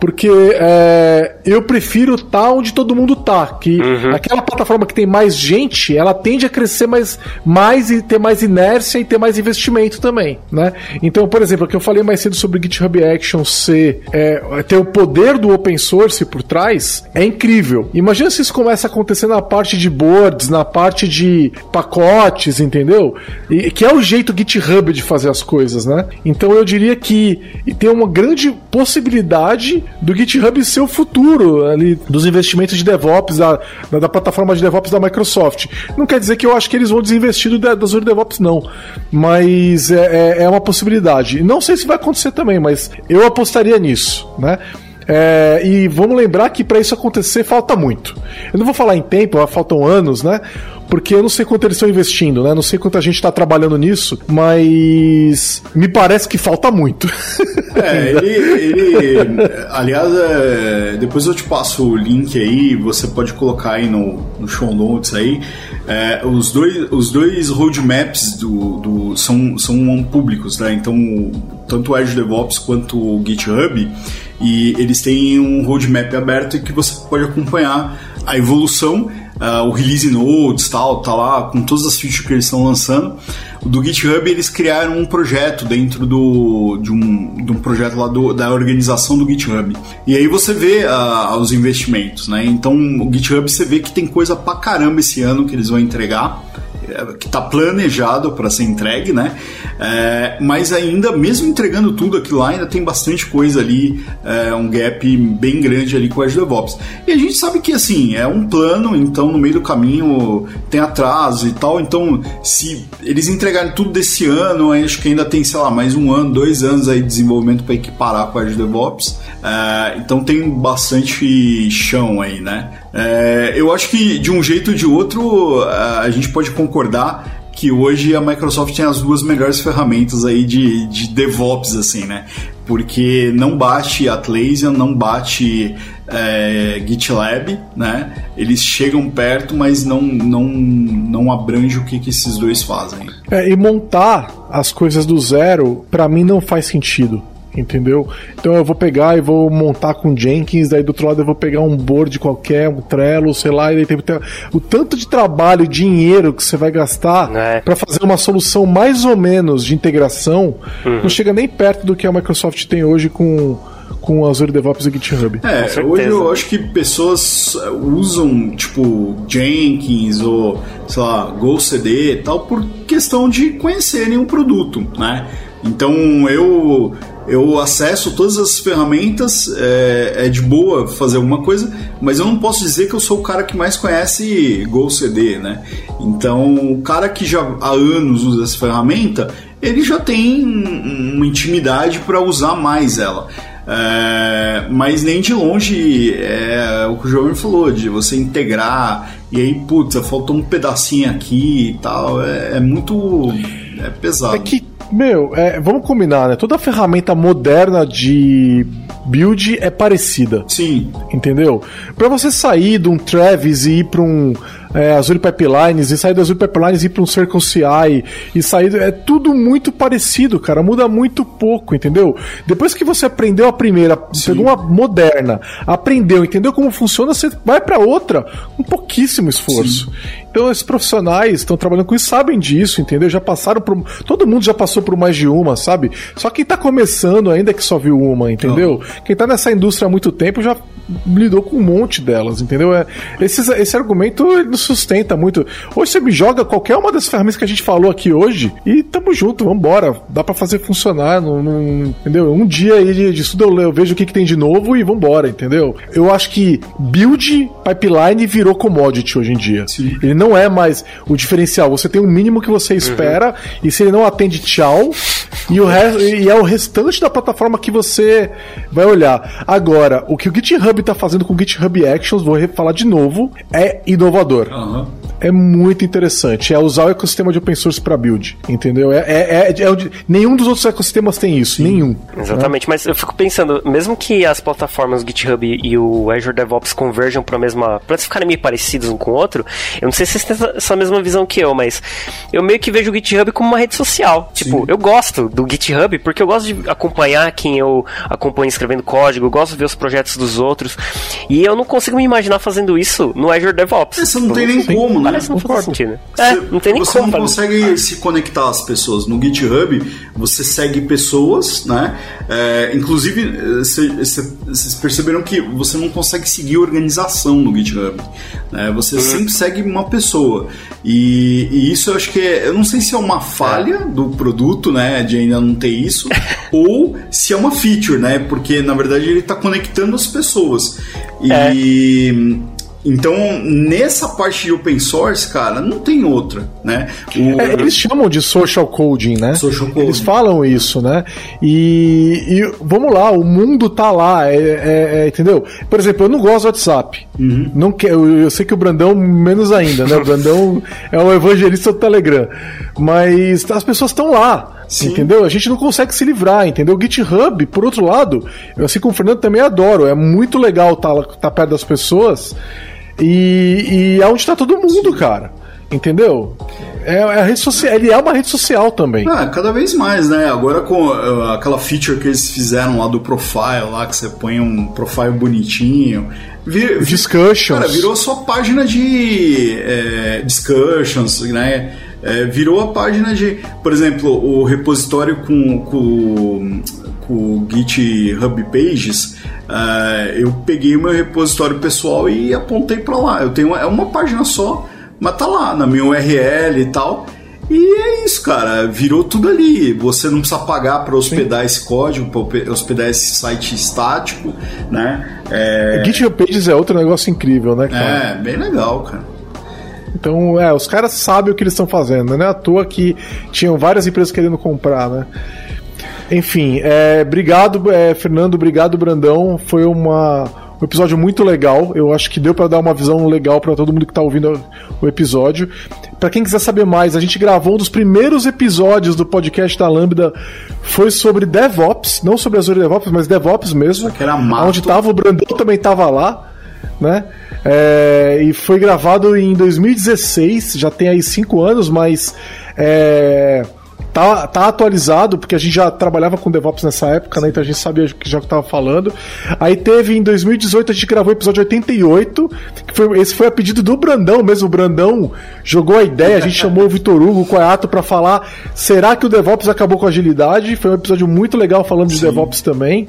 porque é, eu prefiro estar tá onde todo mundo tá. Que uhum. aquela plataforma que tem mais gente, ela tende a crescer mais, mais e ter mais inércia e ter mais investimento também, né? Então, por exemplo, o que eu falei mais cedo sobre o GitHub Action ser é, ter o poder do open source por trás é incrível. Imagina se isso começa a acontecer na parte de boards, na parte de pacotes, entendeu? E, que é o jeito GitHub de fazer as coisas, né? Então eu diria que tem uma grande possibilidade do GitHub ser o futuro ali dos investimentos de DevOps, da, da, plataforma de DevOps da Microsoft. Não quer dizer que eu acho que eles vão desinvestir do, do Azure DevOps, não. Mas é, é, é uma possibilidade. Não sei se vai acontecer também, mas eu apostaria nisso, né? É, e vamos lembrar que para isso acontecer falta muito. Eu não vou falar em tempo, faltam anos, né? Porque eu não sei quanto eles estão investindo, né? Não sei quanto a gente está trabalhando nisso, mas me parece que falta muito. É, ele. ele aliás, é, depois eu te passo o link aí, você pode colocar aí no, no show notes aí. É, os, dois, os dois roadmaps do, do, são, são públicos, né? Então, tanto o Azure DevOps quanto o GitHub, e eles têm um roadmap aberto que você pode acompanhar a evolução uh, o release notes tal, tá lá com todas as features que eles estão lançando. Do GitHub eles criaram um projeto dentro do, de, um, de um projeto lá do, da organização do GitHub. E aí você vê uh, os investimentos, né? Então o GitHub você vê que tem coisa pra caramba esse ano que eles vão entregar que está planejado para ser entregue, né? É, mas ainda, mesmo entregando tudo aquilo lá, ainda tem bastante coisa ali, é, um gap bem grande ali com o Azure DevOps. E a gente sabe que assim, é um plano, então no meio do caminho tem atraso e tal, então se eles entregarem tudo desse ano, acho que ainda tem, sei lá, mais um ano, dois anos aí de desenvolvimento para equiparar com o Azure DevOps. É, então tem bastante chão aí, né? É, eu acho que de um jeito ou de outro a gente pode concordar que hoje a Microsoft tem as duas melhores ferramentas aí de, de DevOps, assim, né? Porque não bate Atlassian, não bate é, GitLab, né? Eles chegam perto, mas não, não, não abrange o que, que esses dois fazem. É, e montar as coisas do zero, para mim, não faz sentido entendeu? Então eu vou pegar e vou montar com Jenkins, daí do outro lado eu vou pegar um board qualquer, um Trello, sei lá, e daí tem, tem o tanto de trabalho e dinheiro que você vai gastar é. para fazer uma solução mais ou menos de integração, uhum. não chega nem perto do que a Microsoft tem hoje com com o Azure DevOps e GitHub. É, hoje eu acho que pessoas usam, tipo, Jenkins ou, sei lá, GoCD e tal, por questão de conhecerem o produto, né? Então eu eu acesso todas as ferramentas, é, é, de boa fazer alguma coisa, mas eu não posso dizer que eu sou o cara que mais conhece GoCD, né? Então, o cara que já há anos usa essa ferramenta, ele já tem uma intimidade para usar mais ela. É, mas nem de longe é o que o Jovem falou, de você integrar e aí, putz, faltou um pedacinho aqui e tal. É, é muito. É pesado. É que meu, é, vamos combinar, né? Toda ferramenta moderna de build é parecida. Sim. Entendeu? Para você sair de um Travis e ir para um é, Azure Pipelines, e sair do Azure Pipelines e ir para um Circle CI, e sair. É tudo muito parecido, cara. Muda muito pouco, entendeu? Depois que você aprendeu a primeira, Sim. pegou uma moderna, aprendeu, entendeu como funciona, você vai para outra com pouquíssimo esforço. Sim. Então, esses profissionais estão trabalhando com isso, sabem disso, entendeu? Já passaram por. Todo mundo já passou por mais de uma, sabe? Só quem tá começando ainda que só viu uma, entendeu? Oh. Quem tá nessa indústria há muito tempo já lidou com um monte delas, entendeu? É, esse, esse argumento ele sustenta muito. Hoje você me joga qualquer uma das ferramentas que a gente falou aqui hoje e tamo junto, vambora. Dá para fazer funcionar, não, não, entendeu? Um dia aí de, de estudo eu, eu, vejo o que, que tem de novo e vambora, entendeu? Eu acho que build pipeline virou commodity hoje em dia. Sim. Ele não é mais o diferencial. Você tem um mínimo que você espera uhum. e se ele não atende, tchau. E, o e é o restante da plataforma que você vai olhar. Agora, o que o GitHub está fazendo com o GitHub Actions, vou falar de novo, é inovador. Uhum. É muito interessante. É usar o ecossistema de open source para build, entendeu? É, é, é, é, nenhum dos outros ecossistemas tem isso, Sim. nenhum. Exatamente, né? mas eu fico pensando, mesmo que as plataformas GitHub e o Azure DevOps converjam para a mesma, para ficarem meio parecidos um com o outro, eu não sei se vocês têm essa mesma visão que eu, mas eu meio que vejo o GitHub como uma rede social. Tipo, Sim. eu gosto do GitHub porque eu gosto de acompanhar quem eu acompanho escrevendo código, eu gosto de ver os projetos dos outros. E eu não consigo me imaginar fazendo isso no Azure DevOps. Você não tem nem Sim. como, né? Parece não faz sentido. É, não tem nem você como. Você não consegue se conectar às pessoas. No GitHub, você segue pessoas, né? É, inclusive, vocês perceberam que você não consegue seguir organização no GitHub. Né? Você uhum. sempre segue uma pessoa. E, e, isso eu acho que é, eu não sei se é uma falha do produto, né, de ainda não ter isso, ou se é uma feature, né, porque na verdade ele está conectando as pessoas. E é. Então, nessa parte de open source, cara, não tem outra, né? O... É, eles chamam de social coding, né? Social coding. Eles falam isso, né? E, e vamos lá, o mundo tá lá, é, é, é, entendeu? Por exemplo, eu não gosto do WhatsApp. Uhum. Não quer, eu, eu, sei que o Brandão menos ainda, né? O Brandão é o evangelista do Telegram. Mas as pessoas estão lá. Sim. Entendeu? A gente não consegue se livrar, entendeu? O GitHub, por outro lado, eu assim como o Fernando também adoro. É muito legal estar tá, tá perto das pessoas. E, e é onde está todo mundo, Sim. cara. Entendeu? É, é, a rede social, ele é uma rede social também. Ah, cada vez mais, né? Agora com uh, aquela feature que eles fizeram lá do profile, lá que você põe um profile bonitinho. Vir, discussions. Cara, virou só página de é, discussions, né? É, virou a página de, por exemplo, o repositório com, com o GitHub Pages. Uh, eu peguei o meu repositório pessoal e apontei para lá. Eu tenho uma, é uma página só, mas tá lá na minha URL e tal. E é isso, cara. Virou tudo ali. Você não precisa pagar para hospedar Sim. esse código, para hospedar esse site estático, né? É... GitHub Pages é outro negócio incrível, né, cara? É, bem legal, cara. Então, é, os caras sabem o que eles estão fazendo, não é à toa que tinham várias empresas querendo comprar, né? Enfim, é, obrigado, é, Fernando, obrigado, Brandão. Foi uma, um episódio muito legal. Eu acho que deu para dar uma visão legal para todo mundo que tá ouvindo o episódio. Para quem quiser saber mais, a gente gravou um dos primeiros episódios do podcast da Lambda. Foi sobre DevOps, não sobre Azure DevOps, mas DevOps mesmo. Que era mato. Onde tava o Brandão também tava lá, né? É, e foi gravado em 2016, já tem aí cinco anos, mas é, tá, tá atualizado, porque a gente já trabalhava com DevOps nessa época, né? Então a gente sabia que já estava falando. Aí teve em 2018, a gente gravou o episódio 88, que foi, esse foi a pedido do Brandão mesmo. O Brandão jogou a ideia, a gente chamou o Vitor Hugo, o Coiato, para falar: será que o DevOps acabou com a agilidade? Foi um episódio muito legal falando Sim. de DevOps também.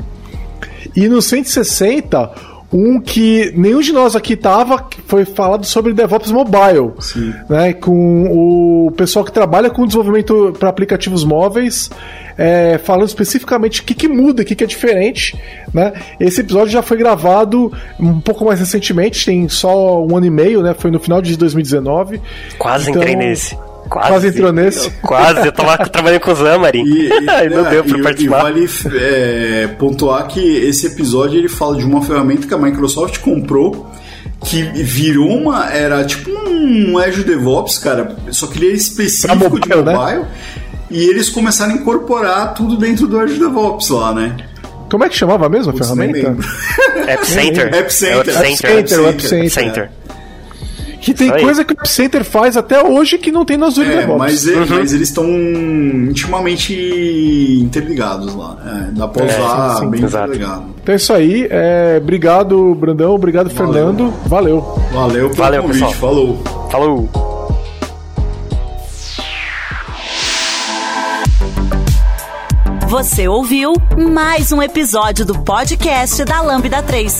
E no 160 um que nenhum de nós aqui tava, foi falado sobre DevOps Mobile, Sim. né? Com o pessoal que trabalha com desenvolvimento para aplicativos móveis, é, falando especificamente o que, que muda, o que, que é diferente, né? Esse episódio já foi gravado um pouco mais recentemente, tem só um ano e meio, né? Foi no final de 2019. Quase então, entrei nesse. Quase, quase entrou nesse. Quase, eu tava trabalhando com o Xamarin. E, e, não é, deu pra e, participar. E vale é, pontuar que esse episódio ele fala de uma ferramenta que a Microsoft comprou que virou uma. Era tipo um Azure DevOps, cara. Só que ele é específico mobile, de mobile. Né? E eles começaram a incorporar tudo dentro do Azure DevOps lá, né? Como é que chamava mesmo a ferramenta? App Center. App Center. App Center. App Center. Que tem coisa que o Center faz até hoje que não tem no Azure É, DevOps. mas, é- mas eles estão intimamente interligados lá. É, dá pra usar sim, sim. bem Exato. interligado. Então é isso aí. É, obrigado, Brandão. Obrigado, Valeu. Fernando. Valeu. Valeu pelo Valeu, convite. pessoal. Falou. Falou! Você ouviu mais um episódio do podcast da Lambda 3.